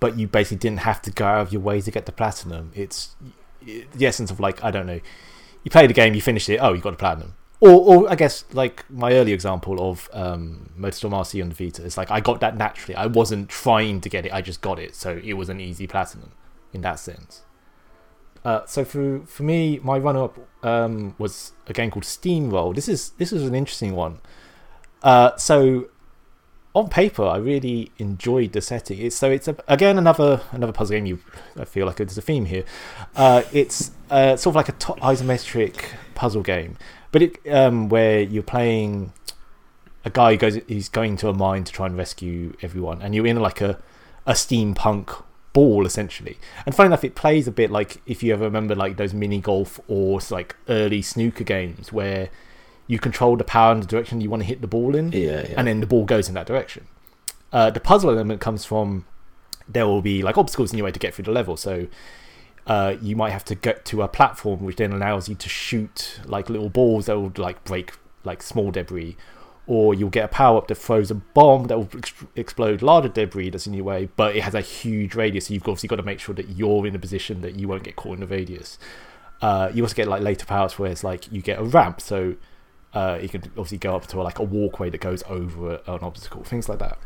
but you basically didn't have to go out of your way to get the platinum. It's the essence of like I don't know, you play the game, you finish it, oh, you got a platinum. Or, or I guess like my early example of um, Motorstorm RC on the Vita. It's like I got that naturally. I wasn't trying to get it. I just got it, so it was an easy platinum in that sense. Uh, so for for me, my runner up um, was a game called Steamroll. This is this is an interesting one. Uh, so on paper, I really enjoyed the setting. It's so it's a, again another another puzzle game. You I feel like there's a theme here. Uh, it's uh, sort of like a top isometric puzzle game, but it um, where you're playing a guy who goes he's going to a mine to try and rescue everyone, and you're in like a a steampunk ball essentially. And funny enough, it plays a bit like if you ever remember like those mini golf or like early snooker games where you control the power and the direction you want to hit the ball in, Yeah, yeah. and then the ball goes in that direction. Uh, the puzzle element comes from there will be like obstacles in your way to get through the level. So uh, you might have to get to a platform, which then allows you to shoot like little balls that will like break like small debris, or you'll get a power up that throws a bomb that will ex- explode larger debris that's in your way, but it has a huge radius. So you've obviously got to make sure that you're in a position that you won't get caught in the radius. Uh, you also get like later powers where it's like you get a ramp, so uh, you can obviously go up to like a walkway that goes over a, an obstacle, things like that.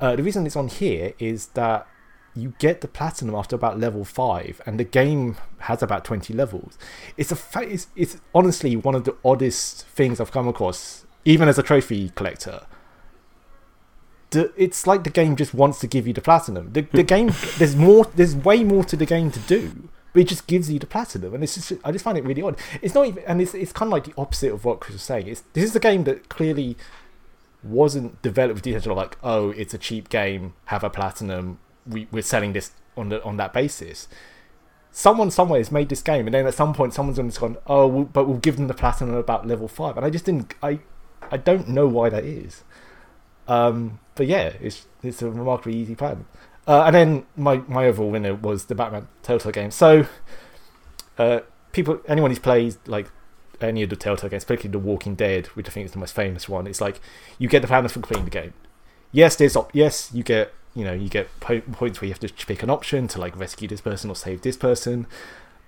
Uh, the reason it's on here is that you get the platinum after about level five, and the game has about twenty levels. It's a fa- it's, it's honestly one of the oddest things I've come across, even as a trophy collector. The, it's like the game just wants to give you the platinum. The, the game there's more there's way more to the game to do, but it just gives you the platinum, and it's just I just find it really odd. It's not even, and it's it's kind of like the opposite of what Chris was saying. It's this is a game that clearly wasn't developed with the intention of like, oh, it's a cheap game, have a platinum, we, we're selling this on the on that basis. Someone somewhere has made this game, and then at some point, someone's just gone, oh, we'll, but we'll give them the platinum at about level five, and I just didn't, I, I don't know why that is. Um, but yeah, it's it's a remarkably easy plan. Uh, and then my my overall winner was the Batman Telltale game. So, uh, people, anyone who's played like any of the Telltale games, particularly The Walking Dead, which I think is the most famous one, it's like you get the platinum for completing the game. Yes, there's op- yes you get you know you get po- points where you have to pick an option to like rescue this person or save this person.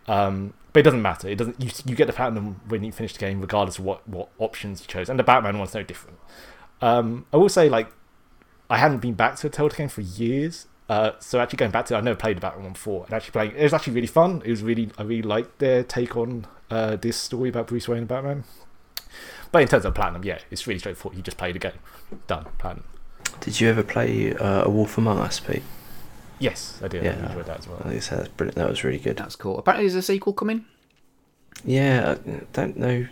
Um, but it doesn't matter. It doesn't. You, you get the platinum when you finish the game, regardless of what, what options you chose. And the Batman one's no different. Um, I will say, like, I hadn't been back to a Telltale game for years. Uh, so actually going back to, it, I never played Batman one before, and actually playing it was actually really fun. It was really, I really liked their take on uh, this story about Bruce Wayne and Batman. But in terms of platinum, yeah, it's really straightforward. You just play the game, done, platinum. Did you ever play uh, A Wolf Among Us, Pete? Yes, I did. Yeah, I enjoyed that as well. I think that's brilliant. That was really good. That's cool. Apparently, there's a sequel coming. Yeah, I don't know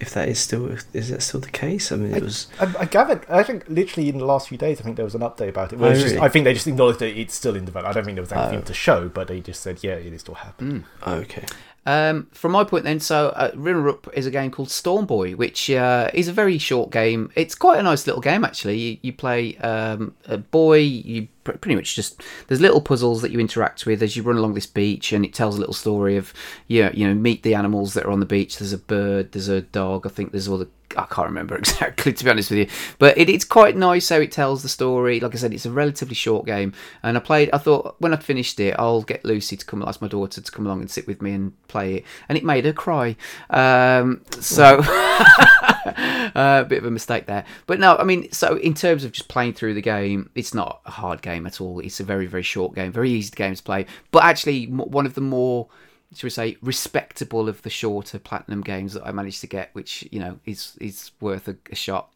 if that is still is that still the case. I mean, it was. I, I gathered. I think literally in the last few days, I think there was an update about it. Oh, Where it's just. I think they just acknowledged that it's still in development. I don't think there was anything Oh. to show, but they just said, yeah, it is still happening. Hmm. Oh, okay. Um, from my point, then, so uh, runner up is a game called Storm Boy, which uh, is a very short game. It's quite a nice little game, actually. You, you play um, a boy. You pr- pretty much just there's little puzzles that you interact with as you run along this beach, and it tells a little story of yeah, you know, meet the animals that are on the beach. There's a bird, there's a dog. I think there's other I can't remember exactly to be honest with you, but it, it's quite nice how it tells the story. Like I said, it's a relatively short game, and I played. I thought when I finished it, I'll get Lucy to come, ask my daughter to come along and sit with me and play it, and it made her cry. Um, so a uh, bit of a mistake there, but no, I mean, so in terms of just playing through the game, it's not a hard game at all. It's a very very short game, very easy game to play, but actually one of the more should we say respectable of the shorter platinum games that I managed to get, which you know is is worth a, a shot.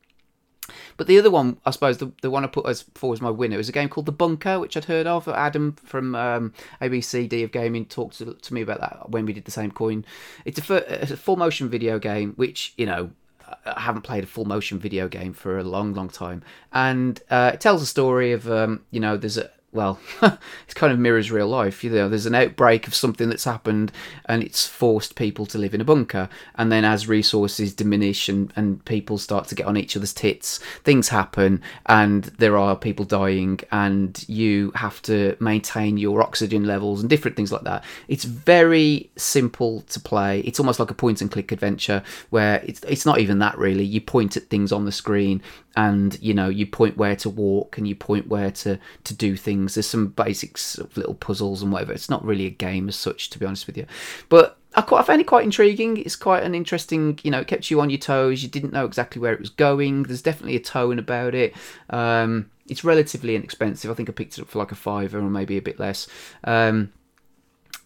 But the other one, I suppose, the, the one I put as forward as my winner was a game called The Bunker, which I'd heard of. Adam from um, ABCD of Gaming talked to, to me about that when we did the same coin. It's a, a full motion video game, which, you know, I haven't played a full motion video game for a long, long time. And uh, it tells a story of, um, you know, there's a, well, it kind of mirrors real life. You know, there's an outbreak of something that's happened, and it's forced people to live in a bunker. And then, as resources diminish and and people start to get on each other's tits, things happen, and there are people dying, and you have to maintain your oxygen levels and different things like that. It's very simple to play. It's almost like a point and click adventure where it's it's not even that really. You point at things on the screen, and you know you point where to walk and you point where to to do things there's some basics of little puzzles and whatever it's not really a game as such to be honest with you but I, quite, I found it quite intriguing. It's quite an interesting, you know, it kept you on your toes. You didn't know exactly where it was going. There's definitely a tone about it. Um, it's relatively inexpensive. I think I picked it up for like a fiver or maybe a bit less. Um,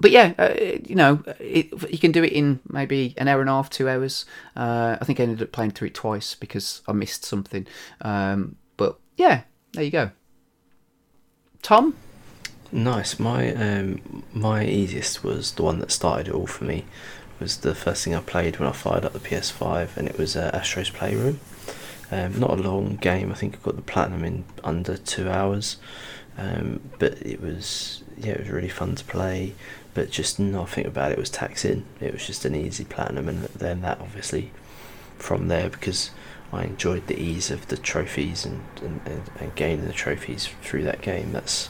but yeah, uh, you know, it, you can do it in maybe an hour and a half, two hours. Uh, I think I ended up playing through it twice because I missed something. Um, but yeah, there you go. Tom. Nice. My um, my easiest was the one that started it all for me. It Was the first thing I played when I fired up the PS5, and it was uh, Astro's Playroom. Um, not a long game. I think I got the platinum in under two hours, um, but it was yeah, it was really fun to play but just nothing about it was taxing. It was just an easy platinum, and then that obviously from there because I enjoyed the ease of the trophies and, and, and gaining the trophies through that game. That's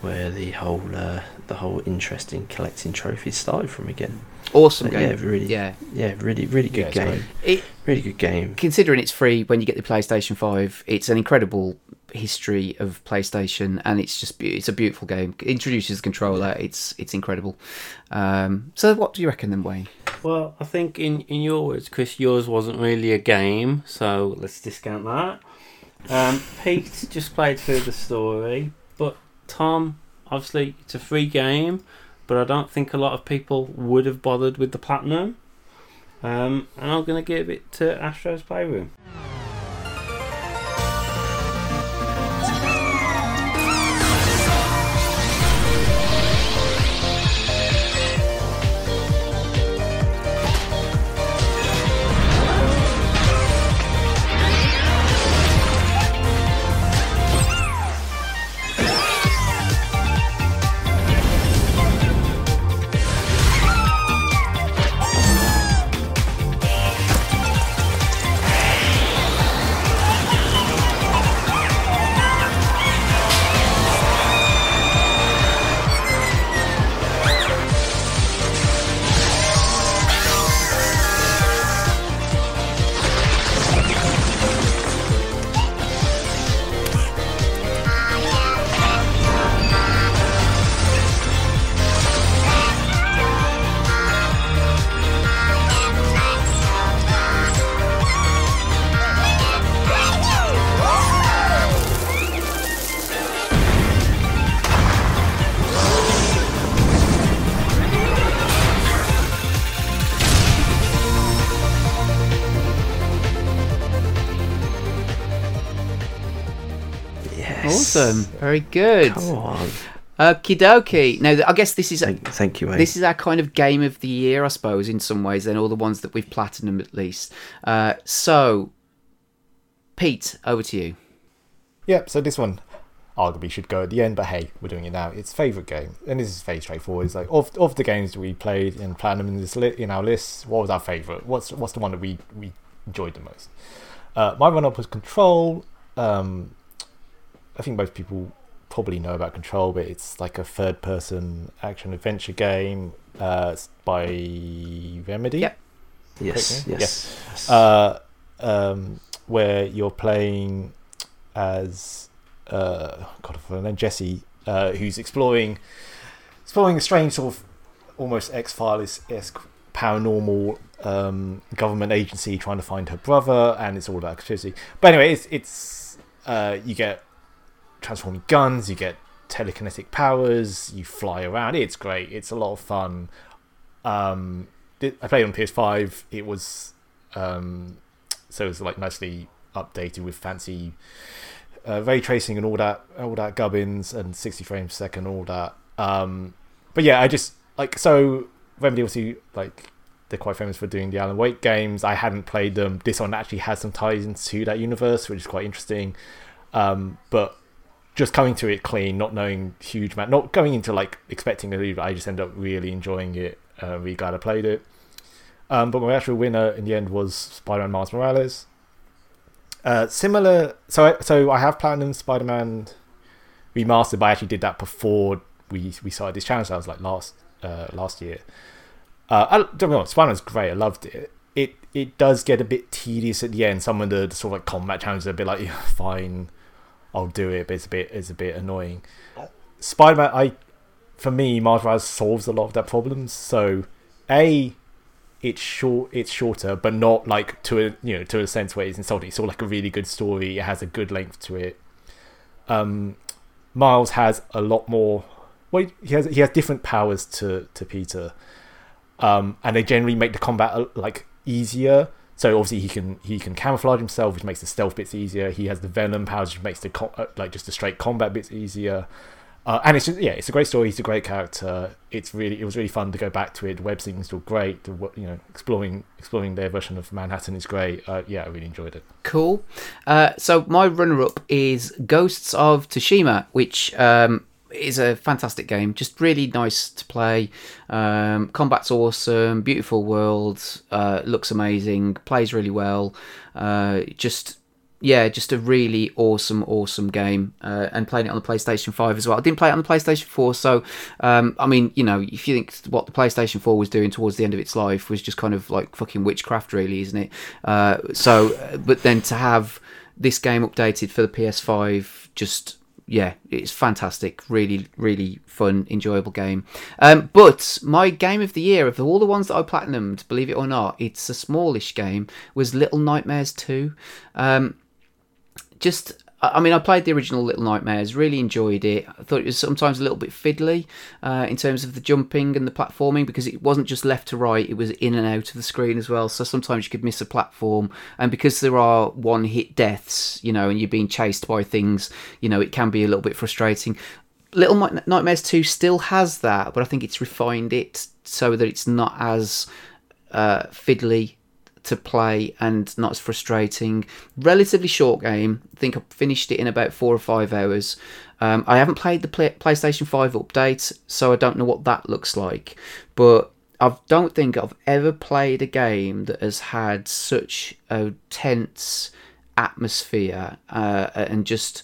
where the whole uh, the whole interest in collecting trophies started from again. Awesome but game. Yeah, really. Yeah, yeah, really, really good Yeah, game. It, really good game. considering it's free when you get the PlayStation Five, it's an incredible history of PlayStation, and it's just be- it's a beautiful game. It introduces the controller. It's it's incredible. Um, so, what do you reckon then, Wayne? Well, I think in, in your words, Chris, yours wasn't really a game, so let's discount that. Um, Pete just played through the story, but Tom, obviously, it's a free game, but I don't think a lot of people would have bothered with the platinum. Um, and I'm going to give it to Astro's Playroom. Awesome, very good. Come on. Okie dokie. Now, I guess this is Thank, thank you, mate. this is our kind of game of the year, I suppose, in some ways, and all the ones that we've platinum at least. Uh, so, Pete, over to you. Yep, so this one arguably should go at the end, but hey, we're doing it now. It's favourite game, and this is very straightforward. It's like of of the games that we played in Platinum in this li- in our list, what was our favourite? What's what's the one that we we enjoyed the most? Uh, my run up was Control. Um, I think most people probably know about Control, but it's like a third person action adventure game. Uh, by Remedy. Yep. yes, Yeah. yes. yes. Uh, um, where you're playing as uh, God, and then Jesse, uh, who's exploring exploring a strange sort of almost X Files esque paranormal um, government agency trying to find her brother, and it's all about conspiracy. But anyway, it's it's uh, you get transforming guns, you get telekinetic powers, you fly around. It's great. It's a lot of fun. Um, I played on PS5. It was um, so it was like nicely updated with fancy uh, ray tracing and all that, all that gubbins and 60 frames per second, all that. Um, but yeah, I just like so Remedy obviously like they're quite famous for doing the Alan Wake games. I hadn't played them. This one actually has some ties into that universe, which is quite interesting. Um, but just coming to it clean, not knowing huge amount, not going into like expecting to leave, I just ended up really enjoying it. Uh, really glad I played it. Um, but my actual winner in the end was Spider-Man Miles Morales. Uh, similar, so I, so I have Platinum Spider-Man remastered, but I actually did that before we we started this. So I was like last uh, last year. Uh, I don't know, Spider-Man's great. I loved it. It it does get a bit tedious at the end. Some of the, the sort of like combat challenges are a bit like, yeah, fine, I'll do it, but it's a bit it's a bit annoying. Spider-Man, I for me, Miles Morales solves a lot of that problems. So, a it's short it's shorter but not like to a you know to a sense where it's insulting. It's all like a really good story. It has a good length to it. Um miles has a lot more well he has he has different powers to to peter. Um and they generally make the combat uh, like easier so obviously he can he can camouflage himself which makes the stealth bits easier he has the venom powers which makes the uh, like just the straight combat bits easier uh, and it's just, yeah, it's a great story. He's a great character. It's really it was really fun to go back to it. The web is still great. The, you know, exploring exploring their version of Manhattan is great. Uh, yeah, I really enjoyed it. Cool. Uh, so my runner up is Ghosts of Tsushima, which um, is a fantastic game. Just really nice to play. Um, combat's awesome. Beautiful world. Uh, looks amazing. Plays really well. Uh, just yeah, just a really awesome, awesome game, uh, and playing it on the PlayStation Five as well. I didn't play it on the PlayStation Four, so um, I mean, you know, if you think what the PlayStation Four was doing towards the end of its life was just kind of like fucking witchcraft, really, isn't it? Uh, so, but then to have this game updated for the PS5, just yeah, it's fantastic. Really, really fun, enjoyable game. Um, but my game of the year, of all the ones that I platinumed, believe it or not, it's a smallish game, was Little Nightmares 2. Um, just I mean, I played the original Little Nightmares, really enjoyed it. I thought it was sometimes a little bit fiddly uh, in terms of the jumping and the platforming because it wasn't just left to right, it was in and out of the screen as well. So sometimes you could miss a platform. And because there are one hit deaths, you know, and you're being chased by things, you know, it can be a little bit frustrating. Little Nightmares 2 still has that, but I think it's refined it so that it's not as uh, fiddly to play and not as frustrating. Relatively short game. I think I finished it in about four or five hours. Um, I haven't played the play- PlayStation 5 update, so I don't know what that looks like. But I don't think I've ever played a game that has had such a tense atmosphere uh, and just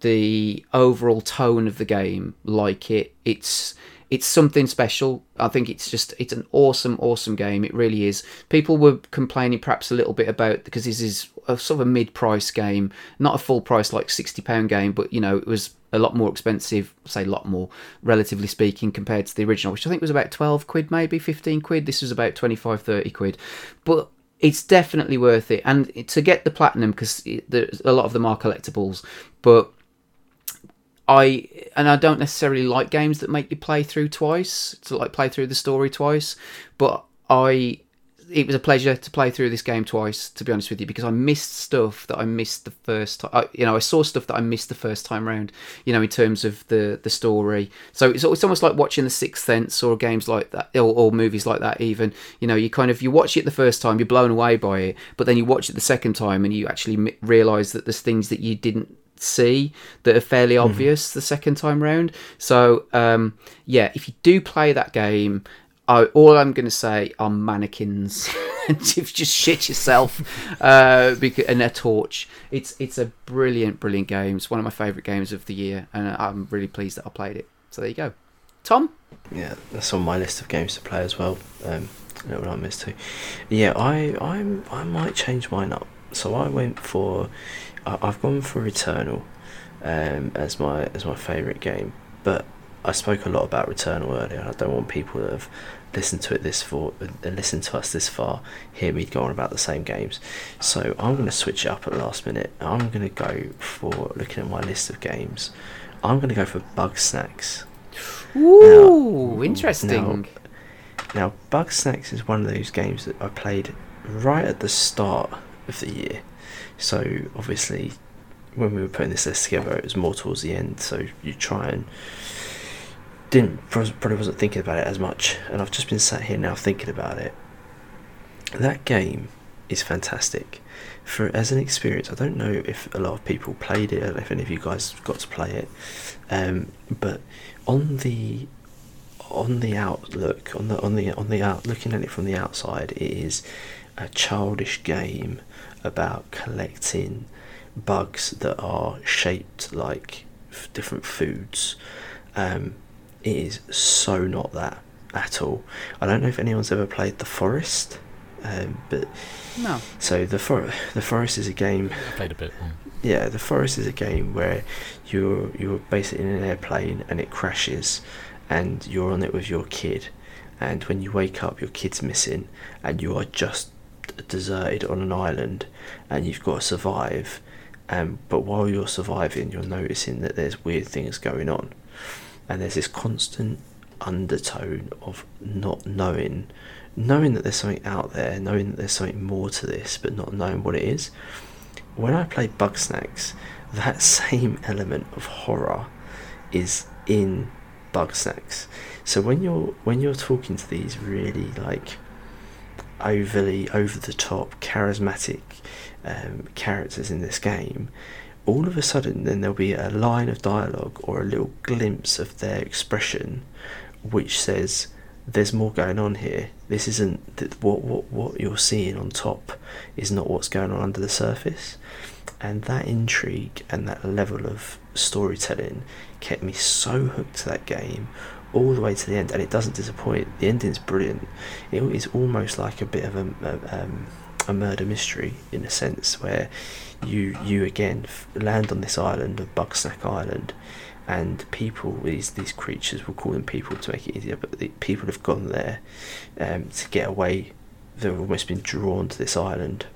the overall tone of the game like it. It's it's something special. I think it's just it's an awesome, awesome game. It really is. People were complaining perhaps a little bit about because this is a sort of a mid-price game, not a full price like sixty pound game, but you know it was a lot more expensive. Say a lot more, relatively speaking, compared to the original, which I think was about twelve quid, maybe fifteen quid. This was about 25, 30 quid, but it's definitely worth it. And to get the platinum because a lot of them are collectibles, but I and I don't necessarily like games that make you play through twice to like play through the story twice, but I it was a pleasure to play through this game twice to be honest with you because I missed stuff that I missed the first time you know I saw stuff that I missed the first time round you know in terms of the the story. So it's, it's almost like watching the Sixth Sense or games like that or, or movies like that even. You know you kind of you watch it the first time you're blown away by it but then you watch it the second time and you actually realize that there's things that you didn't see that are fairly mm-hmm. obvious mm. the second time round. So um, yeah, if you do play that game, I, all I'm going to say are mannequins. just shit yourself uh, because, and a torch. It's it's a brilliant, brilliant game. It's one of my favourite games of the year, and I'm really pleased that I played it. So there you go, Tom. Yeah, that's on my list of games to play as well. Um, Little Nightmares too. Yeah, I I'm I might change mine up so I went for, I, I've gone for Returnal, um, as my as my favourite game. But I spoke a lot about Returnal earlier. and I don't want people that have listened to it this far, and listened to us this far, hear me go on about the same games. So I'm going to switch it up at the last minute. I'm going to go for looking at my list of games. I'm going to go for Bugsnax. Ooh, interesting. Now, now, Bugsnax is one of those games that I played right at the start of the year. So obviously, when we were putting this list together, it was more towards the end. So you try and didn't probably wasn't thinking about it as much, and I've just been sat here now thinking about it. That game is fantastic. For as an experience, I don't know if a lot of people played it, if any of you guys got to play it, um, but on the on the outlook, on the on the on the out, looking at it from the outside, it is a childish game about collecting bugs that are shaped like f- different foods. Um, it is so not that at all. I don't know if anyone's ever played The Forest, um, but no. So the for- the Forest is a game. I played a bit. Yeah. Yeah, the Forest is a game where you're you're basically in an airplane and it crashes, and you're on it with your kid, and when you wake up, your kid's missing, and you are just deserted on an island, and you've got to survive. Um, but while you're surviving, you're noticing that there's weird things going on and there's this constant undertone of not knowing knowing that there's something out there knowing that there's something more to this but not knowing what it is when i play Bugsnax that same element of horror is in Bugsnax so when you're when you're talking to these really like overly over the top charismatic um, characters in this game all of a sudden then there'll be a line of dialogue or a little glimpse of their expression which says there's more going on here. This isn't what what what you're seeing on top is not what's going on under the surface. And that intrigue and that level of storytelling kept me so hooked to that game all the way to the end and it doesn't disappoint the ending's brilliant it is almost like a bit of a, a, um, a murder mystery in a sense where you you again land on this island of Bugsnack Island, and people these these creatures we'll call them people to make it easier, but the people have gone there um, to get away. They've almost been drawn to this island,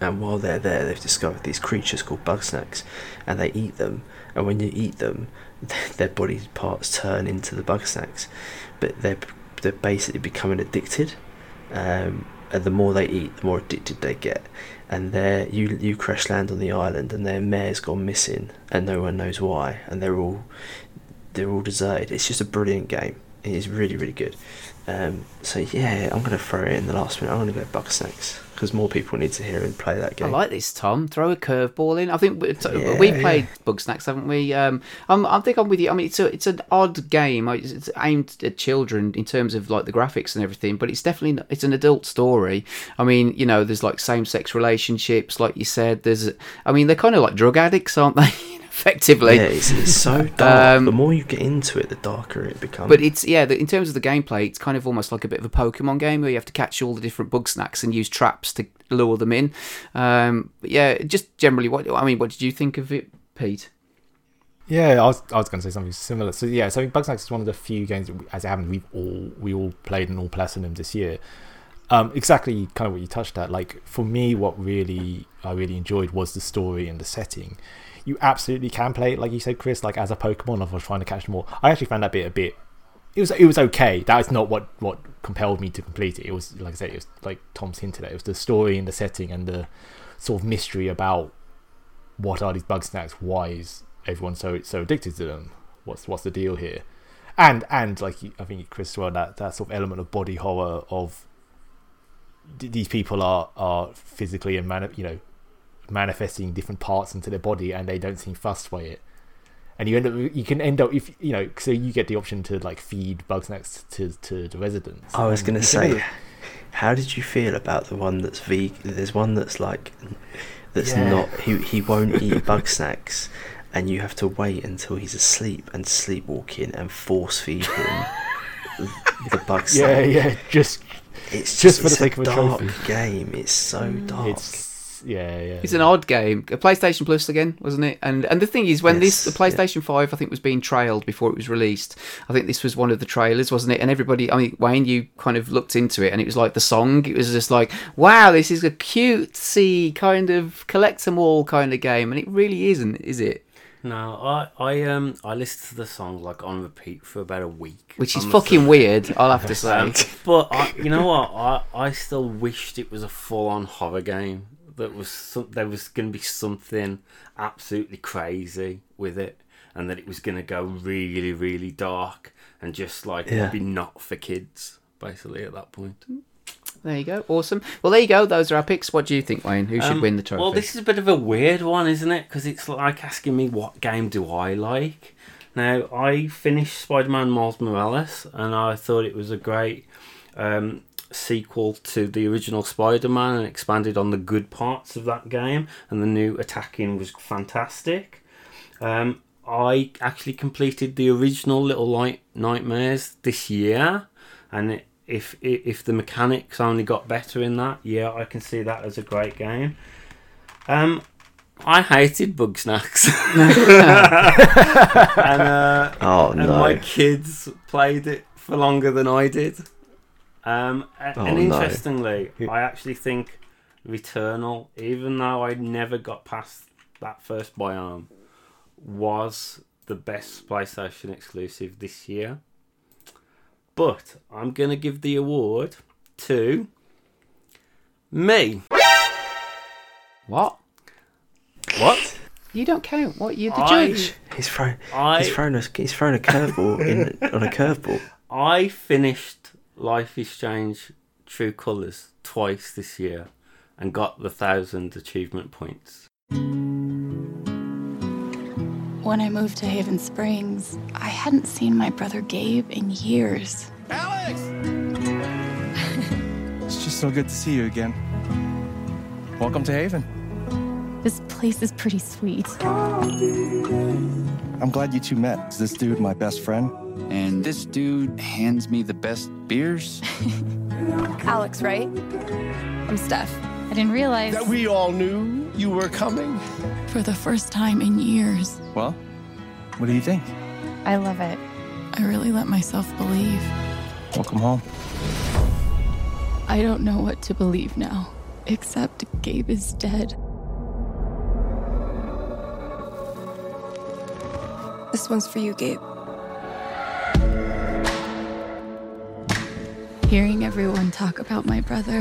and while they're there, they've discovered these creatures called Bugsnax, and they eat them. And when you eat them, their body parts turn into the Bugsnax, but they're they're basically becoming addicted. Um, and the more they eat, the more addicted they get. And there, you you crash land on the island, and their mayor's gone missing, and no one knows why, and they're all they're all deserted. It's just a brilliant game. It is really really good. Um, so yeah, I'm gonna throw it in the last minute. I'm gonna go Bugsnax because more people need to hear and play that game. I like this, Tom. Throw a curveball in. I think we, Yeah, we played yeah. Bugsnax, haven't we? Um, I'm, I think I'm with you. I mean, it's a, it's an odd game. It's aimed at children in terms of like the graphics and everything, but it's definitely not- it's an adult story. I mean, you know, there's like same-sex relationships, like you said. There's, I mean, they're kind of like drug addicts, aren't they? Effectively, Yeah, it's, it's so dark. Um, the more you get into it, the darker it becomes. But it's yeah, the, in terms of the gameplay, it's kind of almost like a bit of a Pokemon game where you have to catch all the different Bugsnax and use traps to lure them in. Um, but yeah, just generally, what I mean, what did you think of it, Pete? Yeah, I was, I was going to say something similar. So yeah, so I mean, Bugsnax is one of the few games, that we, as it happened, we've all we all played and all platinum this year. Um, exactly, kind of what you touched at. Like for me, what really I really enjoyed was the story and the setting. You absolutely can play it, like you said, Chris, like as a Pokemon. I was trying to catch them all, I actually found that bit a bit. It was it was okay. That is not what what compelled me to complete it. It was like I said, it was like Tom's hinted at. It was the story and the setting and the sort of mystery about what are these Bugsnax? Why is everyone so so addicted to them? What's what's the deal here? And and like I think Chris well that that sort of element of body horror of these people are are physically and man you know manifesting different parts into their body and they don't seem fussed by it. And you end up you can end up if you know so you get the option to like feed Bugsnax to to the residents. I was gonna you can end say, up- how did you feel about the one that's vegan? There's one that's like, that's Yeah. not. He he won't eat Bugsnax, and you have to wait until he's asleep and sleepwalking and force feed him the bug yeah snack. yeah just It's just just, for the it's sake of a dark trophy. game. It's so mm. dark. It's It's yeah, yeah. It's an odd game. A PlayStation Plus again, wasn't it? And and the thing is, when this the PlayStation Five, I think, was being trailed before it was released. I think this was one of the trailers, wasn't it? And everybody, I mean, Wayne, you kind of looked into it, and it was like the song. It was just like, wow, this is a cutesy kind of collect 'em all kind of game, and it really isn't, is it? No, I I um I listened to the song like on repeat for about a week, Which is fucking admit. weird, I'll have to say. Um, but I, you know what? I I still wished it was a full-on horror game. That was some, there was going to be something absolutely crazy with it, and that it was going to go really really dark and just like Yeah. be not for kids basically at that point. There you go, awesome. Well, there you go. Those are our picks. What do you think, Wayne? Who should Um, win the trophy? Well, this is a bit of a weird one, isn't it? Because it's like asking me what game do I like. Now, I finished Spider-Man Miles Morales, and I thought it was a great um, sequel to the original Spider-Man, and expanded on the good parts of that game. And the new attacking was fantastic. Um, I actually completed the original Little Light Nightmares this year, and it, if if the mechanics only got better in that, yeah, I can see that as a great game. Um, I hated Bugsnax, and uh, Oh, and my kids played it for longer than I did. Um, a- Oh, and no. interestingly, I actually think Returnal, even though I never got past that first biome, was the best PlayStation exclusive this year. But I'm gonna give the award to me. What? What? You don't count. What? You're the I- judge. He's thrown. I- He's thrown a. He's thrown a curveball in on a curveball. I finished Life is Strange True Colours twice this year and got the thousand achievement points. When I moved to Haven Springs, I hadn't seen my brother Gabe in years. Alex! it's just so good to see you again. Welcome to Haven. This place is pretty sweet. I'm glad you two met. Is this dude my best friend? And this dude hands me the best beers. Alex, right? I'm Steph. I didn't realize That we all knew you were coming. for the first time in years. Well, what do you think? I love it. I really let myself believe. Welcome home. I don't know what to believe now, except Gabe is dead. This one's for you, Gabe. Hearing everyone talk about my brother,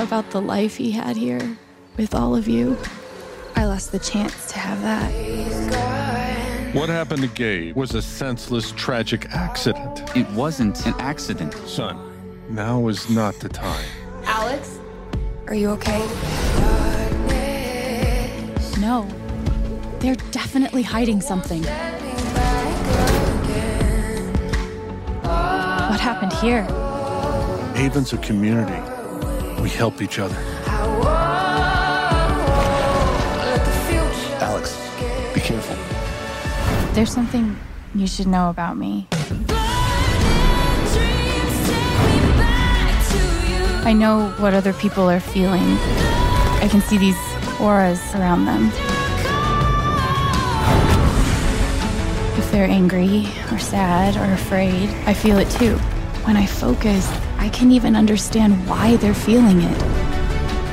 about the life he had here with all of you, I lost the chance to have that. What happened to Gabe was a senseless, tragic accident. It wasn't an accident. Son, now is not the time. Alex? Are you okay? No, they're definitely hiding something. What happened here? Haven's a community. We help each other. Alex, be careful. There's something you should know about me. I know what other people are feeling. I can see these auras around them. They're angry or sad or afraid, I feel it too. When I focus, I can even understand why they're feeling it.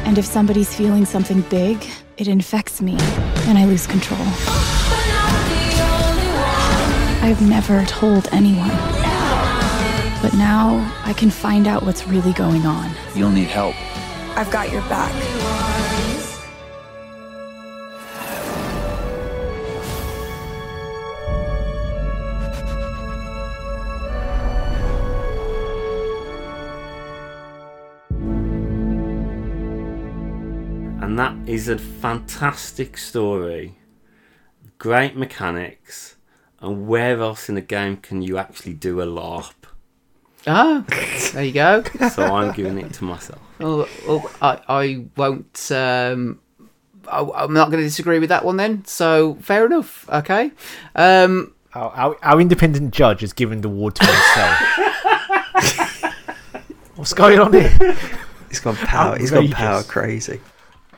And if somebody's feeling something big, it infects me and I lose control. I've never told anyone. But now I can find out what's really going on. You'll need help. I've got your back. Is a fantastic story, great mechanics, and where else in the game can you actually do a LARP? Ah, there you go. So I'm giving it to myself. Oh, oh, I, I won't. Um, I, I'm not going to disagree with that one then. So fair enough. Okay. Um, Our, our, our independent judge has given the award to himself. What's going on here? He's gone power. He's gone power crazy.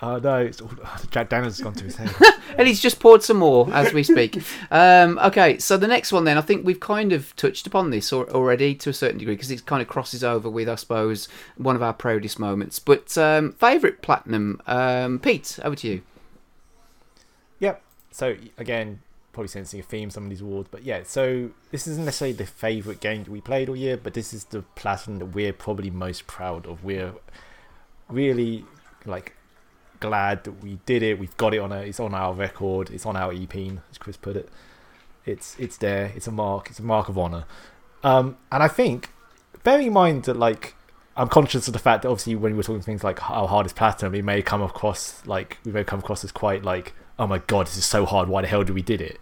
Oh no, it's, all Jack Daniels has gone to his head. and he's just poured some more as we speak. um, okay, so the next one then, I think we've kind of touched upon this or, already to a certain degree because it kind of crosses over with, I suppose, one of our proudest moments. But um, favourite platinum, um, Pete, over to you. Yep. So again, probably sensing a theme some of these awards, but yeah. So this isn't necessarily the favourite game that we played all year, but this is the platinum that we're probably most proud of. We're really like glad that we did it. We've got it on a. It's on our record. It's on our EP, as Chris put it. It's it's there. It's a mark. It's a mark of honor. Um, and I think, bearing in mind that like I'm conscious of the fact that obviously when we're talking things like how hard is platinum, it may come across like we may come across as quite like oh my god, this is so hard. Why the hell do we did it?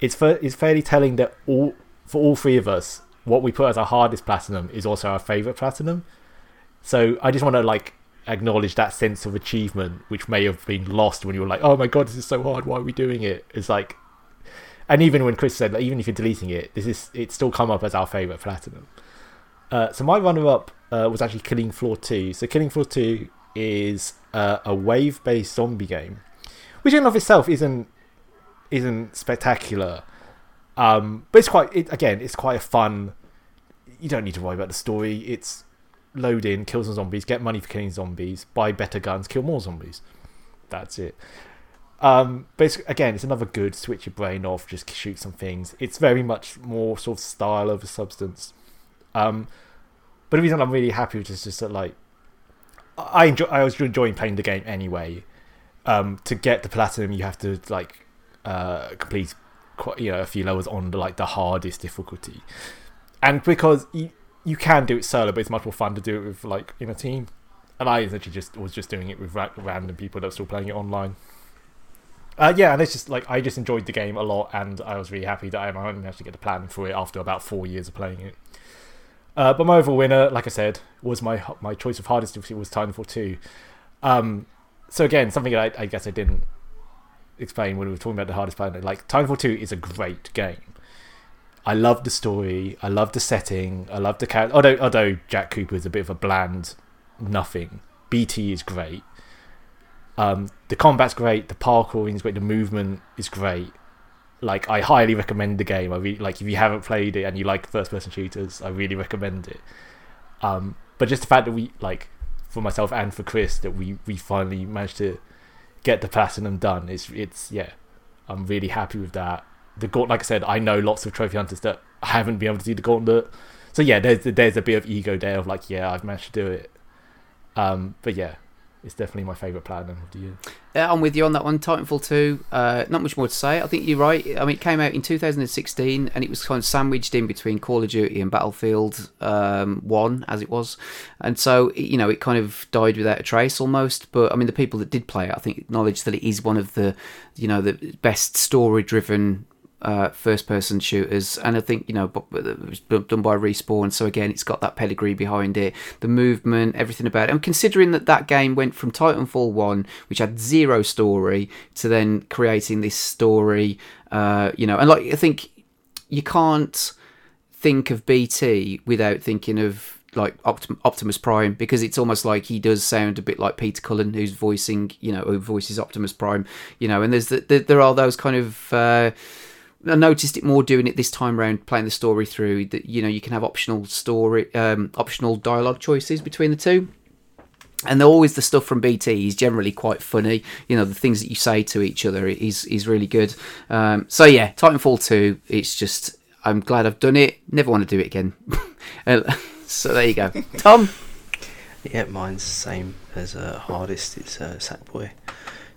It's for, it's fairly telling that all for all three of us, what we put as our hardest platinum is also our favorite platinum. So I just want to like acknowledge that sense of achievement which may have been lost when you were like, "Oh my god, this is so hard. Why are we doing it?" It's like, and even when Chris said, like, even if you're deleting it, this is it's still come up as our favorite platinum. Uh, so my runner-up uh, was actually Killing Floor Two. So Killing Floor Two is uh, a wave-based zombie game, which in and of itself isn't isn't spectacular, um, but it's quite. It, again, it's quite a fun. You don't need to worry about the story. It's load in, kill some zombies, get money for killing zombies, buy better guns, kill more zombies. That's it. Um, but again, it's another good switch your brain off, just shoot some things. It's very much more sort of style over substance. Um, but the reason I'm really happy with is just that like I enjoy, I was enjoying playing the game anyway. Um, to get the platinum, you have to like uh, complete quite, you know a few levels on the, like the hardest difficulty, and because you, you can do it solo, but it's much more fun to do it with like in a team. And I essentially just was just doing it with ra- random people that were still playing it online. Uh, yeah, and it's just like I just enjoyed the game a lot, and I was really happy that I managed to get the plan for it after about four years of playing it. Uh, but my overall winner, like I said, was my my choice of hardest difficulty was Titanfall two. Um, so again, something that I, I, guess I didn't explain when we were talking about the hardest planet. Like Titanfall two is a great game. I love the story. I love the setting. I love the character. Although, although Jack Cooper is a bit of a bland nothing. BT is great. Um, the combat's great. The parkouring is great. The movement is great. Like I highly recommend the game. I really like if you haven't played it and you like first-person shooters, I really recommend it. Um, but just the fact that we like for myself and for Chris that we we finally managed to get the platinum done. It's it's yeah, I'm really happy with that the gauntlet, like I said, I know lots of trophy hunters that haven't been able to do the gauntlet. So yeah, there's there's a bit of ego there of like, yeah, I've managed to do it. Um, but yeah, it's definitely my favourite platinum of the year. Yeah, I'm with you on that one. Titanfall 2, uh, not much more to say. I think you're right. I mean, it came out in 2016 and it was kind of sandwiched in between Call of Duty and Battlefield um, 1, as it was. And so, you know, it kind of died without a trace almost. But I mean, the people that did play it, I think, acknowledge that it is one of the, you know, the best story driven uh, first person shooters. And I think you know done by respawn. So again it's got that pedigree behind it. The movement everything about it. And considering that that game went from Titanfall 1 which had zero story to then creating this story uh, you know and like I think you can't think of BT without thinking of like Optimus Prime because it's almost like he does sound a bit like Peter Cullen who's voicing you know who voices Optimus Prime you know. And there's the, there are those kind of uh, I noticed it more doing it this time around, playing the story through. That you know you can have optional story, um, optional dialogue choices between the two. And always the stuff from BT is generally quite funny. You know the things that you say to each other is is really good. Um, so yeah, Titanfall two. It's just I'm glad I've done it. Never want to do it again. so there you go, Tom. Yeah, mine's the same as uh, hardest. It's uh, Sackboy.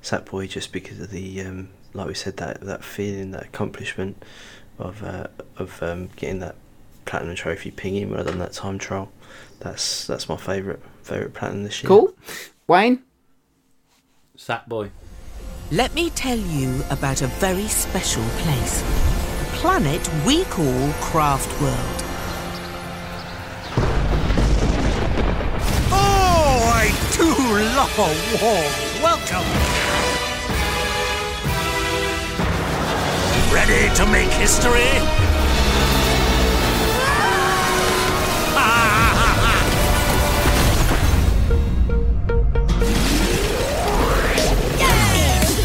Sackboy just because of the um, like we said, that that feeling, that accomplishment of uh, of um, getting that platinum trophy pinging rather than that time trial. That's that's my favourite favourite platinum this year. Cool, Wayne. Sackboy. Let me tell you about a very special place, a planet we call Craft World. Oh, I do love a warm welcome. Ready to make history?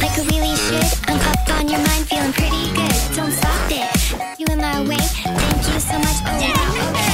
like a really should. I'm popped on your mind, feeling pretty good. Don't stop it. You in my way. Thank you so much. Oh, yeah. oh.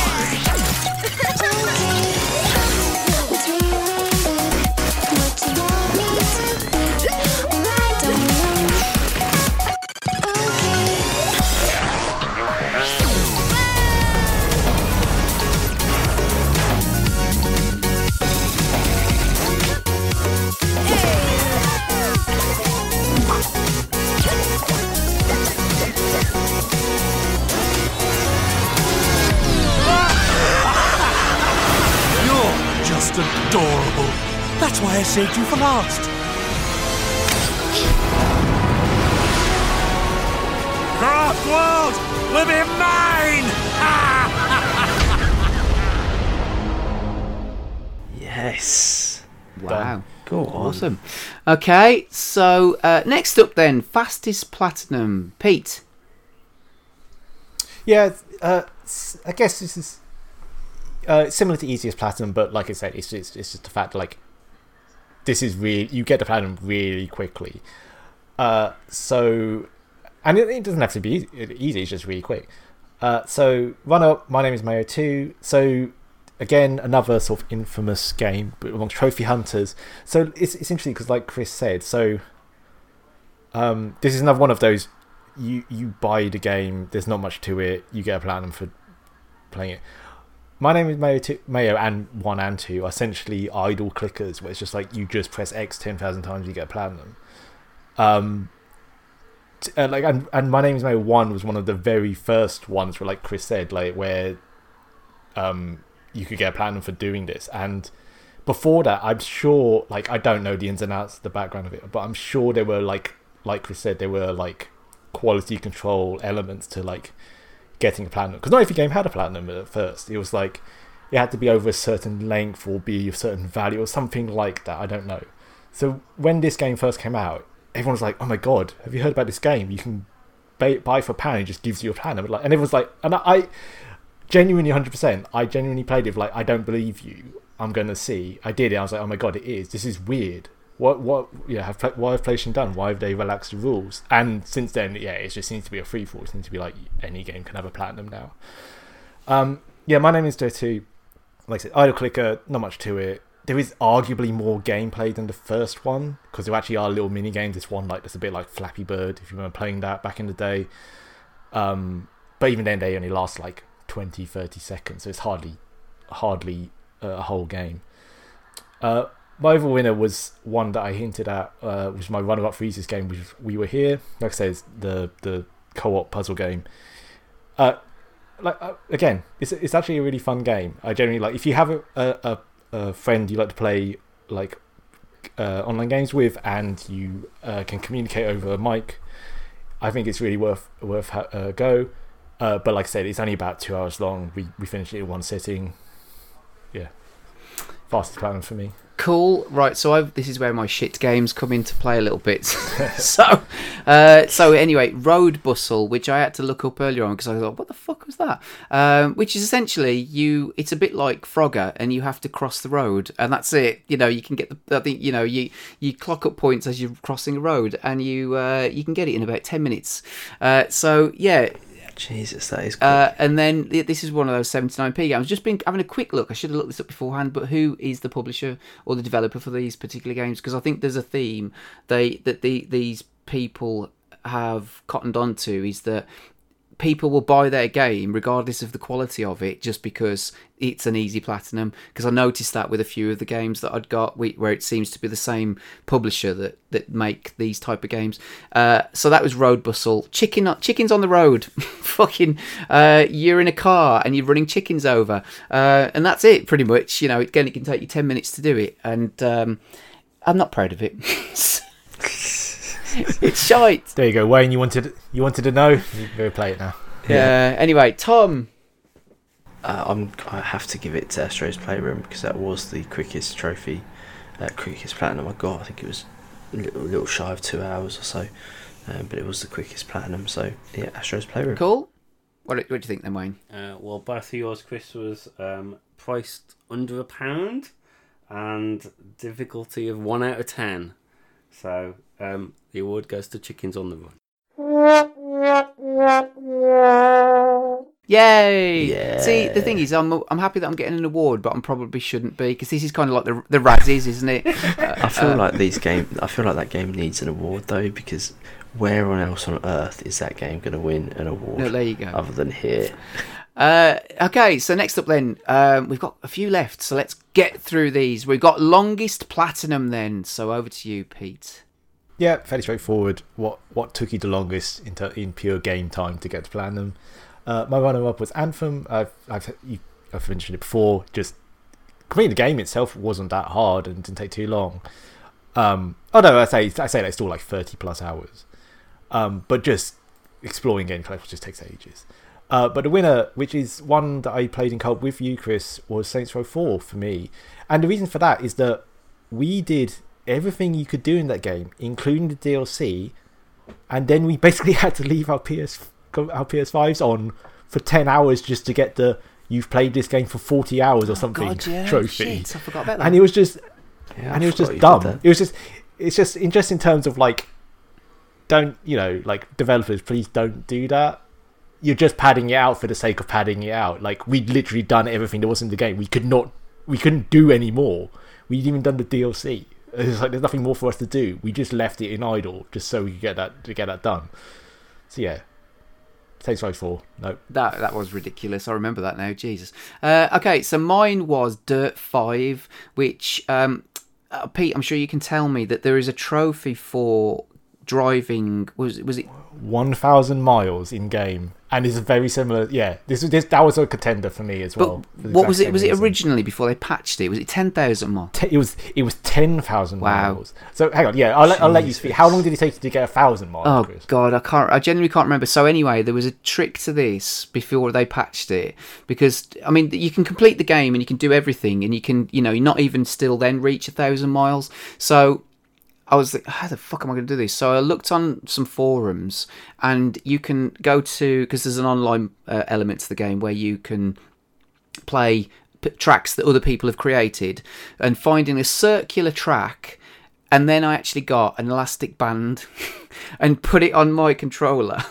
Saved you. Craft World will be mine! Yes. Wow. Go on. Awesome. Okay, so uh, next up then, fastest platinum. Pete. Yeah, uh, s- I guess this is uh, similar to easiest platinum, but like I said, it's just it's just the fact like this is really you get the platinum really quickly. Uh, so, and it, it doesn't have to be easy, easy; it's just really quick. Uh, so, run up. My name is Mayo Two. So, again, another sort of infamous game, but amongst trophy hunters. So it's it's interesting because, like Chris said, so um, this is another one of those. You you buy the game. There's not much to it. You get a platinum for playing it. My name is Mayo. Two, Mayo and one and two are essentially idle clickers, where it's just like you just press X ten thousand times, you get a platinum. Um, t- uh, like and, and my name is Mayo one was one of the very first ones where, like Chris said, like where um you could get a platinum for doing this and before that i'm sure like i don't know the ins and outs the background of it but i'm sure there were like like chris said there were like quality control elements to like getting a platinum because not every game had a platinum at first. It was like it had to be over a certain length or be a certain value or something like that i don't know. So when this game first came out everyone was like oh my god have you heard about this game? You can buy, for a pound it just gives you a platinum. Like and everyone's like and i genuinely 100% i genuinely played it like i don't believe you. I'm gonna see. I did it i was like oh my god it is. This is weird what what yeah have why have PlayStation done? Why have they relaxed the rules? And since then yeah it just seems to be a free for all it seems to be like any game can have a platinum now. Um yeah my name is Mayo 2 like I said idle clicker not much to it. There is arguably more gameplay than the first one because there actually are little mini games. This one like that's a bit like Flappy Bird if you remember playing that back in the day. Um but even then they only last like 20 30 seconds so it's hardly hardly a whole game. Uh my overall winner was one that I hinted at, uh, which was my runner-up for easiest game, which We Were Here. Like I said, the the co-op puzzle game. Uh, like uh, again, it's it's actually a really fun game. I generally like if you have a a, a, a friend you like to play like uh, online games with, and you uh, can communicate over a mic. I think it's really worth worth ha- uh, go. Uh, but like I said, it's only about two hours long. We we finished it in one sitting. Yeah, fastest platinum for me. Cool. Right. So I've, this is where my shit games come into play a little bit. so, uh, so anyway, Road Bustle, which I had to look up earlier on because I thought, what the fuck was that? Um, which is essentially you. It's a bit like Frogger, and you have to cross the road, and that's it. You know, you can get the. I think you know you you clock up points as you're crossing a road, and you uh, you can get it in about ten minutes. Uh, so yeah, Jesus, that is. uh, and then this is one of those 79p games. Just been having a quick look. I should have looked this up beforehand, but who is the publisher or the developer for these particular games? Because I think there's a theme they that the these people have cottoned onto is that people will buy their game regardless of the quality of it just because it's an easy platinum. Because i noticed that with a few of the games that i'd got where it seems to be the same publisher that that make these type of games. Uh, so that was road bustle. Chicken chickens on the road. Fucking uh, you're in a car and you're running chickens over. Uh, and that's it pretty much. You know again it can take you 10 minutes to do it and um, i'm not proud of it it's shite There you go, Wayne. You wanted you wanted to know. You can go play it now. yeah anyway tom Uh, I'm, I have to give it to Astro's Playroom because that was the quickest trophy, uh, quickest platinum I got. I think it was a little, little shy of two hours or so, um, but it was the quickest platinum. So yeah, Astro's Playroom. Cool. What, what do you think then, Wayne? Uh, well, both of yours, Chris, was um, priced under a pound and difficulty of one out of ten. So um, the award goes to Chickens on the Run. Yay! Yeah. See, the thing is, I'm I'm happy that I'm getting an award, but I'm probably shouldn't be because this is kind of like the the Razzies, isn't it? I feel Uh, like these game. I feel like that game needs an award though because where on else on earth is that game going to win an award? No, there you go. Other than here. Uh, okay, so next up then, um, we've got a few left, so let's get through these. We've got longest platinum then, so over to you, Pete. Yeah, fairly straightforward. What what took you the longest in, in pure game time to get to platinum? Uh, my runner-up was Anthem. I've I've I've mentioned it before. Just completing the game itself wasn't that hard and didn't take too long. Um, oh no, I say I say that's still like thirty plus hours. Um, but just exploring game collectibles just takes ages. Uh, but the winner, which is one that I played in co with you, Chris, was Saints Row 4 for me. And the reason for that is that we did everything you could do in that game, including the DLC, and then we basically had to leave our PS our PS5s on for 10 hours just to get the you've played this game for 40 hours or oh, something God, yeah, trophy. shit, I forgot about that. And it was just Yeah, and I it was just you did dumb. It was just it's just in just in terms of like don't you know like developers please don't do that. You're just padding it out for the sake of padding it out. Like we'd literally done everything that was in the game. We could not we couldn't do any more. We'd even done the DLC. It's like there's nothing more for us to do. We just left it in idle just so we could get that to get that done. So yeah. Saints Row 4. No. That that was ridiculous. I remember that now. Jesus. Uh, okay, so mine was Dirt Five, which um, uh, Pete, I'm sure you can tell me that there is a trophy for driving. Was was it? 1,000 miles in game, and it's very similar. Yeah, this was this that was a contender for me as well. What was it? Was it originally before they patched it? Was it ten thousand miles? Te- It was it was ten thousand Wow. miles. So hang on, yeah, I'll let, I'll let you speak. How long did it take you to get a thousand miles? Oh Chris? god, I can't. I genuinely can't remember. So anyway, there was a trick to this before they patched it because I mean you can complete the game and you can do everything and you can you know you're not even still then reach a thousand miles. So I was like, how the fuck am I going to do this? So I looked on some forums and you can go to because there's an online uh, element to the game where you can play p- tracks that other people have created and finding a circular track and then I actually got an elastic band and put it on my controller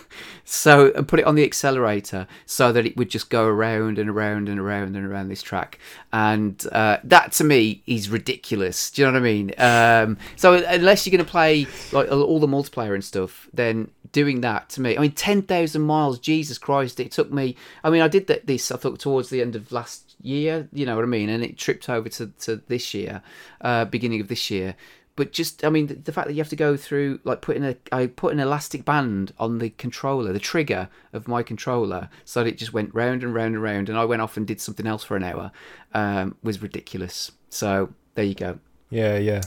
so and put it on the accelerator so that it would just go around and around and around and around this track. And uh, that to me is ridiculous. Do you know what I mean? Um, so unless you're going to play like all the multiplayer and stuff then doing that to me I mean 10,000 miles Jesus Christ it took me I mean I did that this I thought towards the end of last year you know what I mean? And it tripped over to, to this year uh, beginning of this year but just I mean the, the fact that you have to go through like putting a I put an elastic band on the controller the trigger of my controller so that it just went round and round and round and I went off and did something else for an hour um, was ridiculous so there you go Yeah, yeah.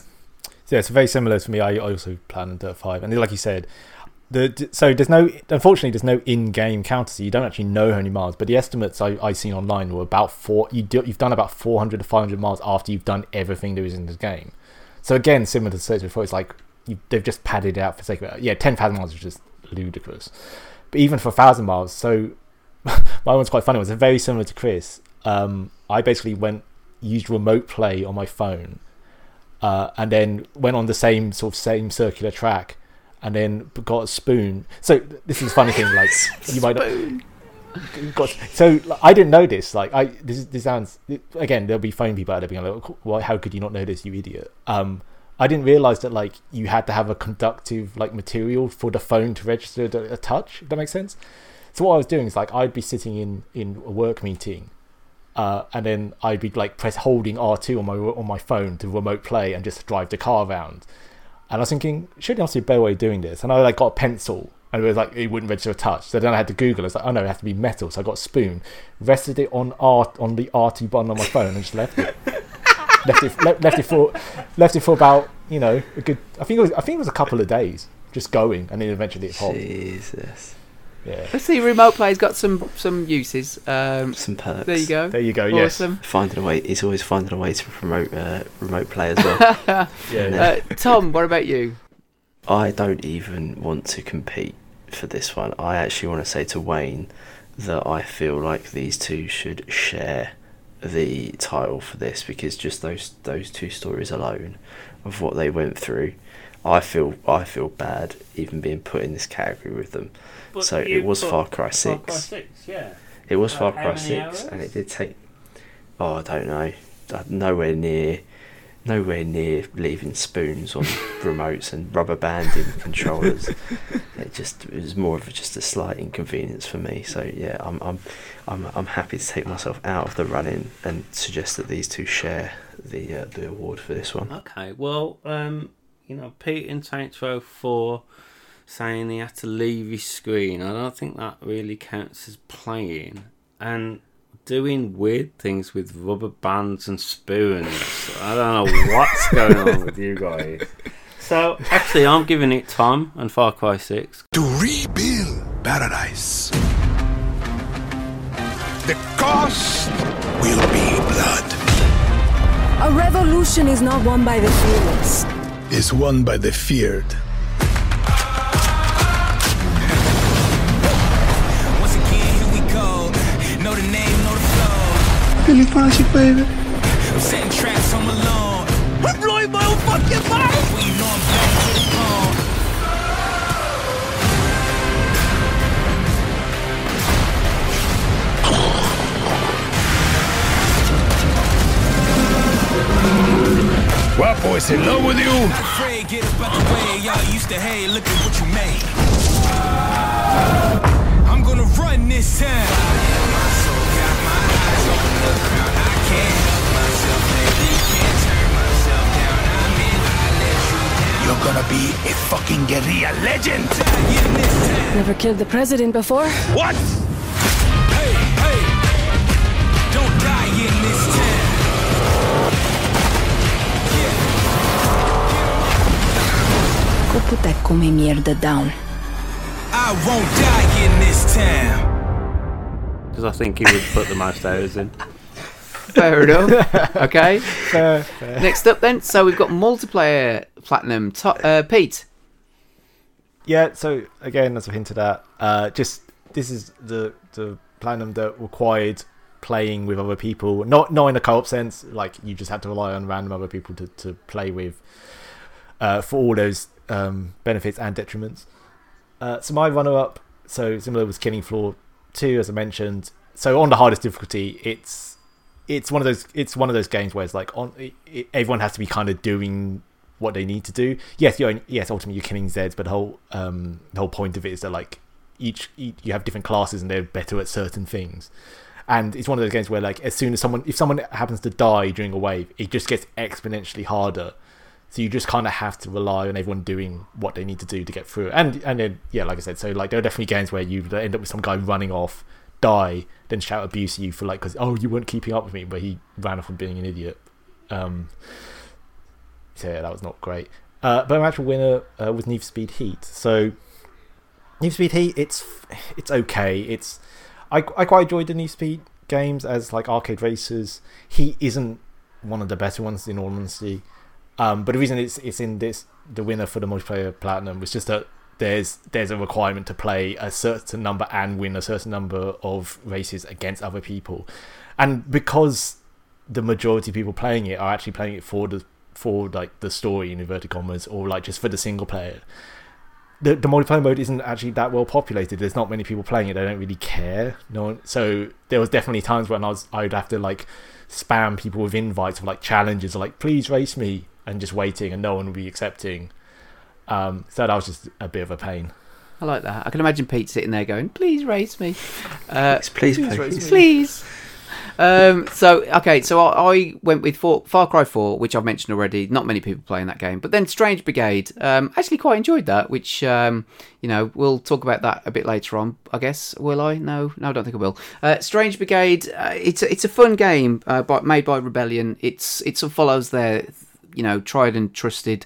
So yeah, it's very similar to me. I, I also plan on Dirt Five, and like you said, the so there's no unfortunately there's no in-game counter, so you don't actually know how many miles. But the estimates I I seen online were about four. You do, you've done about 400 to 500 miles after you've done everything there is in the game. So again, similar to Search before, it's like you, they've just padded out for sake of it. Yeah, 10,000 miles is just ludicrous. But even for 1,000 miles, so my one's quite funny. It was very similar to Chris. Um, I basically went used remote play on my phone, uh, and then went on the same sort of same circular track, and then got a spoon. So this is a funny thing. Like you might not. Got, so like, I didn't know this. Like I, this, this sounds again. There'll be phone people out there being like, "Why? How could you not know this, you idiot?" Um, I didn't realize that like you had to have a conductive like material for the phone to register the- a touch. If that makes sense. So what I was doing is like I'd be sitting in in a work meeting, uh, and then I'd be like press holding R two on my on my phone to remote play and just drive the car around. And I was thinking, should there be a better way of doing this? And I like got a pencil, and it was like it wouldn't register a touch. So then I had to Google. It's like, oh no, it has to be metal. So I got a spoon, rested it on R on the R two button on my phone, and just left it. left it left, left it for left it for about you know a good. I think it was I think it was a couple of days just going, and then eventually it popped. Jesus. Yeah. let's see remote play's got some some uses um, Some perks. there you go There you go. Yes. awesome Finding a way. He's always finding a way to promote uh, remote play as well. uh, Tom what about you I don't even want to compete for this one. I actually want to say to Wayne that I feel like these two should share the title for this because just those those two stories alone of what they went through, I feel I feel bad even being put in this category with them. But so it was Far Cry Six. Far Six. Cry 6, yeah. It was Uh, Far Cry Six, hours? and it did take. Oh, I don't know. Nowhere near, nowhere near leaving spoons on remotes and rubber banding controllers. It just it was more of just a slight inconvenience for me. So yeah, I'm I'm I'm I'm happy to take myself out of the running and suggest that these two share the uh, the award for this one. Okay, well, um, you know, Pete in Saints Row 4 saying he had to leave his screen. I don't think that really counts as playing. And doing weird things with rubber bands and spoons. I don't know what's going on with you guys. So actually, I'm giving it Tom and Far Cry Six. To rebuild paradise. The cost will be blood. A revolution is not won by the fearless. Is won by the feared. Billy Foxy, baby. I'm setting traps on my lawn. I'm blowing my own fucking mind. Well, you know I'm back to the bone. Guapo is in love with you. Afraid, get up out the way. Y'all used to hate. Look at what you made. I'm gonna run this town. You're gonna be a fucking guerrilla legend. Never killed the president before? What? Hey, hey. Don't die in this town. Go put that come mierda down. I won't die in this town. Because I think he would put the most hours in. Fair enough. Okay. Fair, fair. Next up, then. So we've got multiplayer platinum. To- uh, Pete. Yeah, so again, as I've hinted at, uh, just this is the the platinum that required playing with other people, not not in a co-op sense, like you just had to rely on random other people to, to play with uh, for all those um, benefits and detriments. Uh, so my runner-up, so similar was Killing Floor two, as I mentioned. So on the hardest difficulty, it's it's one of those it's one of those games where it's like on it, it, everyone has to be kind of doing what they need to do. Yes, you're yes ultimately you're killing Zeds, but the whole um the whole point of it is that like each, each you have different classes and they're better at certain things. And it's one of those games where like as soon as someone if someone happens to die during a wave, it just gets exponentially harder. So you just kind of have to rely on everyone doing what they need to do to get through. And and then yeah, like I said, so like there are definitely games where you end up with some guy running off, die, then shout abuse at you for like because oh you weren't keeping up with me, but he ran off and being an idiot. Um, so yeah, that was not great. Uh, but my actual winner uh, was Need for Speed Heat. So Need for Speed Heat, it's it's okay. It's I I quite enjoyed the Need for Speed games as like arcade racers. Heat isn't one of the better ones in all honesty. Um, but the reason it's it's in this the winner for the multiplayer platinum was just that there's there's a requirement to play a certain number and win a certain number of races against other people, and because the majority of people playing it are actually playing it for the for like the story in inverted commas or like just for the single player. The, the multiplayer mode isn't actually that well populated. There's not many people playing it. They don't really care. No one, so there was definitely times when I was I'd have to like spam people with invites of like challenges or like please race me and just waiting and no one would be accepting. Um, so that was just a bit of a pain. I like that. I can imagine Pete sitting there going, "Please raise me, uh, please, please, please. please." Um, so okay, so I, I went with Four, Far Cry Four, which I've mentioned already. Not many people playing that game, but then Strange Brigade. Um, actually, quite enjoyed that. Which um, you know, we'll talk about that a bit later on. I guess will I? No, no, I don't think I will. Uh, Strange Brigade. Uh, it's a, it's a fun game, uh, by, made by Rebellion. It's it sort of follows their you know tried and trusted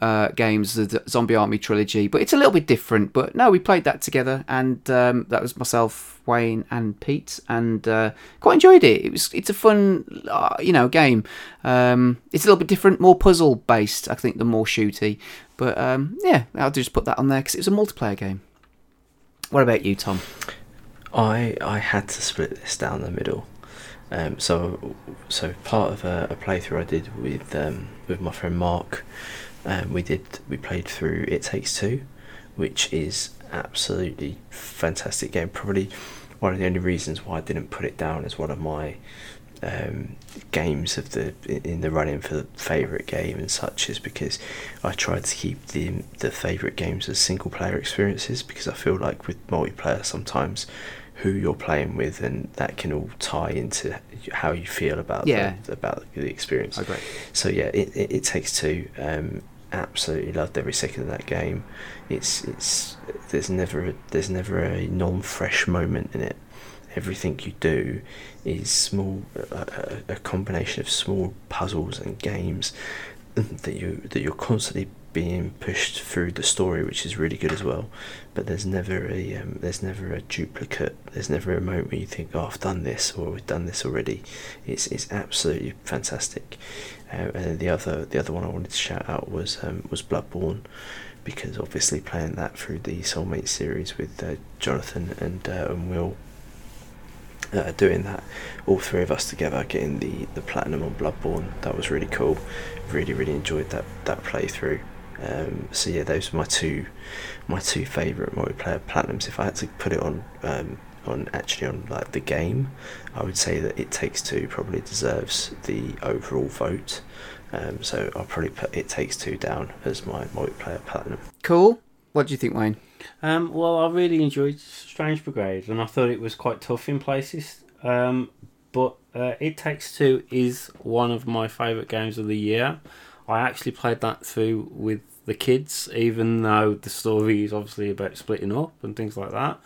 uh, games, the Zombie Army trilogy, but it's a little bit different. But no, we played that together, and um, that was myself, Wayne, and Pete, and uh, quite enjoyed it. It was it's a fun, uh, you know, game. Um, it's a little bit different, more puzzle based, I think, than more shooty. But um, yeah, I'll just put that on there because it was a multiplayer game. What about you, Tom? I I had to split this down the middle. Um, so so part of a, a playthrough I did with um, with my friend Mark, um, we did we played through It Takes Two, which is absolutely fantastic game. Probably one of the only reasons why I didn't put it down as one of my um, games of the in the running for the favourite game and such is because I tried to keep the the favourite games as single player experiences because I feel like with multiplayer sometimes who you're playing with and that can all tie into how you feel about Yeah. the, about the experience. Agree. So yeah, it, it, it takes two. Um, absolutely loved every second of that game. It's it's there's never a, there's never a non-fresh moment in it. everything you do is small, a, a a combination of small puzzles and games that you that you're constantly being pushed through the story, which is really good as well. But there's never a um, there's never a duplicate. There's never a moment where you think, "Oh, I've done this," or "We've done this already." It's it's absolutely fantastic. Uh, and the other the other one I wanted to shout out was um, was Bloodborne, because obviously playing that through the Soulmate series with uh, Jonathan and uh, and Will uh, doing that, all three of us together, getting the, the platinum on Bloodborne. That was really cool. Really, really enjoyed that that playthrough. Um, so yeah, those are my two my two favourite multiplayer platinums. If I had to put it on um, on actually on like the game, I would say that It Takes Two probably deserves the overall vote. Um, so I'll probably put It Takes Two down as my multiplayer platinum. Cool. What do you think, Wayne? Um, well, I really enjoyed Strange Brigade, and I thought it was quite tough in places. Um, but uh, It Takes Two is one of my favourite games of the year. I actually played that through with the kids, even though the story is obviously about splitting up and things like that.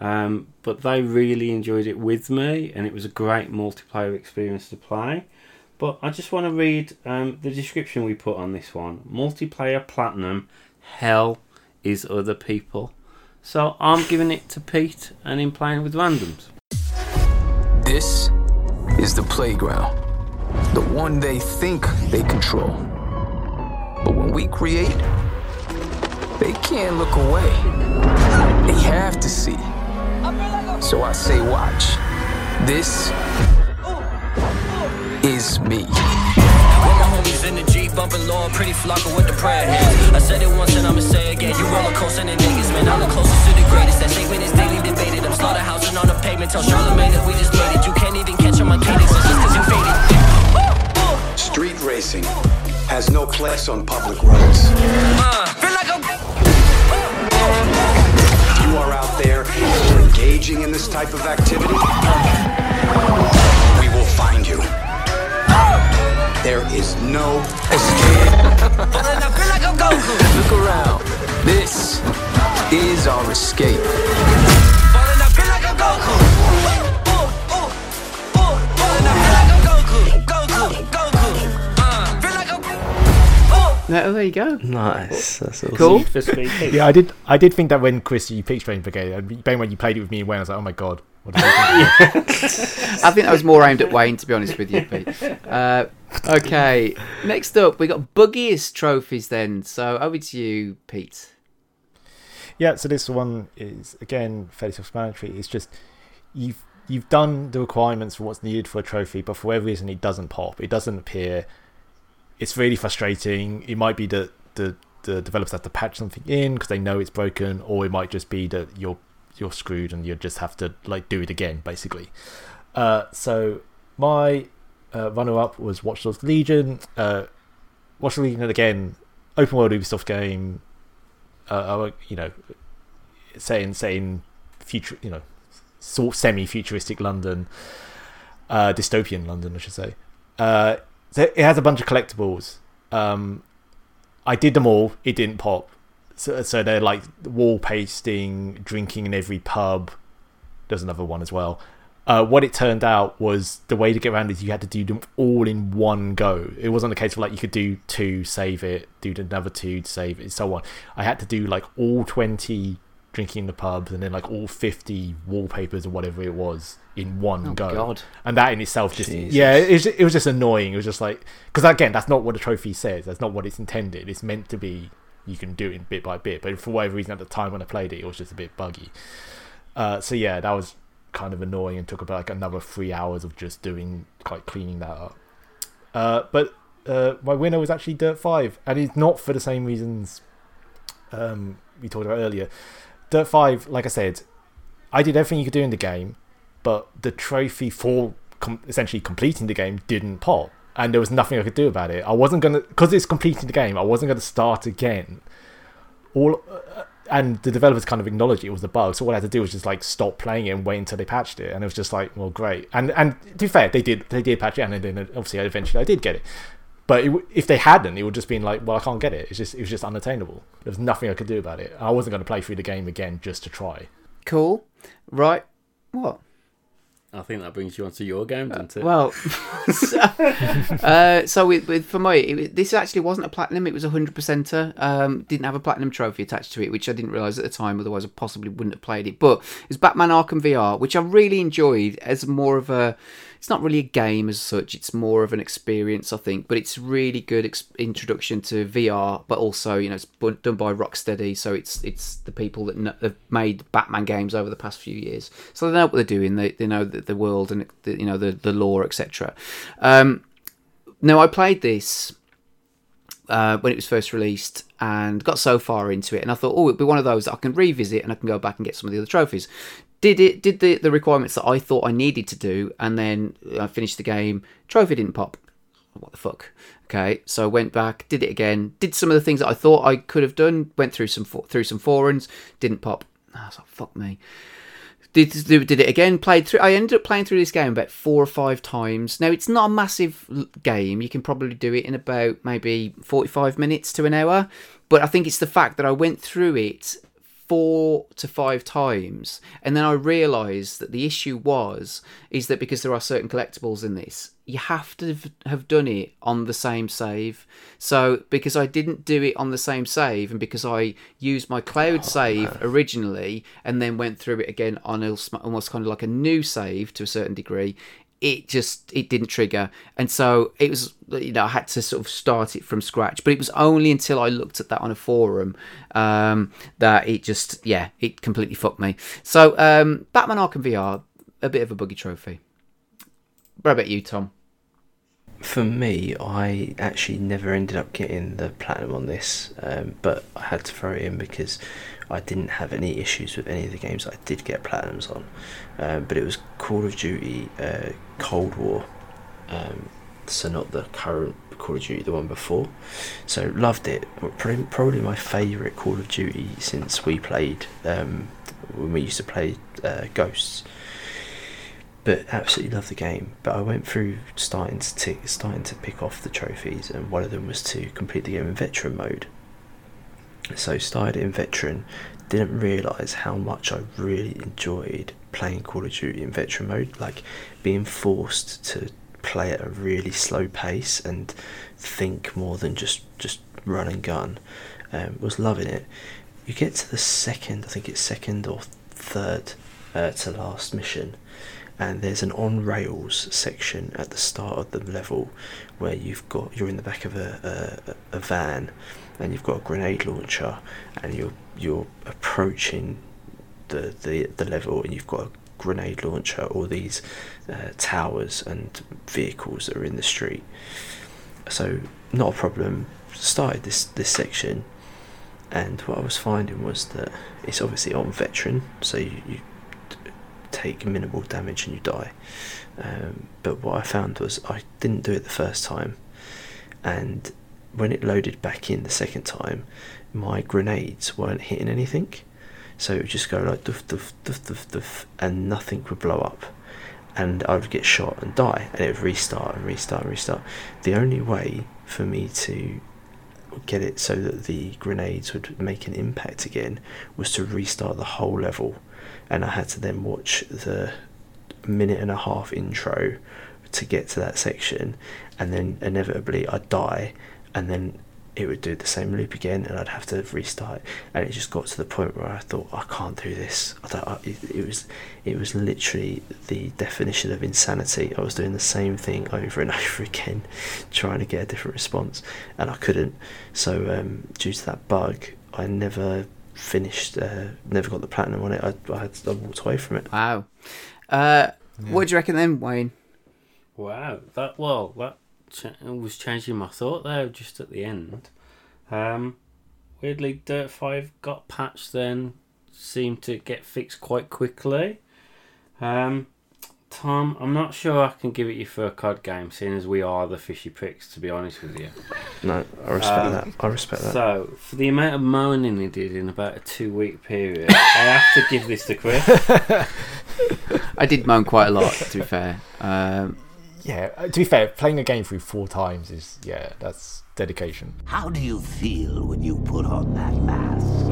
Um, but they really enjoyed it with me, and it was a great multiplayer experience to play. But I just want to read um, the description we put on this one multiplayer platinum, hell is other people. So I'm giving it to Pete and him playing with randoms. This is the playground. The one they think they control. But when we create, they can't look away. They have to see. So I say, watch. This is me. With my homies in the Jeep, bumping Lord, pretty flocker with the prayer hands. I said it once and I'ma say again. You roller coaster than niggas, man. I'm the closest to the greatest. That statement is daily debated. I'm slaughterhousing on the pavement. Tell Charlamagne that we just made it. You can't even catch on my cadence. It's just cause you faded. Street racing has no place on public roads. feel like I'm. If you are out there engaging in this type of activity, we will find you. There is no escape. Look around. This is our escape. No, there you go. Nice. That's awesome. Cool. yeah, I did. I did think that when Chris you picked Strange Brigade, and Ben when you played it with me and Wayne, I was like, oh my god. What did I think? I think that was more aimed at Wayne, to be honest with you, Pete. Uh, okay, next up, we got buggiest trophies then. So over to you, Pete. Yeah, so this one is again fairly self-explanatory. It's just you've you've done the requirements for what's needed for a trophy, but for whatever reason it doesn't pop. It doesn't appear. It's really frustrating. It might be that the the developers have to patch something in because they know it's broken, or it might just be that you're you're screwed and you just have to like do it again, basically. Uh, so my uh, runner-up was Watch Dogs Legion. Uh, Watch Dogs Legion again, open world Ubisoft game. Uh, you know, saying saying future, you know, sort semi-futuristic London, uh, dystopian London, I should say. So it has a bunch of collectibles. Um, I did them all. It didn't pop. So, so they're like wall pasting, drinking in every pub. There's another one as well. Uh, what it turned out was the way to get around is you had to do them all in one go. It wasn't a case of like you could do two, save it, do another two, save it, and so on. I had to do like all 20 drinking in the pubs and then like all 50 wallpapers or whatever it was in one Oh, go. God. And that in itself just, Jesus. yeah, it was, it was just annoying. It was just like, because again, that's not what the trophy says. That's not what it's intended. It's meant to be you can do it bit by bit. But for whatever reason, at the time when I played it, it was just a bit buggy. Uh, so yeah, that was kind of annoying and took about like another three hours of just doing like cleaning that up. Uh, but uh, my winner was actually Dirt Five, and it's not for the same reasons um, we talked about earlier. Dirt Five, like I said, I did everything you could do in the game, but the trophy for com- essentially completing the game didn't pop, and there was nothing I could do about it. I wasn't gonna because it's completing the game. I wasn't gonna start again. All uh, and the developers kind of acknowledged it was a bug, so all I had to do was just like stop playing it and wait until they patched it, and it was just like, well, great. And and to be fair, they did they did patch it, and then obviously eventually I did get it. But it, if they hadn't, it would just been like, well, I can't get it. It's just it was just unattainable. There was nothing I could do about it. I wasn't going to play through the game again just to try. Cool. Right. What? I think that brings you onto your game, doesn't it? Well, so, uh, so with, with for me, it, this actually wasn't a platinum; it was a hundred percenter. Um, didn't have a platinum trophy attached to it, which I didn't realize at the time. Otherwise, I possibly wouldn't have played it. But it's Batman Arkham VR, which I really enjoyed as more of a. It's not really a game as such; it's more of an experience, I think. But it's really good ex- introduction to VR, but also you know it's done by Rocksteady, so it's it's the people that have made Batman games over the past few years, so they know what they're doing. They they know the, the world and the, you know the the lore, etc. Um, now I played this uh, when it was first released and got so far into it, and I thought, oh, it'll be one of those that I can revisit and I can go back and get some of the other trophies. Did it? Did the the requirements that I thought I needed to do, and then I finished the game. Trophy didn't pop. What the fuck? Okay, so I went back, did it again, did some of the things that I thought I could have done. Went through some through some forums, didn't pop. I was like, fuck me did did it again played through i ended up playing through this game about four or five times now it's not a massive game you can probably do it in about maybe 45 minutes to an hour but i think it's the fact that i went through it four to five times. And then i realized that the issue was is that because there are certain collectibles in this you have to have- done it on the same save. So because i didn't do it on the same save and because i used my cloud oh, save originally and then went through it again on almost kind of like a new save to a certain degree it just it didn't trigger. And so it was you know i had to sort of start it from scratch. But it was only until i looked at that on a forum um, that it just yeah it completely fucked me. So um, batman arkham vr a bit of a buggy trophy. What about you tom? For me, I actually never ended up getting the platinum on this, um, but I had to throw it in because I didn't have any issues with any of the games I did get platinums on. Um, but it was Call of Duty uh, Cold War, um, so not the current Call of Duty, the one before. So loved it. Probably, my favourite Call of Duty since we played um, when we used to play uh, Ghosts but absolutely love the game. But I went through starting to starting to pick off the trophies, and one of them was to complete the game in veteran mode. So started in veteran, didn't realise how much I really enjoyed playing Call of Duty in veteran mode, like being forced to play at a really slow pace and think more than just just run and gun. Um, was loving it. You get to the second, I think it's second or third uh, to last mission, and there's an on rails section at the start of the level where you've got you're in the back of a, a, a van and you've got a grenade launcher and you're you're approaching the, the the level and you've got a grenade launcher or these uh, towers and vehicles that are in the street so not a problem started this this section and what I was finding was that it's obviously on veteran so you, you take minimal damage and you die. Um, but what I found was I didn't do it the first time, and when it loaded back in the second time, my grenades weren't hitting anything, so it would just go like duff duff duff duff duff, and nothing would blow up, and I would get shot and die, and it would restart and restart and restart. The only way for me to get it so that the grenades would make an impact again was to restart the whole level. And I had to then watch the minute and a half intro to get to that section and then inevitably I'd die and then it would do the same loop again and I'd have to restart and it just got to the point where I thought I can't do this. I don't, I, it, it was it was literally the definition of insanity. I was doing the same thing over and over again trying to get a different response and I couldn't. So um, due to that bug I never finished uh, never got the platinum on it. I, I, had, I walked away from it. Wow. Uh, what do you reckon then Wayne? Wow, that well, that ch- was changing my thought there just at the end. Um, weirdly, Dirt Five got patched, then seemed to get fixed quite quickly. Um, Tom, I'm not sure I can give it you for a COD game, seeing as we are the fishy pricks. To be honest with you, no, I respect that. I respect that. So, for the amount of moaning he did in about a two-week period, I have to give this to Chris. I did moan quite a lot to be fair um, Yeah, uh, to be fair, playing a game through four times is yeah, that's dedication. How do you feel when you put on that mask?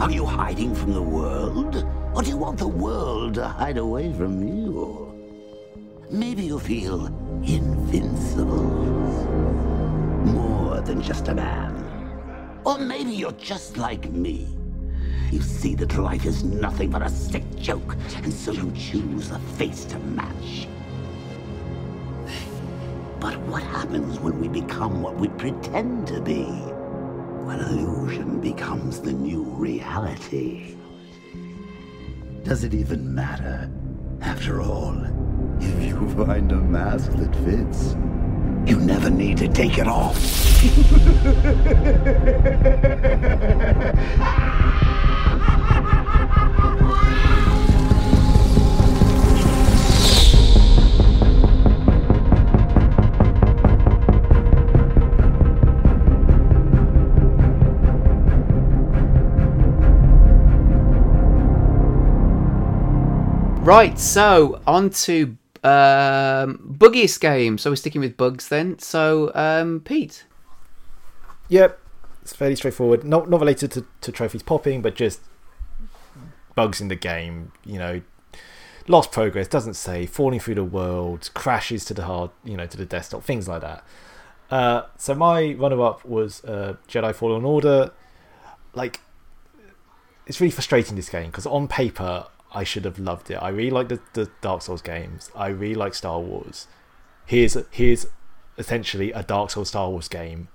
Are you hiding from the world? Or do you want the world to hide away from you? Maybe you feel invincible. More than just a man. Or maybe you're just like me. You see that life is nothing but a sick joke, and so you choose a face to match. But what happens when we become what we pretend to be? When illusion becomes the new reality? Does it even matter? After all, if you find a mask that fits, you never need to take it off. Right, so on to um, buggiest game. So we're sticking with bugs then. So, um, Pete. Yep, it's fairly straightforward. Not not related to, to trophies popping, but just bugs in the game. You know, lost progress, doesn't say falling through the world, crashes to the hard, you know, to the desktop, things like that. Uh, so my runner-up was uh, Jedi Fallen Order. Like, it's really frustrating this game because on paper I should have loved it. I really like the, the Dark Souls games. I really like Star Wars. Here's here's essentially a Dark Souls Star Wars game.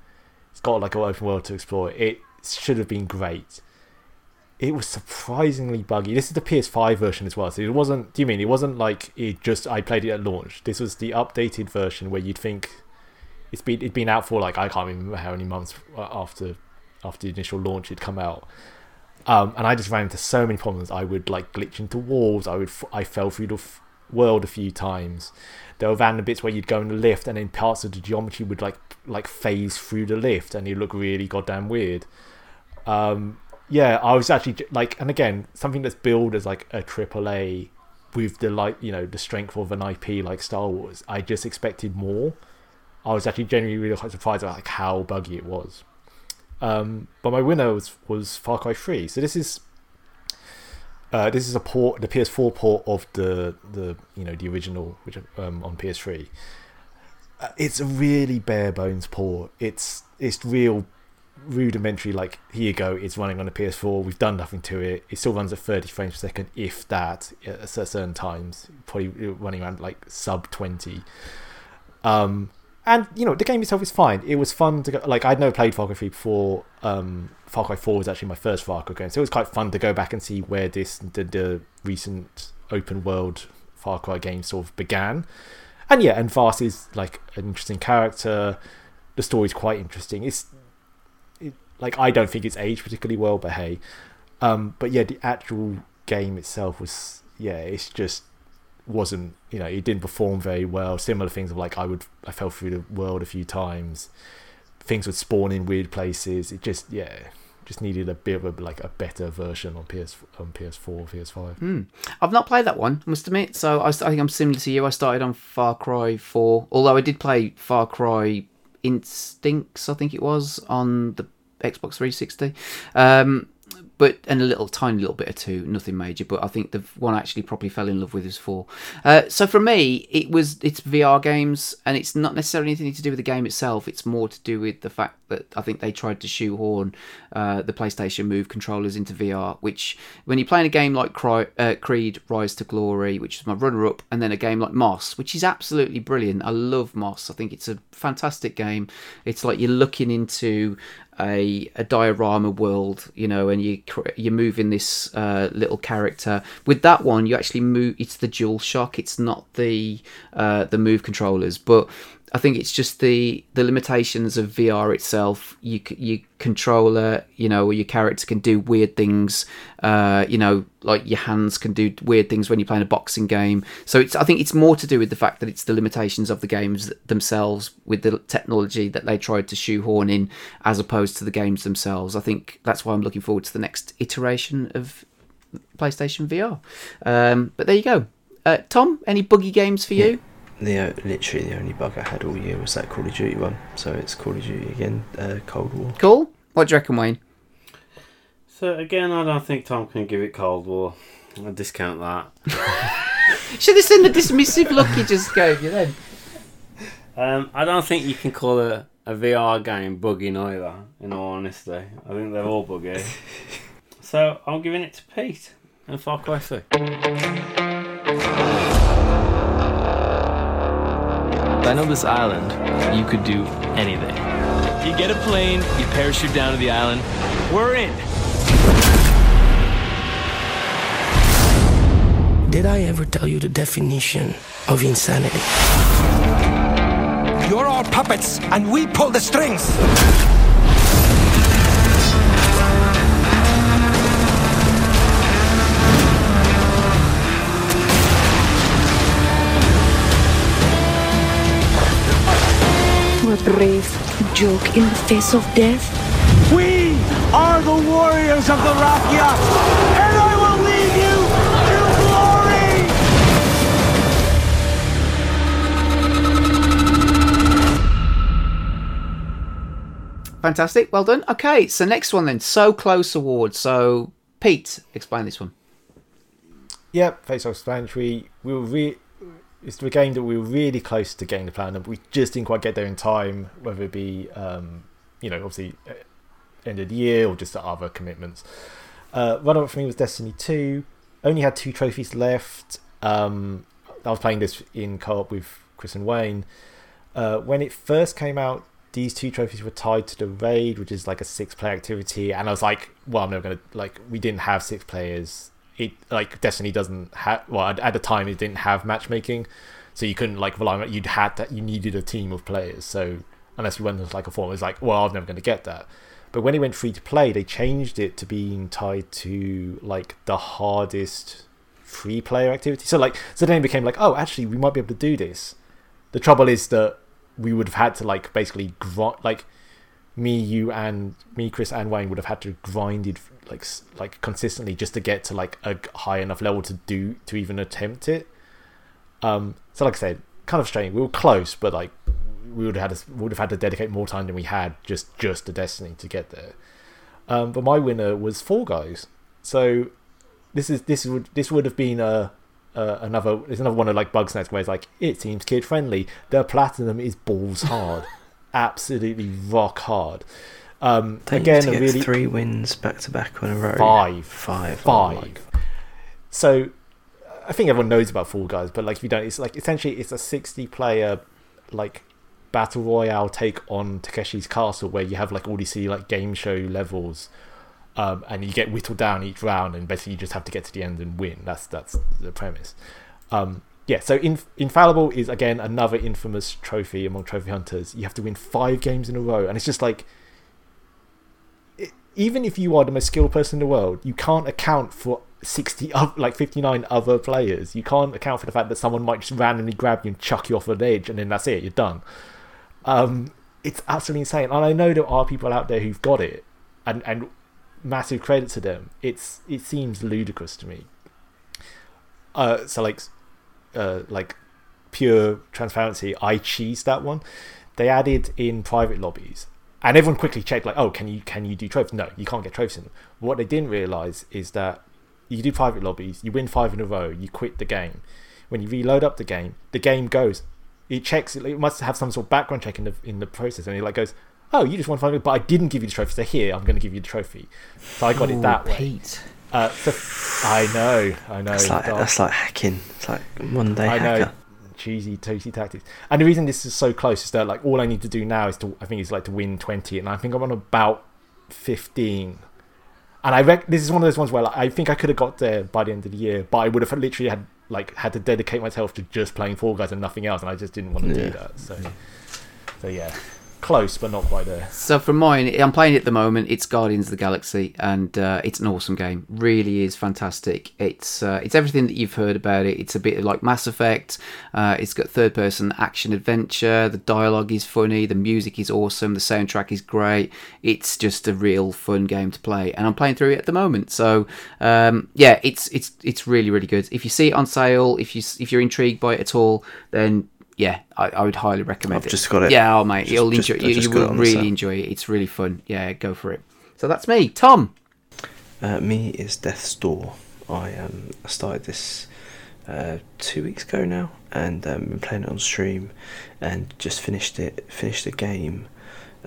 It's got like an open world to explore. It should have been great. It was surprisingly buggy. This is the PS5 version as well. So it wasn't. Do you mean it wasn't like it just? I played it at launch. This was the updated version where you'd think it's been it'd been out for like I can't remember how many months after after the initial launch it'd come out. Um, and I just ran into so many problems. I would like glitch into walls. I would I fell through the world a few times. There were random bits where you'd go in the lift, and then parts of the geometry would like like phase through the lift, and you look really goddamn weird. Um, yeah, I was actually like, and again, something that's billed as like a triple A with the like you know the strength of an IP like Star Wars. I just expected more. I was actually genuinely really quite surprised at like how buggy it was. Um, but my winner was, was Far Cry 3. So this is uh, this is a port, the PS4 port of the the you know the original which um, on PS3. Uh, it's a really bare bones port. It's it's real rudimentary. Like here you go, it's running on a PS4. We've done nothing to it. It still runs at 30 frames per second, if that, at certain times. Probably running around like sub 20. Um, and you know the game itself is fine. It was fun to go. Like I'd never played Far Cry 3 before. Um, Far Cry 4 was actually my first Far Cry game, so it was quite fun to go back and see where this the, the recent open world Far Cry game sort of began. And yeah, and Vaas is like an interesting character. The story's quite interesting. It's it, like I don't think it's aged particularly well, but hey. Um, but yeah, the actual game itself was yeah, it's just wasn't you know it didn't perform very well. Similar things of like I would I fell through the world a few times. Things would spawn in weird places. It just yeah just needed a bit of a, like a better version on PS on PS4 PS5. Hmm. I've not played that one, I must admit. So I, I think I'm similar to you. I started on Far Cry 4, although I did play Far Cry Instincts, I think it was, on the Xbox 360. Um, but and a little tiny little bit of two, nothing major. But I think the one I actually properly fell in love with is four. Uh, so for me, it was it's VR games, and it's not necessarily anything to do with the game itself. It's more to do with the fact that I think they tried to shoehorn uh, the PlayStation Move controllers into VR. Which when you're playing a game like Cry, uh, Creed Rise to Glory, which is my runner-up, and then a game like Moss, which is absolutely brilliant. I love Moss. I think it's a fantastic game. It's like you're looking into a, a diorama world, you know, and you you're moving this uh, little character. With that one, you actually move. It's the dual shock. It's not the uh, the move controllers, but I think it's just the the limitations of VR itself. You your controller, you know, or your character can do weird things. Uh, you know, like your hands can do weird things when you're playing a boxing game. So it's I think it's more to do with the fact that it's the limitations of the games themselves with the technology that they tried to shoehorn in, as opposed to the games themselves. I think that's why I'm looking forward to the next iteration of PlayStation VR. Um, but there you go. Uh, Tom, any buggy games for you? The uh, literally the only bug I had all year was that Call of Duty one. So it's Call of Duty again, uh, Cold War. Cool. What do you reckon, Wayne? So again, I don't think Tom can give it Cold War. I discount that. Should have seen the dismissive look he just gave you then. Um, I don't think you can call a, a VR game buggy either. In all honesty, I think they're all buggy. so I'm giving it to Pete and Far Cry 3. I know this island, you could do anything. You get a plane, you parachute down to the island, we're in. Did I ever tell you the definition of insanity? You're all puppets, and we pull the strings. Brave joke in the face of death. We are the warriors of the Rakyat, and I will lead you to glory! Fantastic. Well done. Okay, so next one then. So Close Award. So, Pete, explain this one. Yep, Face Off Explanatory. We will re- it's the game that we were really close to getting the platinum, but we just didn't quite get there in time, whether it be, um, you know, obviously uh, end of the year or just other commitments. Uh, runner up for me was Destiny 2. Only had two trophies left. Um, I was playing this in co op with Chris and Wayne. Uh, when it first came out, these two trophies were tied to the raid, which is like a six player activity. And I was like, well, I'm never going to, like, we didn't have six players. It, like, Destiny doesn't have, well, at, the time, it didn't have matchmaking. So you couldn't, like, rely on it. You'd had that, you needed a team of players. So unless you went into like a form, it's like, well, I'm never going to get that. But when it went free to play, they changed it to being tied to like the hardest free player activity. So like, so then it became like, oh, actually, we might be able to do this. The trouble is that we would have had to like basically grind, like me, you, and me, Chris, and Wayne would have had to grind it like like consistently just to get to like a high enough level to do to even attempt it. Um, so like I said, kind of strange. We were close, but like we would have had to, would have had to dedicate more time than we had just just to Destiny to get there. Um, but my winner was Fall Guys. So this is this would this would have been a, another it's another one of like Bugsnax where it's like it seems kid friendly. The platinum is balls hard, absolutely rock hard. Um, again, really three wins back to back in a row. Five. Five. Five. Oh so I think everyone knows about Fall Guys, but like if you don't, it's like essentially it's a sixty-player like battle royale take on Takeshi's Castle, where you have like all these like game show levels, um, and you get whittled down each round, and basically you just have to get to the end and win. That's that's the premise. Um, yeah, so Inf- Infallible is again another infamous trophy among trophy hunters. You have to win five games in a row, and it's just like even if you are the most skilled person in the world, you can't account for 60 oth- like 59 other players. You can't account for the fact that someone might just randomly grab you and chuck you off an edge and then that's it, you're done. Um, it's absolutely insane. And I know there are people out there who've got it and, and massive credit to them. It's it seems ludicrous to me. Uh, so like uh, like pure transparency, I cheesed that one. They added in private lobbies and everyone quickly checked like oh can you can you do trophies no you can't get trophies in them. What they didn't realize is that you do private lobbies you win five in a row you quit the game. When you reload up the game the game goes it checks it must have some sort of background check in the in the process and it like goes oh you just won five but i didn't give you the trophy so here i'm going to give you the trophy. So i got it Oh, that way. Pete. uh, so, i know i know That's like that's like hacking. It's like Monday I know. hacker. Cheesy, toasty tactics. And the reason this is so close is that like all I need to do now is to I think is like to win twenty, and I think I'm on about fifteen. And I rec- this is one of those ones where like, I think I could have got there by the end of the year, but I would have literally had like had to dedicate myself to just playing Fall Guys and nothing else, and I just didn't want to Yeah. do that. So, so yeah, close but not quite there. So from mine, I'm playing at the moment. It's Guardians of the Galaxy, and uh, it's an awesome game. Really is fantastic. It's uh, it's everything that you've heard about it. It's a bit like Mass Effect. Uh, it's got third person action adventure. The dialogue is funny. The music is awesome. The soundtrack is great. It's just a real fun game to play, and I'm playing through it at the moment. So um, yeah, it's it's it's really really good. If you see it on sale, if you if you're intrigued by it at all, then yeah, I, I would highly recommend it. I've it. just got it. Yeah, oh mate, Just- you'll just- enjoy. You, you will really enjoy it. It's really fun. Yeah, go for it. So that's me, Tom. Uh, me is Death's Door. I um started this uh, two weeks ago now, and um, been playing it on stream, and just finished it. Finished the game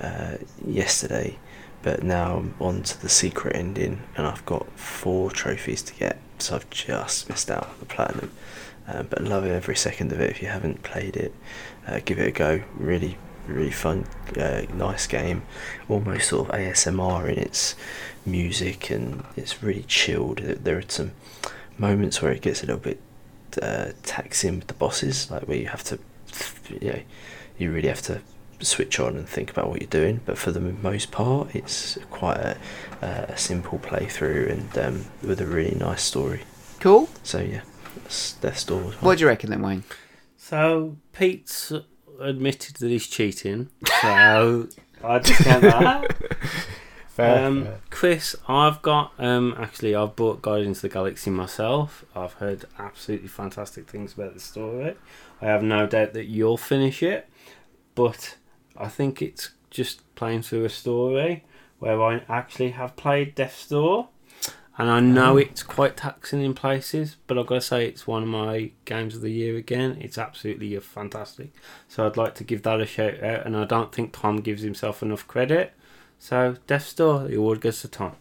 uh, yesterday, but now I'm on to the secret ending, and I've got four trophies to get. So I've just missed out on the platinum. Uh, but love every second of it. If you haven't played it, uh, give it a go. Really, really fun, uh, nice game. Almost sort of ASMR in its music, and it's really chilled. There- There are some moments where it gets a little bit uh, taxing with the bosses, like where you have to, you know, you really have to switch on and think about what you're doing. But for the most part, it's quite a, uh, a simple playthrough and um, with a really nice story. Cool. So yeah, that's Death's Door. as well. What do you reckon then, Wayne? So Pete's admitted that he's cheating. So I discount that. Fair, um, fair. Chris, I've got um, actually I've bought Guardians of the Galaxy myself. I've heard absolutely fantastic things about the story. I have no doubt that you'll finish it, but I think it's just playing through a story where I actually have played Death Door. And I know Oh. it's quite taxing in places, but I've got to say it's one of my games of the year again. It's absolutely fantastic. So I'd like to give that a shout out, and I don't think Tom gives himself enough credit. So Death's Door, the award goes to Tom.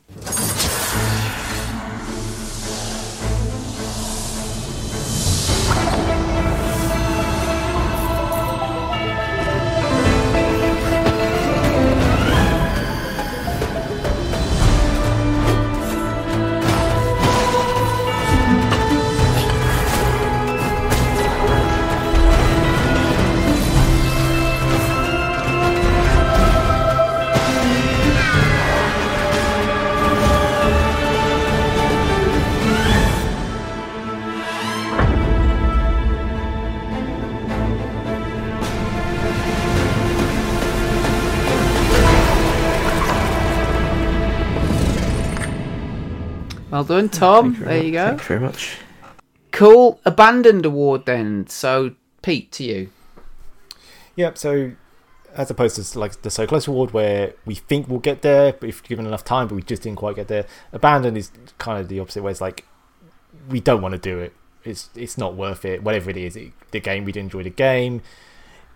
Well Tom. You there very you go. Thank you very much. Cool. Abandoned award then. So, Pete, to you. Yep. So, as opposed to like the so close award where we think we'll get there, but if given enough time, but we just didn't quite get there. Abandoned is kind of the opposite, where it's like we don't want to do it. It's it's not worth it. Whatever it is, it, the game we didn't enjoy the game.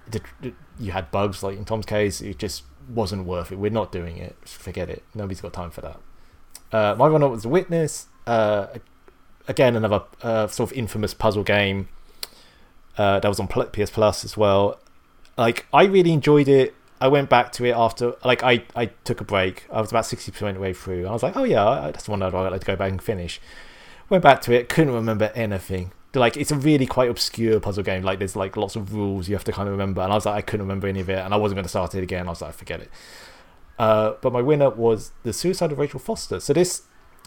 The, the- you had bugs like in Tom's case. It just wasn't worth it. We're not doing it. Forget it. Nobody's got time for that. Uh, my runner was Witness. Uh, again, another uh, sort of infamous puzzle game. Uh, that was on PS Plus as well. Like I really enjoyed it. I went back to it after, like I, I took a break. I was about sixty percent way through. I was like, oh yeah, that's one I'd like to go back and finish. Went back to it, couldn't remember anything. Like it's a really quite obscure puzzle game. Like there's like lots of rules you have to kind of remember, and I was like, I couldn't remember any of it, and I wasn't going to start it again. I was like, forget it. Uh, but my winner was the Suicide of Rachel Foster. So this,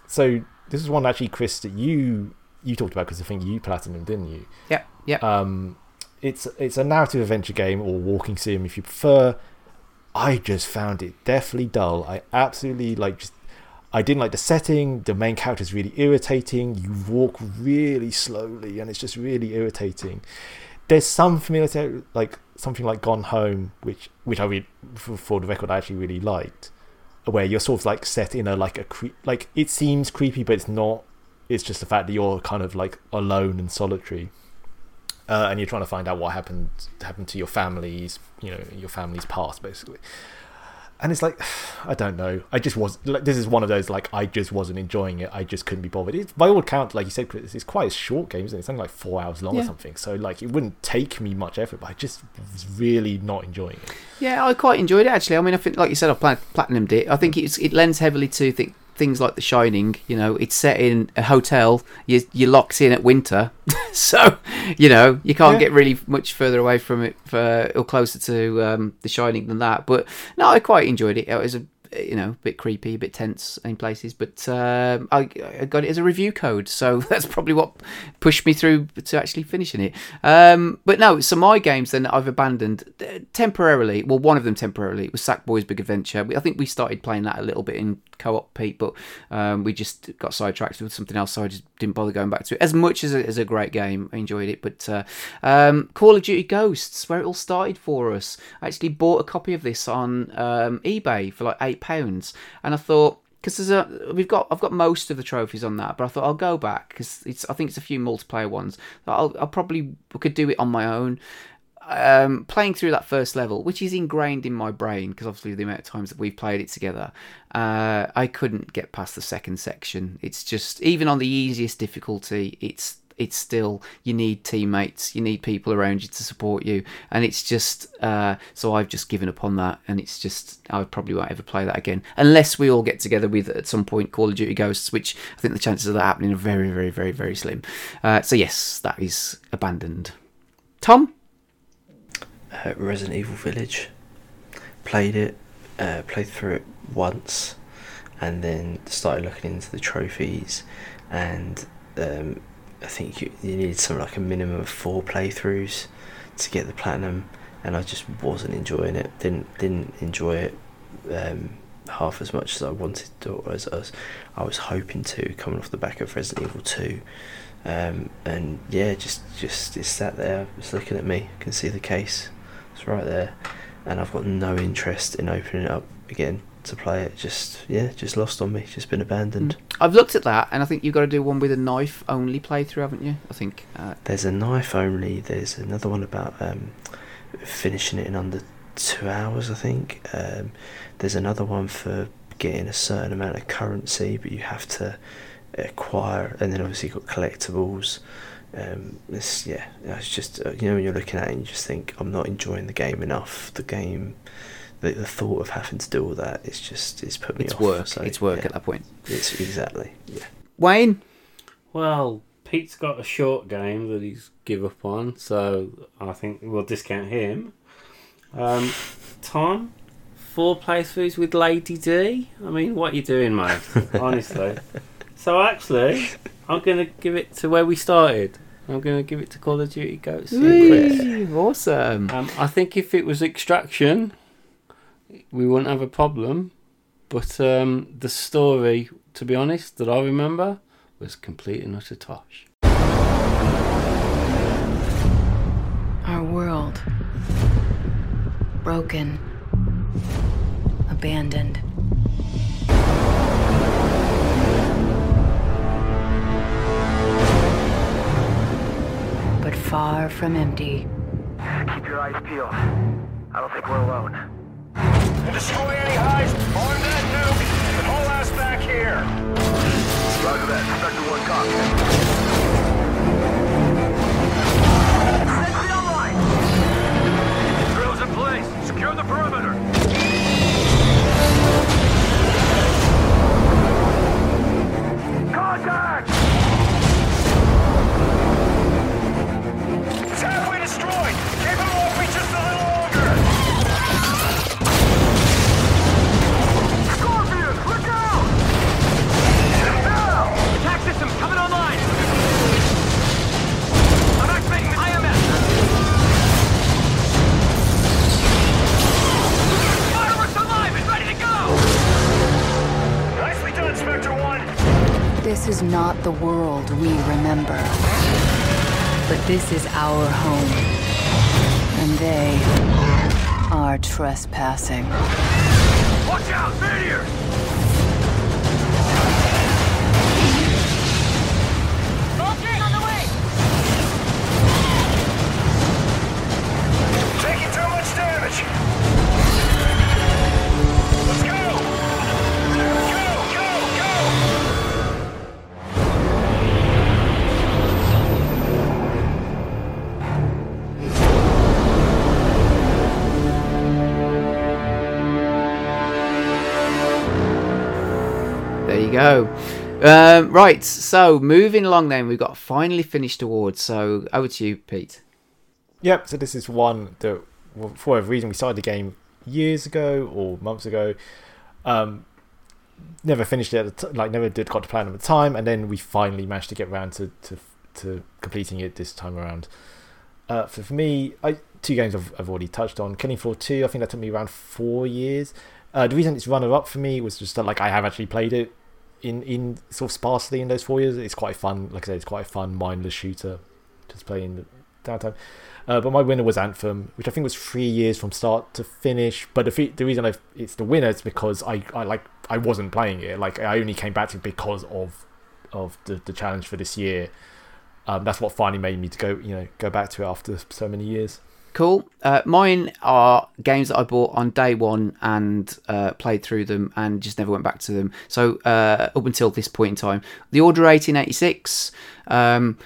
so this is one actually, Chris, that you you talked about because I think you platinum, didn't you? Yeah, Yep. Um, it's it's a narrative adventure game or walking sim if you prefer. I just found it deathly dull. I absolutely like just. I didn't like the setting. The main character is really irritating. You walk really slowly, and it's just really irritating. There's some familiarity, like something like Gone Home, which which I read for, for the record I actually really liked, where you're sort of like set in a like a cre- like it seems creepy, but it's not. It's just the fact that you're kind of like alone and solitary uh, and you're trying to find out what happened happened to your family's you know your family's past basically and it's like i don't know. I just was like this is one of those like i just wasn't enjoying it. I just couldn't be bothered. It's by all accounts like you said Chris, it's quite a short game isn't it? It's only like four hours long or something. So like it wouldn't take me much effort but i just was really not enjoying it. Yeah, I quite enjoyed it actually. I mean, I think, like you said, I plat- platinumed it. I think mm. it's, it lends heavily to th- things like The Shining. You know, it's set in a hotel. You you're locked in at winter, so you know you can't Yeah. get really much further away from it for, or closer to um, The Shining than that. But no, I quite enjoyed it. It was a you know a bit creepy, a bit tense in places, but um, I, I got it as a review code, so that's probably what pushed me through to actually finishing it. Um, but no, so my games then I've abandoned uh, temporarily. Well, one of them temporarily was Sackboy's Big Adventure. I think we started playing that a little bit in co-op, Pete, but um, we just got sidetracked with something else, so I just didn't bother going back to it. As much as a, as a great game, I enjoyed it. But uh, um, Call of Duty Ghosts, where it all started for us, I actually bought a copy of this on um, eBay for like eight pounds, and I thought because there's a we've got I've got most of the trophies on that, but I thought I'll go back because it's I think it's a few multiplayer ones. I'll I'll probably could do it on my own. Um, playing through that first level, which is ingrained in my brain because obviously the amount of times that we've played it together, uh, I couldn't get past the second section. It's just even on the easiest difficulty, it's it's still you need teammates, you need people around you to support you, and it's just uh, so I've just given up on that, and it's just I probably won't ever play that again unless we all get together with at some point Call of Duty Ghosts, which I think the chances of that happening are very, very, very, very slim. Uh, so yes, that is abandoned. Tom, uh, Resident Evil Village. Played it, uh, played through it once, and then started looking into the trophies, and um, I think you, you needed something like a minimum of four playthroughs to get the platinum, and I just wasn't enjoying it. Didn't didn't enjoy it um, half as much as I wanted to, or as, as I was hoping to, coming off the back of Resident Evil Two. Um, and yeah, just just it's sat there, it's looking at me. Can see the case, it's right there, and I've got no interest in opening it up again to play it. Just yeah, just lost on me. Just been abandoned. I've looked at that, and I think you've got to do one with a knife only playthrough, haven't you? I think. Uh, There's a knife only. There's another one about um, finishing it in under two hours. I think. Um, there's another one for getting a certain amount of currency, but you have to acquire, and then obviously you've got collectibles. Um, it's yeah, it's just uh, you know when you're looking at it, and you just think I'm not enjoying the game enough. The game, the, the thought of having to do all that, it's just it's put me It's off. work. So, It's work yeah. at that point. It's exactly yeah. Wayne, Well, Pete's got a short game that he's give up on, so I think we'll discount him. Um, Tom, four playthroughs with Lady D. I mean, what are you doing, mate? Honestly. So actually, I'm gonna give it to where we started. I'm gonna give it to Call of Duty Ghosts. Whee! awesome. Um, I think if it was Extraction, we wouldn't have a problem. But um, the story, to be honest, that I remember was complete and utter tosh. Our world. Broken. Abandoned. Far from empty. Keep your eyes peeled. I don't think we're alone. Destroy any hives on that nuke and haul ass back here. Roger that. Spectre 1 copy. The world we remember. But this is our home. And they are trespassing. Watch out, meteor! Right, so moving along then, we've got finally finished awards. So over to you, Pete. Yep. So this is one that, for whatever reason, we started the game years ago or months ago. Um, never finished it. T- like never did got to plan at the time, and then we finally managed to get around to to, to completing it this time around. Uh, for, for me, I, two games I've, I've already touched on. Killing Floor Two. I think that took me around four years. Uh, the reason it's runner up for me was just that like I have actually played it in in sort of sparsely in those four years. It's quite fun. Like I said, it's quite a fun mindless shooter. Just playing downtime. Uh, but my winner was Anthem, which I think was three years from start to finish. But the the reason I it's the winner is because I, I like I wasn't playing it. Like I only came back to it because of of the, the challenge for this year. Um, that's what finally made me to go you know go back to it after so many years. Cool. Uh, mine are games that I bought on day one and uh, played through them and just never went back to them. So uh, up until this point in time, The Order 1886. Um,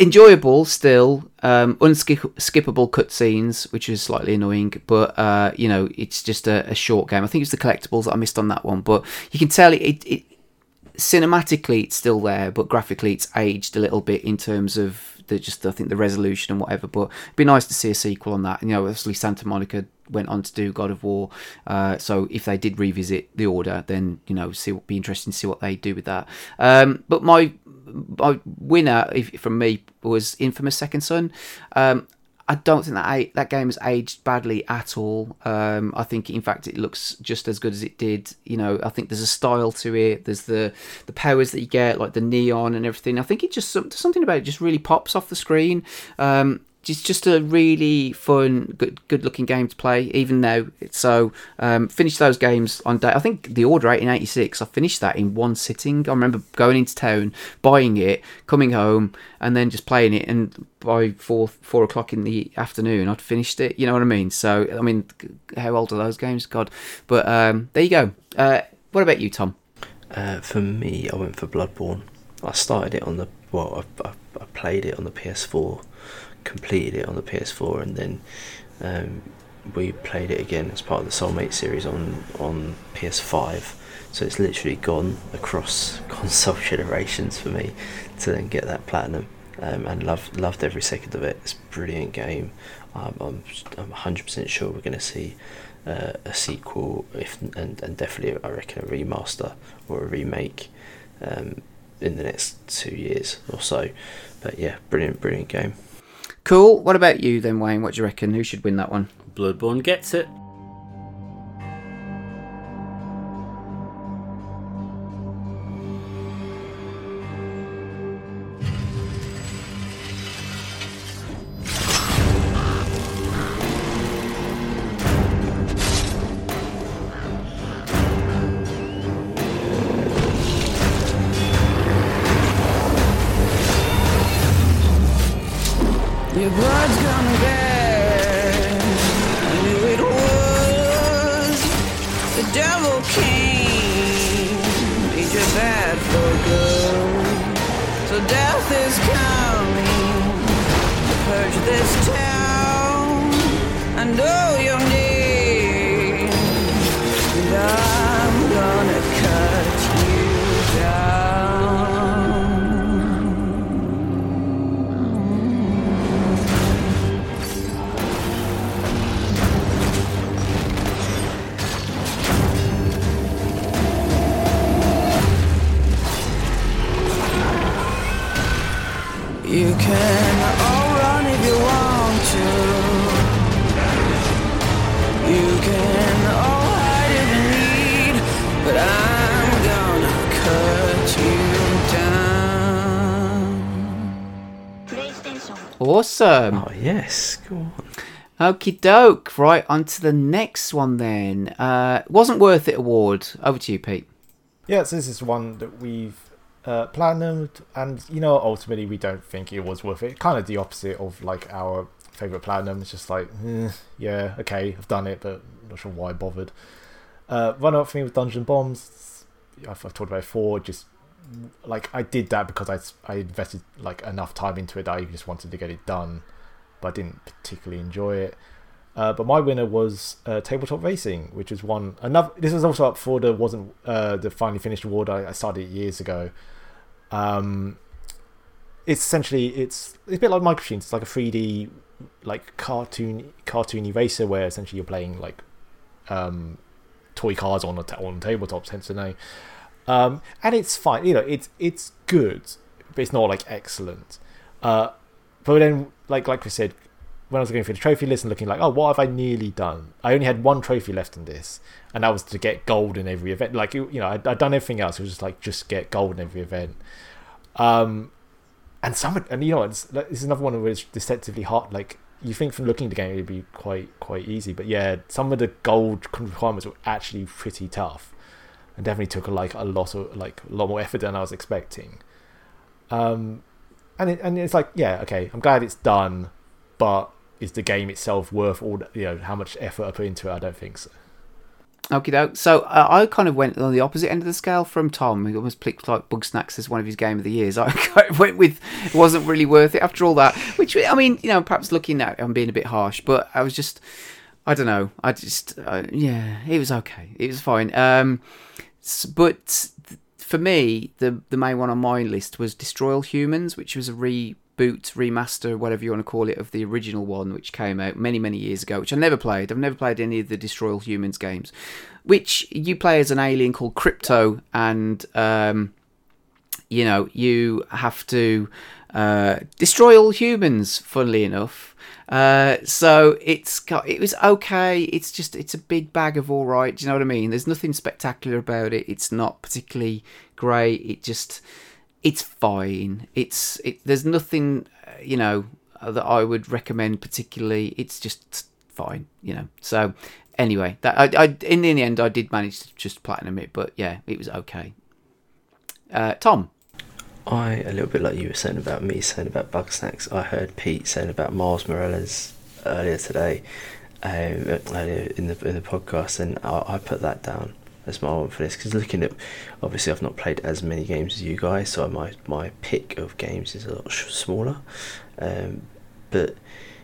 enjoyable still um unskippable cutscenes which is slightly annoying but uh you know it's just a, a short game i think it's the collectibles that i missed on that one but you can tell it, it, it cinematically it's still there but graphically it's aged a little bit in terms of the just i think the resolution and whatever but it'd be nice to see a sequel on that. You know obviously santa monica went on to do god of war uh, so if they did revisit the order then you know see be interesting to see what they do with that. Um, but my my winner if, from me was infamous second son. Um, I don't think that that game has aged badly at all. Um, I think, in fact, it looks just as good as it did. You know, I think there's a style to it. There's the the powers that you get, like the neon and everything. I think it just some- something about it just really pops off the screen. Um, it's just a really fun, good, good-looking game to play. Even now, so um, finished those games on day. I think the Order 1886. I finished that in one sitting. I remember going into town, buying it, coming home, and then just playing it. And by four four o'clock in the afternoon, I'd finished it. You know what I mean? So I mean, how old are those games? God, but um, there you go. Uh, what about you, Tom? Uh, for me, I went for Bloodborne. I started it on the well, I, I, I played it on the PS4, completed it on the PS4, and then um, we played it again as part of the Soulmate series on on PS5. So it's literally gone across console generations for me to then get that platinum, um, and loved loved every second of it. It's a brilliant game. Um, I'm I'm 100% sure we're going to see uh, a sequel, if and, and definitely I reckon a remaster or a remake um, in the next two years or so. But yeah, brilliant, brilliant game. Cool. What about you then, Wayne? What do you reckon? Who should win that one? Bloodborne gets it. Yes, go on. Okie doke. Right, on to the next one then. Uh, wasn't worth it award. Over to you, Pete. Yeah, so this is one that we've uh, platinumed, and you know, ultimately, we don't think it was worth it. Kind of the opposite of like our favorite platinum. It's just like, eh, yeah, okay, I've done it, but not sure why I bothered. Uh, run up for me with Dungeon Bombs. I've, I've talked about it before. Just like I did that because I I invested like enough time into it that I even just wanted to get it done, but I didn't particularly enjoy it. Uh, but my winner was uh, tabletop racing, which was one another. This was also up for the wasn't uh, the finally finished award I, I started years ago. Um, it's essentially it's it's a bit like Micro Machines. It's like a three D like cartoon cartoony racer where essentially you're playing like um, toy cars on a ta- on tabletops. Hence the name. Um, and it's fine. You know, it's it's good, but it's not like excellent. Uh, but then, like like we said, when I was going through the trophy list and looking like, oh, what have I nearly done? I only had one trophy left in this, and that was to get gold in every event. Like you, you know, I'd, I'd done everything else. It was just like just get gold in every event. Um, and some and you know it's this is another one where it's deceptively hard. Like you think from looking at the game it'd be quite quite easy, but yeah, some of the gold requirements were actually pretty tough, and definitely took like a lot of like a lot more effort than I was expecting. Um, and it, and it's like yeah, okay, I'm glad it's done, but is the game itself worth all you know how much effort I put into it? I don't think so. Okay, doke. So uh, I kind of went on the opposite end of the scale from Tom, who almost picked like Bugsnax as one of his game of the years. I went with it wasn't really worth it after all that. Which I mean, you know, perhaps looking at I'm being a bit harsh, but I was just, I don't know, I just, uh, yeah, it was okay, it was fine. Um, but for me, the the main one on my list was Destroy All Humans, which was a reboot, remaster, whatever you want to call it, of the original one, which came out many many years ago. Which I never played. I've never played any of the Destroy All Humans games. Which you play as an alien called Crypto, and um, you know you have to uh, destroy all humans. Funnily enough, uh, so it's got it was okay. It's just it's a big bag of all right. Do you know what I mean? There's nothing spectacular about it. It's not particularly great. It just it's fine. It's it. There's nothing uh, you know that I would recommend particularly. It's just fine. You know. So anyway, that I, I in the end I did manage to just platinum it, but yeah, it was okay. Uh, Tom. I a little bit like you were saying about me saying about Bugsnax. I heard Pete saying about Miles Morales earlier today, um, earlier in the in the podcast, and I, I put that down as my one for this because looking at obviously I've not played as many games as you guys, so my my pick of games is a lot smaller, um, but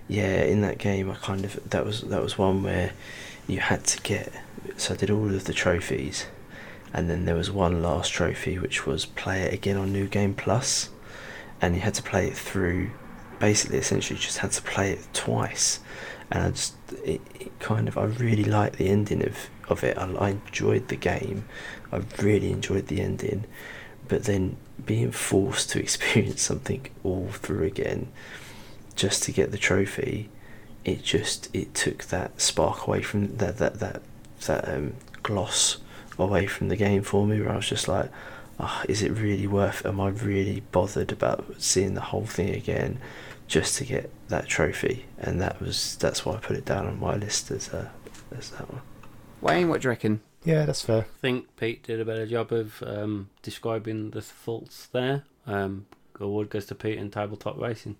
yeah, in that game I kind of that was that was one where you had to get. So I did all of the trophies and then there was one last trophy which was play it again on New Game Plus, and you had to play it through. Basically, essentially, just had to play it twice, and I just it, it kind of I really liked the ending of of it. I, I enjoyed the game, I really enjoyed the ending, but then being forced to experience something all through again, just to get the trophy, it just it took that spark away from that that that that um, gloss away from the game for me where I was just like oh, is it really worth am I really bothered about seeing the whole thing again just to get that trophy and that was that's why I put it down on my list as a, as that one Wayne, what do you reckon? Yeah, that's fair. I think Pete did a better job of um, describing the faults there. Um, award goes to Pete in tabletop racing.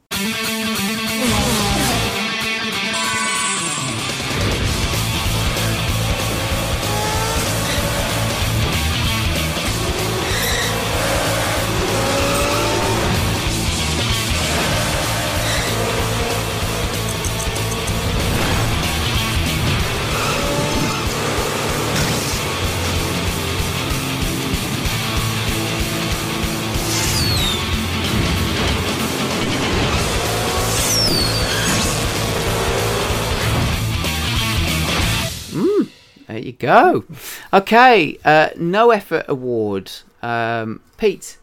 Go. Okay, uh, no effort award. Um, Pete.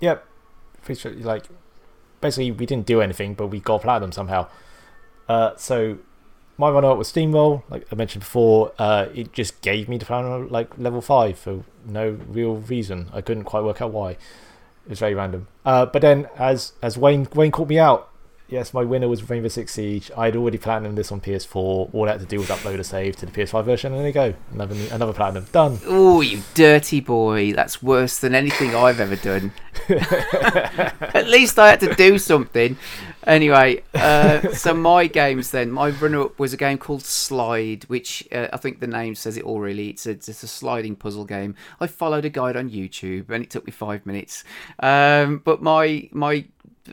Yep. Like, basically, we didn't do anything, but we got platinum somehow. Uh, so, my runner up was Steamroll. Like I mentioned before, uh, it just gave me the platinum, like, level 5 for no real reason. I couldn't quite work out why. It was very random. Uh, but then, as as Wayne Wayne called me out, yes, my winner was Rainbow Six Siege. I'd already platinum this on PS4. All I had to do was upload a save to the PS5 version, and there you go. Another another platinum done. Oh, you dirty boy. That's worse than anything I've ever done. At least I had to do something. Anyway, uh, so my games then. My runner up was a game called Slide, which uh, I think the name says it all really. It's a, it's a sliding puzzle game. I followed a guide on YouTube and it took me five minutes. Um, but my my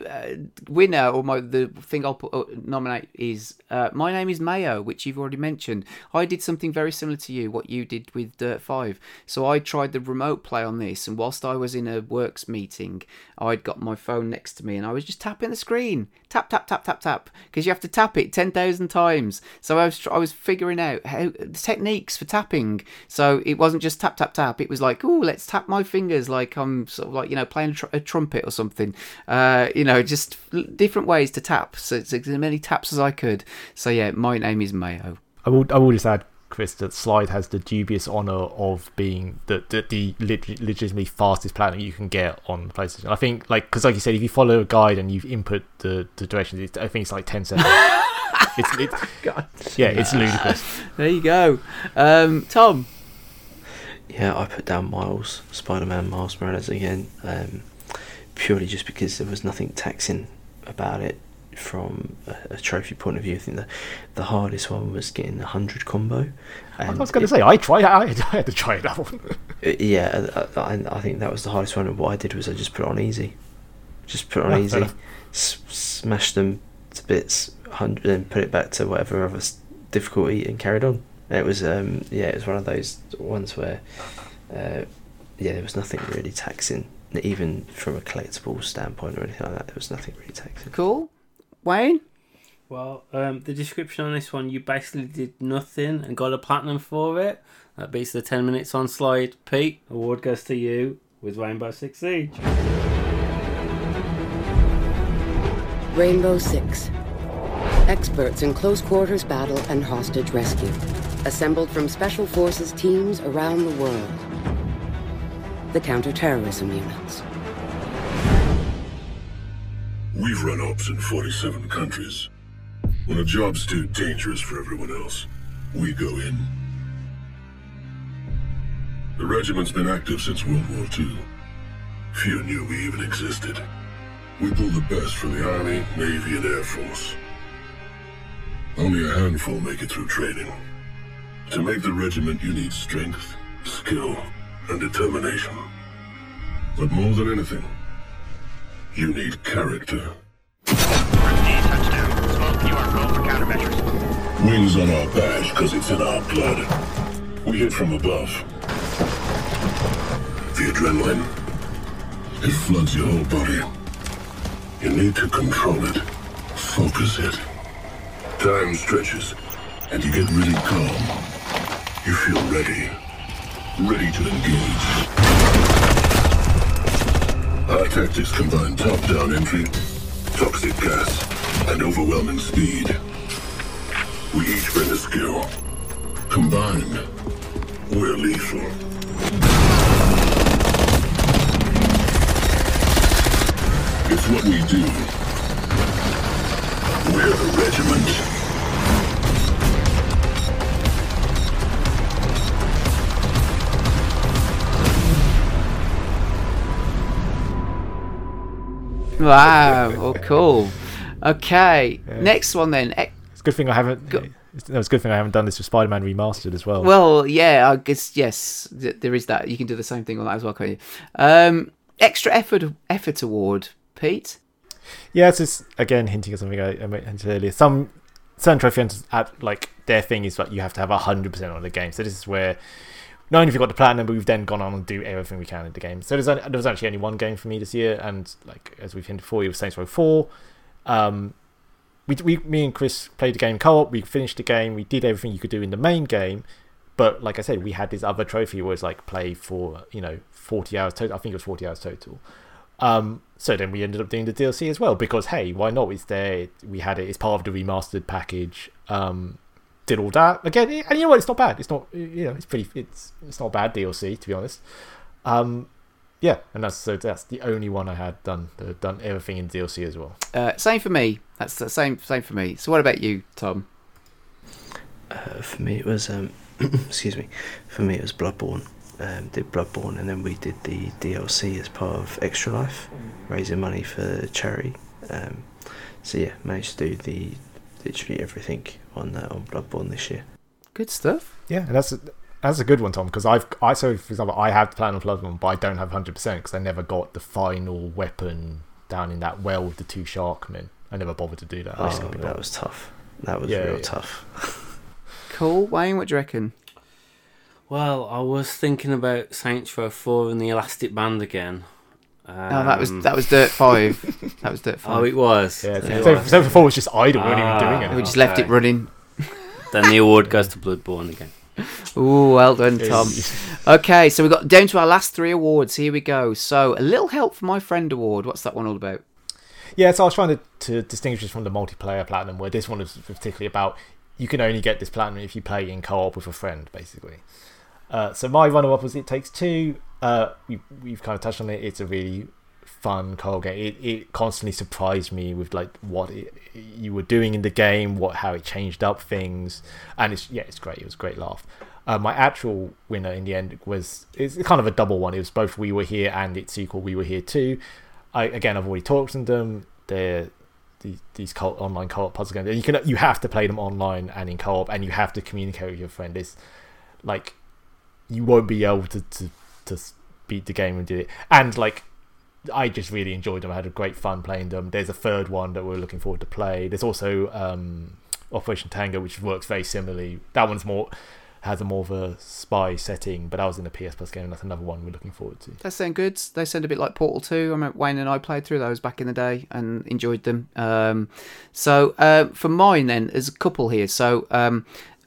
uh, winner or my the thing I'll put, uh, nominate is uh, my name is Mayo, which you've already mentioned. I did something very similar to you, what you did with Dirt Five. So I tried the remote play on this, and whilst I was in a works meeting, I'd got my phone next to me, and I was just tapping the screen, tap tap tap tap tap, because you have to tap it ten thousand times. So I was I was figuring out how the techniques for tapping. So it wasn't just tap tap tap. It was like, oh, let's tap my fingers like I'm sort of like you know playing a, tr- a trumpet or something. Uh, you know, just different ways to tap. So it's as many taps as I could. So yeah, my name is Mayo. I will, I will just add Chris, that Slide has the dubious honor of being the the, the leg- legitimately fastest platinum you can get on PlayStation. I think, like, because like you said, if you follow a guide and you input the, the directions, it's, I think it's like ten seconds. it's, it's yeah, it's ludicrous. There you go, um, Tom. Yeah, I put down Miles, Spider-Man, Miles Morales again, um, purely just because there was nothing taxing about it from a, a trophy point of view. I think the the hardest one was getting the hundred combo. I was going to say, I tried. I, I had to try that one. Uh, yeah, I, I, I think that was the hardest one. And what I did was I just put it on easy, just put it on Yeah, easy, enough. s- smashed them to bits, hundred, and put it back to whatever other difficulty, and carried on. And it was um yeah, it was one of those ones where uh, yeah, there was nothing really taxing, even from a collectible standpoint or anything like that. There was nothing really taxing. Cool, Wayne. Well, um, the description on this one, you basically did nothing and got a platinum for it. That beats the 10 minutes on slide. Pete, award goes to you with Rainbow Six Siege. Rainbow Six. Experts in close quarters battle and hostage rescue. Assembled from special forces teams around the world. The counterterrorism units. We've run ops in 47 countries. When a job's too dangerous for everyone else, we go in. The regiment's been active since World War II. Few knew we even existed. We pull the best from the Army, Navy, and Air Force. Only a handful make it through training. To make the regiment, you need strength, skill, and determination. But more than anything, you need character. Wings on our badge, because it's in our blood. We hit from above. The adrenaline, it floods your whole body. You need to control it, focus it. Time stretches, and you get really calm. You feel ready, ready to engage. Our tactics combine top-down entry, toxic gas, and overwhelming speed. We each bring a skill. Combined, we're lethal. It's what we do. We're the regiment. Wow. oh, cool. Okay. Next one then. It's a good thing I haven't. It's, no, it's a good thing I haven't done this with Spider-Man remastered as well. Well, yeah, I guess yes, th- there is that. You can do the same thing on that as well, can't you? Um, extra effort effort award, Pete. Yeah, it's just again hinting at something I, I mentioned earlier. Some certain trophy hunters at like their thing is that you have to have hundred percent on the game. So this is where not only have we got the platinum, but we've then gone on and do everything we can in the game. So there's only, there was actually only one game for me this year, and like as we've hinted before, it was Saints Row Four. Um, we, we me and Chris played the game co-op. We finished the game. We did everything you could do in the main game. But like I said, we had this other trophy where it's like play for you know forty hours total. I think it was forty hours total. Um, so then we ended up doing the DLC as well because hey, why not? It's there. We had it. It's part of the remastered package. Um, did all that again, and you know what? It's not bad. It's not. You know, it's pretty. It's it's not bad DLC to be honest. Um, yeah, and that's so that's the only one I had done. Done everything in DLC as well. Uh, same for me. That's the same same for me. So what about you, Tom? Uh, for me, it was um, excuse me. For me, it was Bloodborne. Um, did Bloodborne, and then we did the DLC as part of Extra Life, raising money for charity. Um, so yeah, managed to do the literally everything on uh, on Bloodborne this year. Good stuff. Yeah, and that's that's a good one, Tom. Because I've I so for example I have the plan on Bloodborne, but I don't have hundred percent because I never got the final weapon down in that well with the two sharkmen. I never bothered to do that. I just Oh, that bothered. was tough. That was Yeah, real yeah. tough. Cool, Wayne. What do you reckon? Well, I was thinking about Saints Row 4 and the Elastic Band again. Um, No, that was that was Dirt Five. that was Dirt Five. Oh, it was. Yeah, It so, was. so before was just idle, we weren't even doing Ah, it. We just left it running. Then the award goes to Bloodborne again. Ooh, well done, Tom. Okay, so we got down to our last three awards. Here we go. So, a little help for my friend award. What's that one all about? Yeah, so I was trying to, to distinguish this from the multiplayer platinum, where this one is particularly about you can only get this platinum if you play in co-op with a friend, basically. Uh, so my runner-up was It Takes Two. Uh, we, we've kind of touched on it. It's a really fun co-op game. It, it constantly surprised me with like what it, you were doing in the game, what how it changed up things, and it's yeah, it's great. It was a great laugh. Uh, my actual winner in the end was it's kind of a double one. It was both We Were Here and its sequel, We Were Here Too. I again, I've already talked to them. They're these, these online co-op puzzle games. You can you have to play them online and in co-op, and you have to communicate with your friend. It's like you won't be able to to, to beat the game and do it. And like I just really enjoyed them. I had a great fun playing them. There's a third one that we're looking forward to play. There's also um, Operation Tango, which works very similarly. That one's more has a more of a spy setting, but that was in a PS Plus game, and that's another one we're looking forward to. They sound good. They sound a bit like Portal 2. I remember Wayne and I played through those back in the day and enjoyed them. Um, so uh, for mine, then, there's a couple here. So um,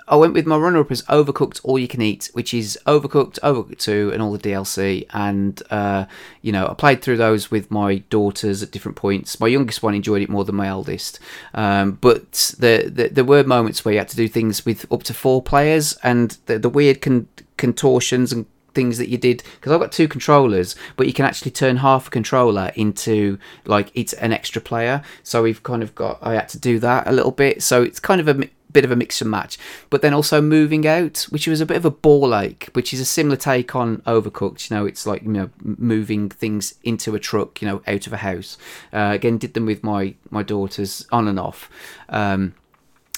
I went with my runner up as Overcooked All You Can Eat, which is Overcooked, Overcooked 2, and all the DLC. And, uh, you know, I played through those with my daughters at different points. My youngest one enjoyed it more than my eldest. Um, but the, the, there were moments where you had to do things with up to four players, and the, the weird con- contortions and things that you did because I've got two controllers, but you can actually turn half a controller into like it's an extra player. So we've kind of got I had to do that a little bit. So it's kind of a bit of a mix and match. But then also moving out, which was a bit of a ball ache, which is a similar take on Overcooked. You know, it's like you know moving things into a truck, you know, out of a house. Uh, again, did them with my my daughters on and off. Um,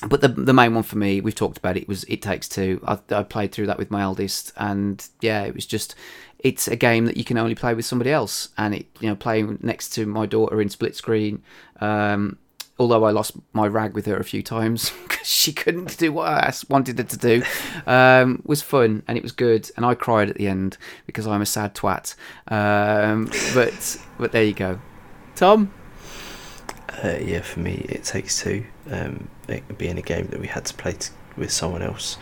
but the the main one for me, we've talked about it, was It Takes Two. I, I played through that with my eldest, and yeah, it was just it's a game that you can only play with somebody else, and it you know playing next to my daughter in split screen. Um, although I lost my rag with her a few times because she couldn't do what I wanted her to do, um, was fun and it was good. And I cried at the end because I'm a sad twat. Um, but but there you go, Tom. Uh, yeah, for me, it takes two. Um, it being a game that we had to play with someone else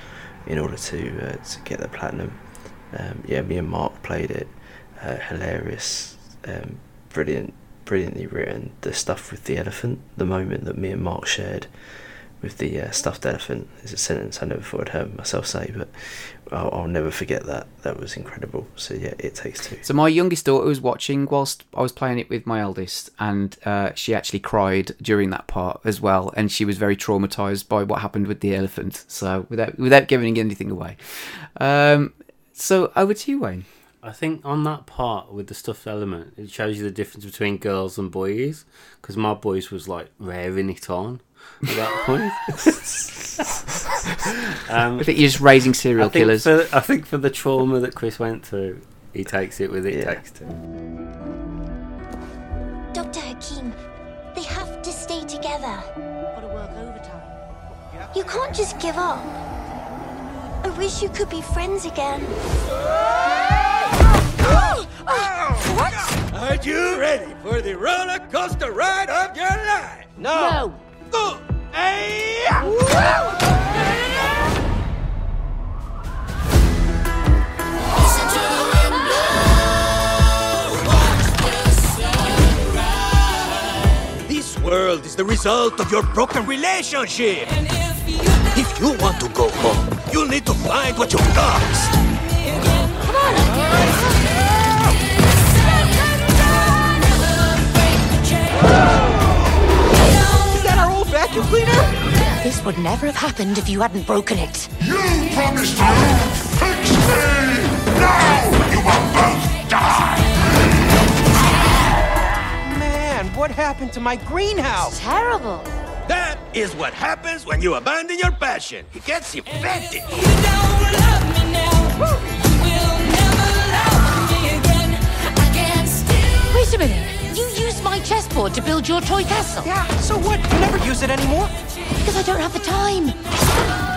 in order to uh, to get the platinum. Um, yeah, me and Mark played it. Uh, hilarious, um, brilliant, brilliantly written. The stuff with the elephant, the moment that me and Mark shared with the uh, stuffed elephant, is a sentence I never thought I'd heard myself say, but I'll, I'll never forget that. That was incredible. So yeah, it takes two. So my youngest daughter was watching whilst I was playing it with my eldest, and uh, she actually cried during that part as well, and she was very traumatized by what happened with the elephant. So without without giving anything away, um, so over to you, Wayne. I think on that part with the stuffed element, it shows you the difference between girls and boys. Because my boys was like raring it on at that point. um, I think you're just raising serial I killers. For, I think for the trauma that Chris went through, he takes it with it takes two. Dr. Hakim, they have to stay together. Gotta work overtime. You can't just give up. I wish you could be friends again. what? Are you ready for the roller coaster ride of your life? No. Good. Hey! This world is the result of your broken relationship. If you want to go home, you'll need to find what you've lost. Is vacuum cleaner? This would never have happened if you hadn't broken it. You promised to fix me! Now you will both die! Man, what happened to my greenhouse? Terrible. That is what happens when you abandon your passion. It gets you infected. Wait a minute. You used my chessboard to build your toy castle. Yeah, so what? You never use it anymore? Because I don't have the time.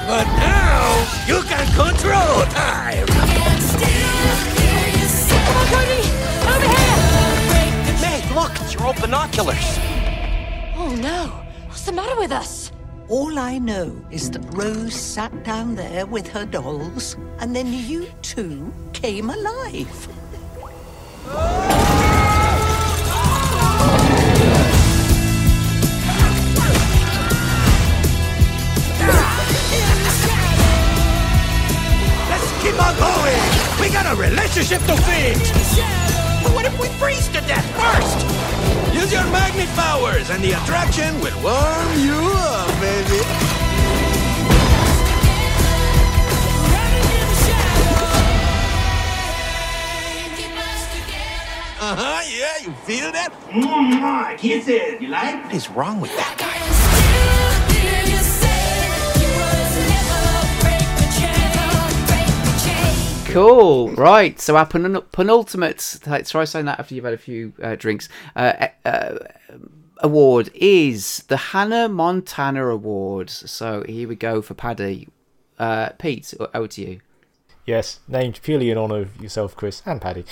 But now you can control time. Come on, Cody! Over here! May, look, it's your old binoculars. Oh no. What's the matter with us? All I know is that Rose sat down there with her dolls, and then you two came alive. Oh, a relationship to fix! But what if we freeze to death first? Use your magnet powers and the attraction will warm you up, baby. Uh-huh, yeah, you feel that? Mmm, kisses, you like? What is wrong with that guy? Cool. Right. So our penul- penultimate, try saying that after you've had a few uh, drinks, uh, uh, award is the Hannah Montana Award. So here we go for Paddy. Uh, Pete, over to you. Yes, named purely in honour of yourself, Chris, and Paddy.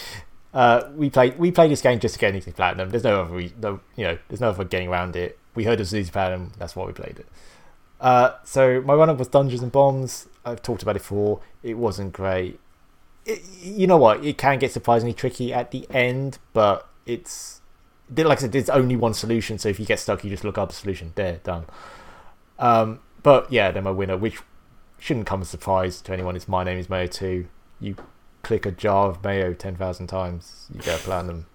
Uh, we played we played this game just to get anything platinum. There's no other no, you know there's no other getting around it. We heard of Easy Platinum, that's why we played it. Uh, so my run-up was Dungeons and Bombs. I've talked about it before. It wasn't great. It, you know what? It can get surprisingly tricky at the end, but it's like I said, there's only one solution. So if you get stuck, you just look up a solution. There, done. Um, but yeah, then my winner, which shouldn't come as a surprise to anyone, is My Name Is Mayo 2. You click a jar of mayo 10,000 times, you get a platinum.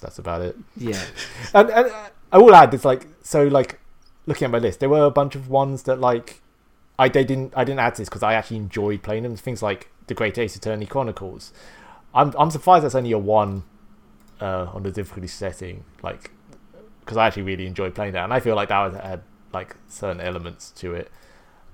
That's about it. Yeah. and, and uh, I will add, it's like, so like, looking at my list, there were a bunch of ones that like, I they didn't I didn't add to this because I actually enjoyed playing them. Things like the Great Ace Attorney Chronicles. I'm I'm surprised that's only a one uh, on the difficulty setting, like because I actually really enjoyed playing that, and I feel like that had like certain elements to it.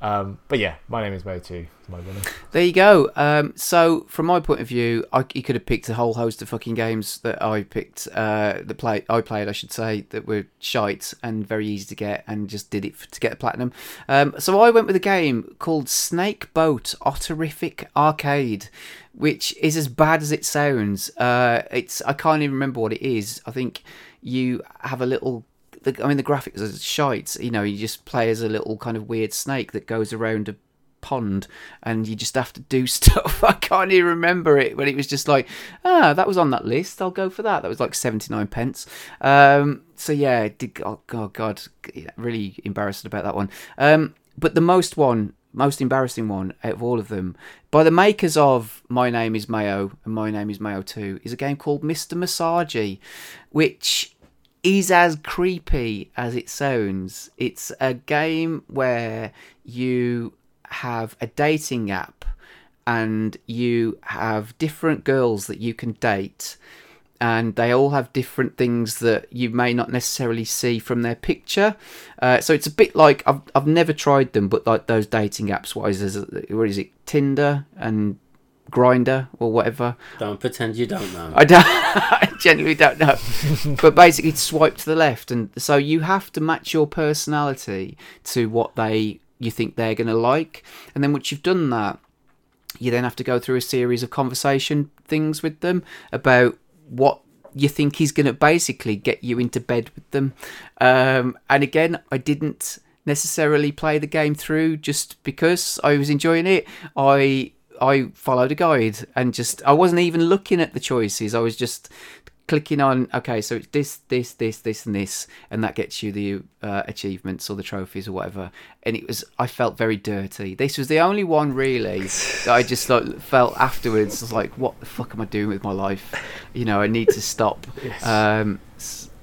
Um, but yeah, my name is Mayo 2. My winner. There you go. Um, so from my point of view, I, you could have picked a whole host of fucking games that I picked. Uh, the play I played, I should say, that were shite and very easy to get, and just did it f- to get the platinum. Um, so I went with a game called Snake Boat Otterific Arcade, which is as bad as it sounds. Uh, it's I can't even remember what it is. I think you have a little the, I mean, the graphics are shite. You know, you just play as a little kind of weird snake that goes around a pond, and you just have to do stuff. I can't even remember it, but it was just like, ah, that was on that list. I'll go for that. That was like seventy nine pence. Um, so yeah, did, oh, oh god, really embarrassed about that one. Um, but the most one most embarrassing one out of all of them, by the makers of My Name is Mayo and My Name is Mayo 2, is a game called Mr. Massagy, which is as creepy as it sounds. It's a game where you have a dating app and you have different girls that you can date and they all have different things that you may not necessarily see from their picture. Uh, so it's a bit like I've I've never tried them, but like those dating apps. What is it? What is it? Tinder and Grindr or whatever. Don't pretend you don't know. I don't. I genuinely don't know. but basically, swipe to the left, and so you have to match your personality to what they you think they're going to like, and then once you've done that, you then have to go through a series of conversation things with them about what you think he's going to basically get you into bed with them. Um, and again, I didn't necessarily play the game through just because I was enjoying it. I I followed a guide and just I wasn't even looking at the choices. I was just clicking on okay, so it's this, this, this, this, and this, and that gets you the uh, achievements or the trophies or whatever. And it was I felt very dirty. This was the only one really that I just like felt afterwards. I was like, what the fuck am I doing with my life? You know, I need to stop. Yes. Um,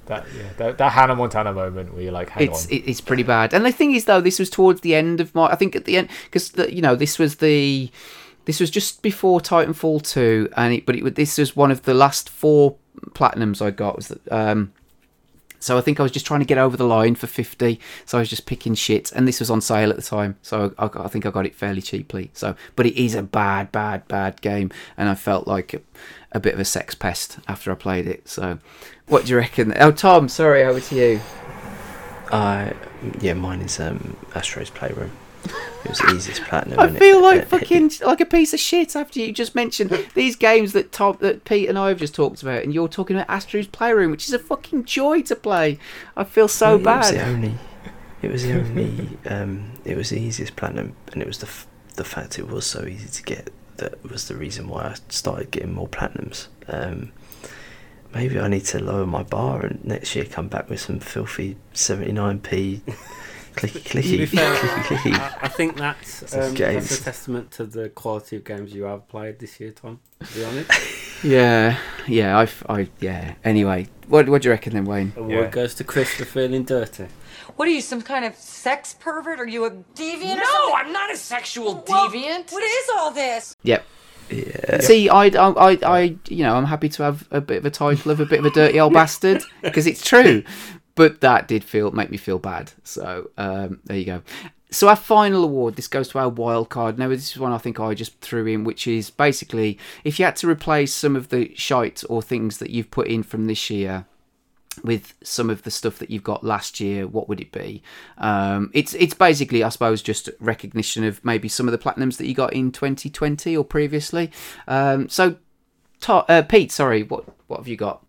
That yeah, that, that Hannah Montana moment where you're like, hang it's on. it- it's pretty bad. And the thing is, though, this was towards the end of my. I think at the end because you know this was the this was just before Titanfall two, and it, but it, this was one of the last four platinums I got. Was that, um, so I think I was just trying to get over the line for fifty. So I was just picking shit, and this was on sale at the time, so I, I think I got it fairly cheaply. So, but it is a bad, bad, bad game, and I felt like a, a bit of a sex pest after I played it. So, what do you reckon? Oh, Tom, sorry, over to you. Uh, yeah, mine is um, Astro's Playroom. It was the easiest platinum. I and it- feel like fucking like a piece of shit after you just mentioned these games that Tom, that Pete and I have just talked about, and you're talking about Astro's Playroom, which is a fucking joy to play. I feel so Well, It was the bad. only. It was the only. um, it was the easiest platinum, and it was the f- the fact it was so easy to get that was the reason why I started getting more platinums. Um, maybe I need to lower my bar and next year come back with some filthy seventy nine p Clicky, To clicky, fair, clicky, clicky. I, I think that's, um, that's a testament to the quality of games you have played this year, Tom. To be honest, Yeah, yeah, I've, I, yeah. Anyway, what, what do you reckon then, Wayne? award goes to Chris for feeling dirty. What are you, some kind of sex pervert? Are you a deviant or No, something? I'm not a sexual Well, deviant. What is all this? Yep. Yeah. See, I, I, I, I, you know, I'm happy to have a bit of a title of a bit of a dirty old bastard because it's true. But that did feel make me feel bad. So um, there you go. So our final award, this goes to our wild card. Now this is one I think I just threw in, which is basically if you had to replace some of the shite or things that you've put in from this year with some of the stuff that you've got last year, what would it be? Um, it's it's basically, I suppose, just recognition of maybe some of the platinums that you got in 2020 or previously. Um, so, To- uh, Pete, sorry, what what have you got?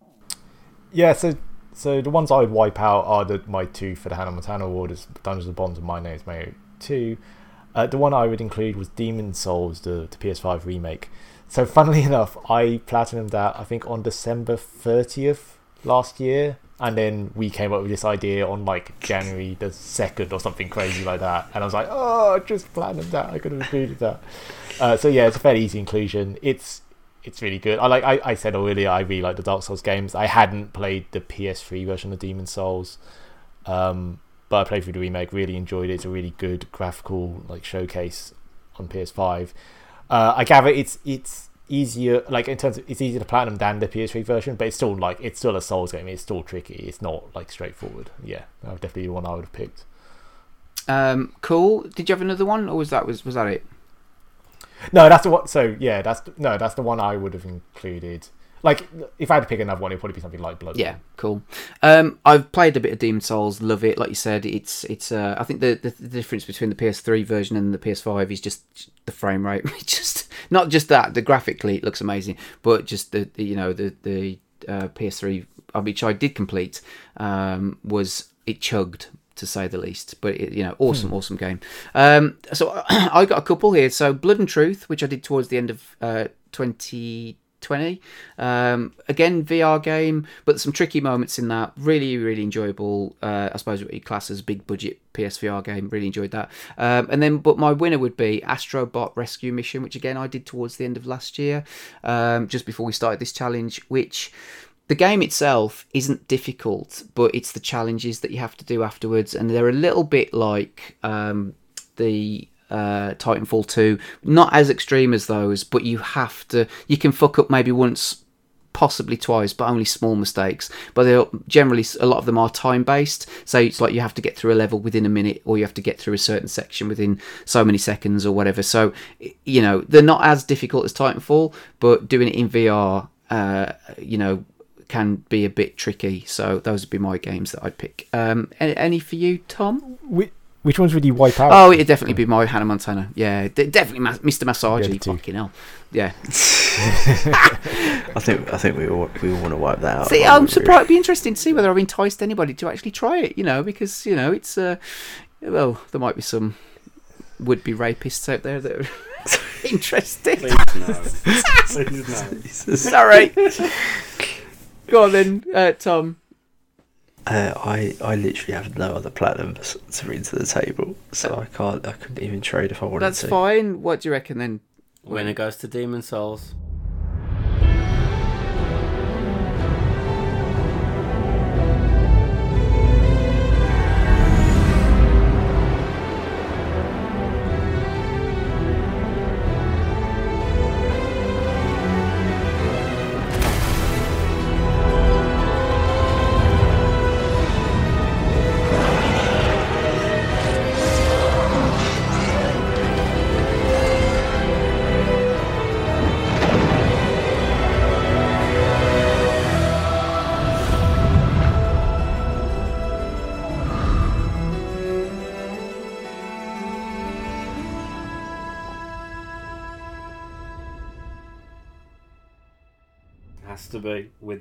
Yeah, so so the ones I would wipe out are the my two for the Hannah Montana Award is Dungeons and Bonds and My Name's Mayo 2. Uh, the one I would include was Demon Souls, the, the PS5 remake. So funnily enough, I platinumed that I think on December 30th last year, and then we came up with this idea on like January the 2nd or something crazy like that. And I was like, oh, I just platinumed that. I could have included that. Uh, so yeah, it's a fairly easy inclusion. It's it's really good. I like I, I said earlier, I really like the Dark Souls games. I hadn't played the PS3 version of Demon Souls, um, but I played through the remake. Really enjoyed it. It's a really good graphical like showcase on PS5. Uh, I gather it's it's easier like in terms of it's easier to platinum than the PS3 version, but it's still like it's still a Souls game. It's still tricky. It's not like straightforward. Yeah, definitely the one I would have picked. Um, cool. Did you have another one, or was that was was that it? No, that's the one. So yeah, that's no, that's the one I would have included. Like, if I had to pick another one, it'd probably be something like Blood. Yeah, cool. Um, I've played a bit of Demon Souls, love it. Like you said, it's it's. Uh, I think the, the the difference between the PS3 version and the PS5 is just the frame rate. It's just not just that. The graphically it looks amazing, but just the, the you know the the uh, PS3, uh, which I did complete, um, was it chugged to say the least. But it, you know, awesome, Hmm. awesome game. Um, so I got a couple here. So Blood and Truth, which I did towards the end of uh, 2020. Um, again, VR game, but some tricky moments in that. Really, really enjoyable. Uh, I suppose what you class as big budget PSVR game. Really enjoyed that. Um, and then, but my winner would be Astrobot Rescue Mission, which again I did towards the end of last year, um, just before we started this challenge. Which the game itself isn't difficult, but it's the challenges that you have to do afterwards, and they're a little bit like um, the uh, Titanfall 2. Not as extreme as those, but you have to. You can fuck up maybe once, possibly twice, but only small mistakes. But they're generally a lot of them are time based, so it's like you have to get through a level within a minute, or you have to get through a certain section within so many seconds, or whatever. So you know they're not as difficult as Titanfall, but doing it in VR, uh, you know can be a bit tricky. So those would be my games that I'd pick. Um, any, any for you, Tom? Which, which ones would you wipe out? Oh, it'd definitely be my Hannah Montana. Yeah, d- definitely Ma- Mr. Massagy. Yeah, fucking hell. Yeah. I think I think we all, we all want to wipe that out. See, I'm surprised. It'd be interesting to see whether I've enticed anybody to actually try it. You know, because you know it's uh, well, there might be some would-be rapists out there that are interested. Please no. Please no. Sorry. Go on then, uh, Tom. Uh, I I literally have no other platinums to bring to the table, so I can't. I couldn't even trade if I wanted That's to. That's fine. What do you reckon then? Winner goes to Demon Souls.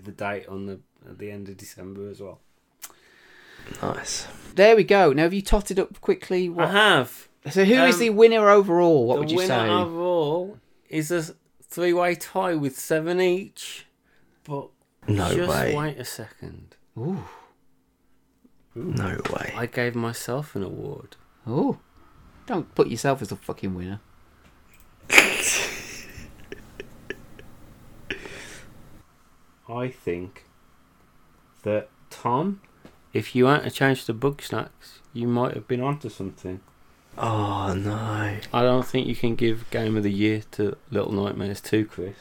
With the date on the at the end of December as well. Nice. There we go. Now, have you totted up quickly? What... I have. So, who is Um, the winner overall? What would you winner say? overall is a three-way tie with seven each. But No just way. wait a second. Ooh. No way. I gave myself an award. Oh, don't put yourself as a fucking winner. I think that Tom, if you hadn't changed the Bugsnax, you might have been onto something. Oh no. I don't think you can give Game of the Year to Little Nightmares 2, Chris.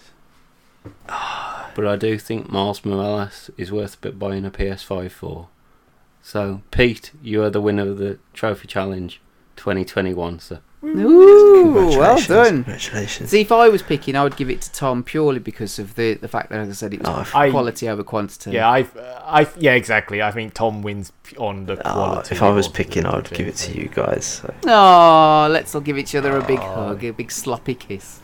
but I do think Miles Morales is worth a bit buying a PS5 for. So, Pete, you are the winner of the Trophy Challenge 2021, sir. Ooh, well done. Congratulations. See, if I was picking, I would give it to Tom purely because of the the fact that, as I said, it was I- quality over quantity. Yeah, I, I, yeah, exactly. I think Tom wins on the Oh, quality. if I was picking, I'd give it to you guys. So. Oh, let's all give each other a big hug, a big sloppy kiss.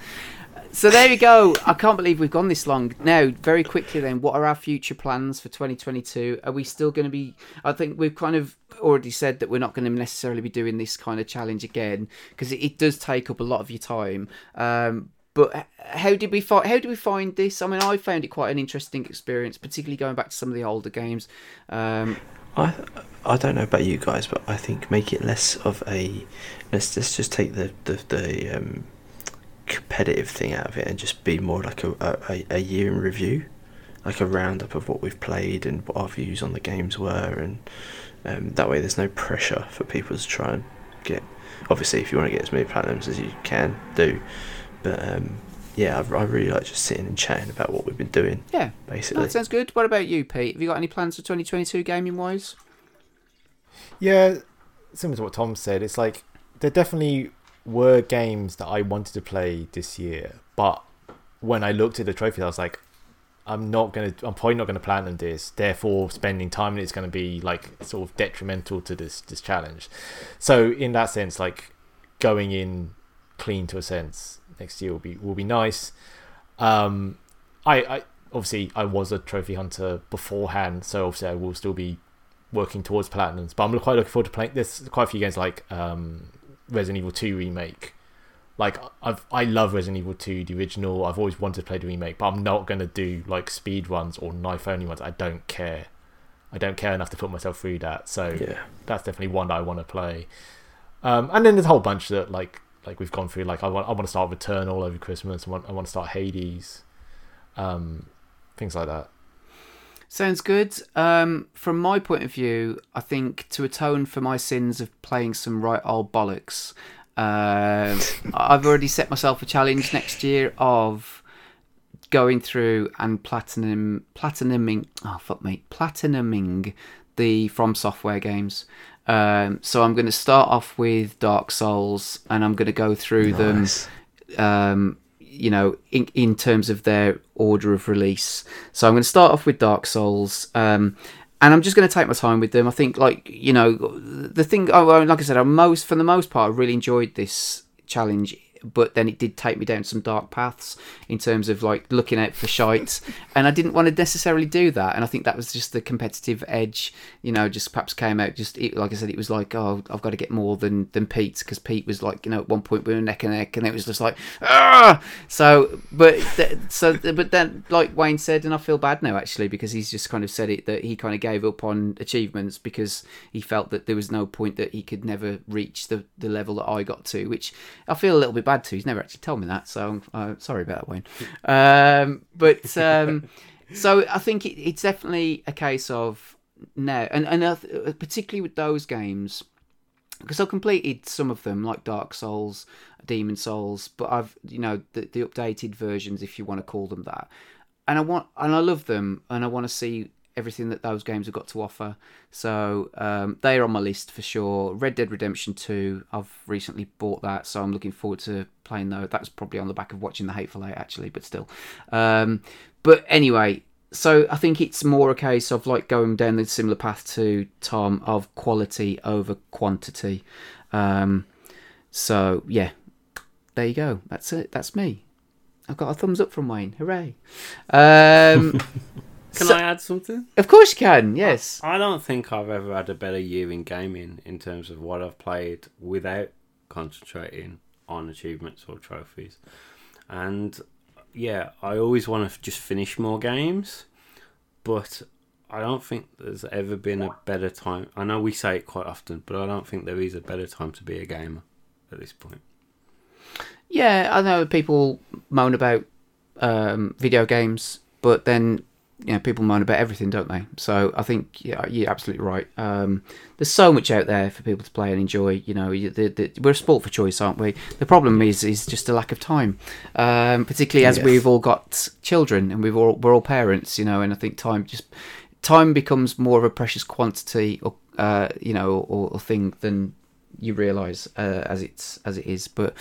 So there we go. I can't believe we've gone this long. Now, very quickly then, what are our future plans for 2022? Are we still going to be? I think we've kind of already said that we're not going to necessarily be doing this kind of challenge again because it, it does take up a lot of your time. Um, but how did we find? How did we find this? I mean, I found it quite an interesting experience, particularly going back to some of the older games. Um, I I don't know about you guys, but I think make it less of a let's let's just take the the, the um, competitive thing out of it and just be more like a, a, a year in review, like a roundup of what we've played and what our views on the games were, and um, that way there's no pressure for people to try and get. Obviously, if you want to get as many platinums as you can do, but um, yeah, I, I really like just sitting and chatting about what we've been doing. yeah, basically. that sounds good. What about you, Pete? Have you got any plans for 2022 gaming wise? Yeah, similar to what Tom said, it's like they're definitely were games that I wanted to play this year, but when I looked at the trophies, I was like, I'm not gonna, I'm probably not gonna platinum this. Therefore, spending time in it's gonna be like sort of detrimental to this this challenge. So in that sense, like going in clean to a sense next year will be will be nice. Um, I, I obviously I was a trophy hunter beforehand, so obviously I will still be working towards platinums. But I'm quite looking forward to playing. There's quite a few games like um, Resident Evil 2 remake. Like I've I love Resident Evil 2, the original. I've always wanted to play the remake, but I'm not gonna do like speed runs or knife only ones. I don't care. I don't care enough to put myself through that. So Yeah. that's definitely one that I want to play. Um, and then there's a whole bunch that like like we've gone through. Like I want I want to start Returnal over Christmas. I want I want to start Hades. Um, things like that. Sounds good. Um, from my point of view, I think to atone for my sins of playing some right old bollocks, um, I've already set myself a challenge next year of going through and platinum platinuming. Oh fuck me, platinuming the From Software games. Um, so I'm going to start off with Dark Souls, and I'm going to go through Nice. them. Um, you know, in, in terms of their order of release. So I'm going to start off with Dark Souls, um, and I'm just going to take my time with them. I think, like you know, the thing. Oh, like I said, I most for the most part, I really enjoyed this challenge. But then it did take me down some dark paths in terms of like looking out for shite, and I didn't want to necessarily do that. And I think that was just the competitive edge, you know, just perhaps came out. Just it, like I said, it was like, oh, I've got to get more than than Pete because Pete was like, you know, at one point we were neck and neck, and it was just like, ah. So, but th- so, but then, like Wayne said, and I feel bad now actually because he's just kind of said it that he kind of gave up on achievements because he felt that there was no point that he could never reach the the level that I got to, which I feel a little bit bad to. He's never actually told me that, so I'm uh, sorry about that, Wayne. Um, but um, so I think it, it's definitely a case of now, and and uh, particularly with those games because I've completed some of them, like Dark Souls, Demon Souls, but I've you know the, the updated versions, if you want to call them that, and I want and I love them, and I want to see everything that those games have got to offer. So um, they are on my list for sure. Red Dead Redemption Two, I've recently bought that, so I'm looking forward to playing those. That's probably on the back of watching The Hateful Eight, actually, but still. Um, but anyway, so I think it's more a case of like going down the similar path to Tom of quality over quantity. Um, so yeah, there you go. That's it. That's me. I've got a thumbs up from Wayne. Hooray! Um, Can so- I add something? Of course you can. Yes. I don't think I've ever had a better year in gaming in terms of what I've played without concentrating on achievements or trophies. And yeah, I always want to just finish more games, but I don't think there's ever been a better time. I know we say it quite often, but I don't think there is a better time to be a gamer at this point. Yeah, I know people moan about um, video games, but then you know people moan about everything, don't they? So I think yeah, you're absolutely right. Um, there's so much out there for people to play and enjoy. You know, you- the, the, we're a sport for choice, aren't we? The problem is is just a lack of time, um, particularly as Yes. we've all got children and we've all we're all parents. You know, and I think time just time becomes more of a precious quantity or uh, you know or, or thing than you realise uh, as it's as it is, but.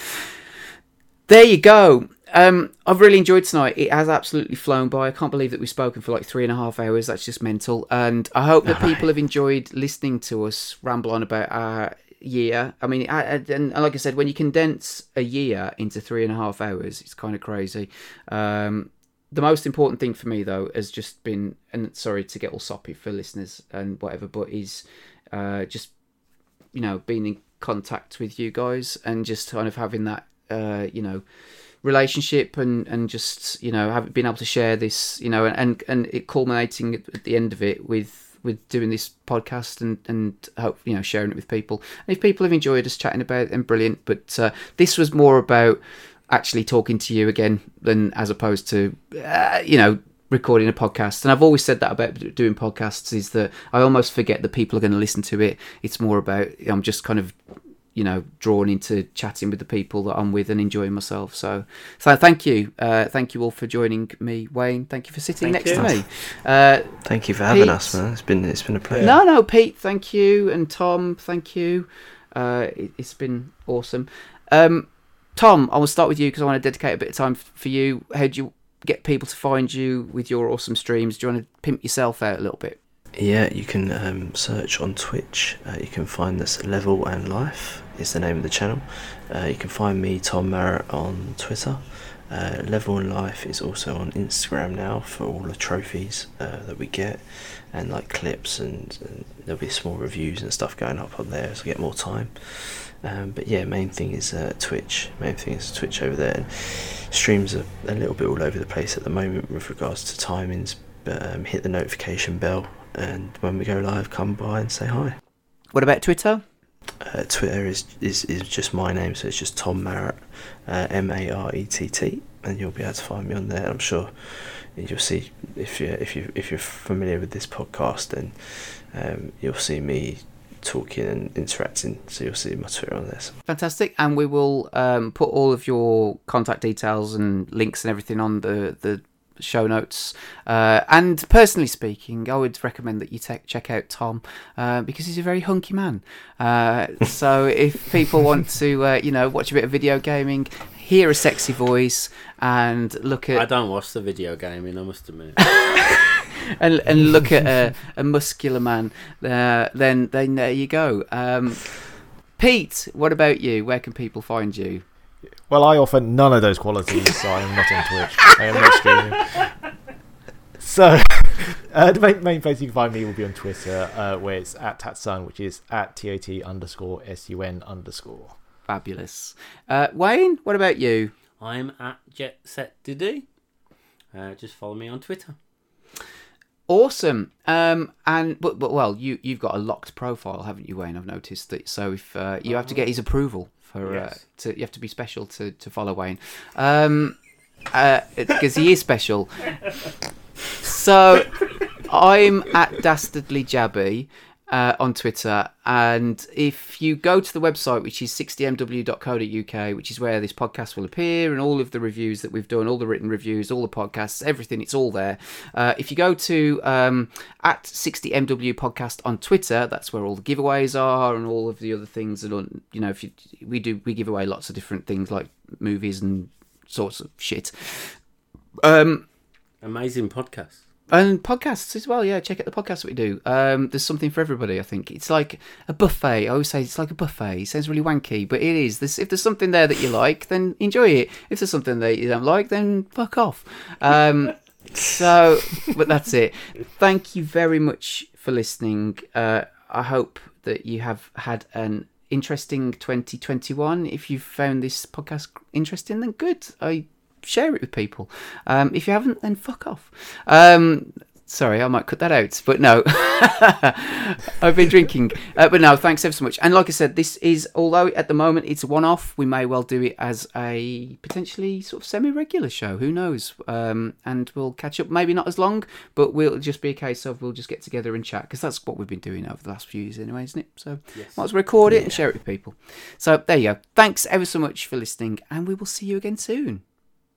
There you go. Um, I've really enjoyed tonight. It has absolutely flown by. I can't believe that we've spoken for like three and a half hours. That's just mental. And I hope that people have enjoyed listening to us ramble on about our year. I mean, I, I- and like I said, when you condense a year into three and a half hours, it's kind of crazy. Um, the most important thing for me, though, has just been, and sorry to get all soppy for listeners and whatever, but is uh, just you know being in contact with you guys and just kind of having that uh, you know relationship and and just you know have been able to share this you know and and, it culminating at, at the end of it with with doing this podcast and and hope you know sharing it with people. And if people have enjoyed us chatting about it then brilliant. But uh, this was more about actually talking to you again than as opposed to uh, you know recording a podcast. And i've always said that about doing podcasts is that i almost forget that people are going to listen to it. It's more about i'm just kind of you know drawn into chatting with the people that i'm with and enjoying myself so so thank you uh, thank you all for joining me wayne thank you for sitting Thank next you. to me uh, Thank you for having Pete- us, man. It's been it's been a pleasure. no, no, Pete, thank you, and Tom, thank you. Uh, it, it's been awesome. Um, Tom, I will start with you because I want to dedicate a bit of time f- for you. How do you get people to find you with your awesome streams? Do you want to pimp yourself out a little bit? Yeah, you can um, search on Twitch. Uh, you can find this Level and Life is the name of the channel. Uh, you can find me Tom Merritt on Twitter. Uh, Level and Life is also on Instagram now for all the trophies uh, that we get and like clips and, and there'll be small reviews and stuff going up on there as I get more time. Um, but yeah, main thing is uh, Twitch. Main thing is Twitch over there. And streams are a little bit all over the place at the moment with regards to timings. But um, hit the notification bell, and when we go live, come by and say hi. What about Twitter? Uh, Twitter is, is is just my name, so it's just Tom Marrett, uh, M A R E T T, and you'll be able to find me on there. I'm sure you'll see if you if you if you're familiar with this podcast, then um, you'll see me talking and interacting. So you'll see my Twitter on there. Fantastic, and we will um, put all of your contact details and links and everything on the the show notes. Uh, and personally speaking, I would recommend that you te- check out Tom uh, because he's a very hunky man. Uh, so if people want to, uh, you know, watch a bit of video gaming, hear a sexy voice, and look at I don't watch the video gaming, I must admit. and and look at a, a muscular man, uh, then then there you go. Um, Pete, what about you? Where can people find you? Well, I offer none of those qualities, so I am not on Twitch. I am not streaming. So, uh, the main, main place you can find me will be on Twitter, uh, where it's at Tatsun, which is at TAT underscore SUN underscore. Fabulous. Uh, Wayne, what about you? I'm at Jet Set Diddy. Uh, just follow me on Twitter. Awesome. Um, and but but well, you you've got a locked profile, haven't you, Wayne? I've noticed that. So if uh, you have to get his approval for uh, to you have to be special to to follow Wayne, um, uh, because he is special. So I'm at dastardly jabby. Uh, on Twitter, and if you go to the website, which is 60mw.co.uk, which is where this podcast will appear, and all of the reviews that we've done, all the written reviews, all the podcasts, everything, it's all there. Uh, if you go to um, at 60mw podcast on Twitter, that's where all the giveaways are and all of the other things. And you know, if you, we do, we give away lots of different things like movies and sorts of shit. Um, Amazing podcast. And podcasts as well. Yeah, check out the podcasts we do. Um, there's something for everybody. I think it's like a buffet. I always say it's like a buffet. It sounds really wanky, but it is. There's, if there's something there that you like, then enjoy it. If there's something that you don't like, then fuck off. Um, so, but that's it. Thank you very much for listening. Uh, I hope that you have had an interesting 2021. If you've found this podcast interesting, then good. I share it with people. Um, if you haven't, then fuck off. Um, Sorry, I might cut that out, but no, I've been drinking. Uh, but no, thanks ever so much. And like I said, this is although at the moment it's a one-off, we may well do it as a potentially sort of semi-regular show. Who knows? Um, and we'll catch up. Maybe not as long, but we'll just be a case of we'll just get together and chat because that's what we've been doing over the last few years, anyway, isn't it? So Yes. might as well record it and share it with people. So there you go. Thanks ever so much for listening, and we will see you again soon.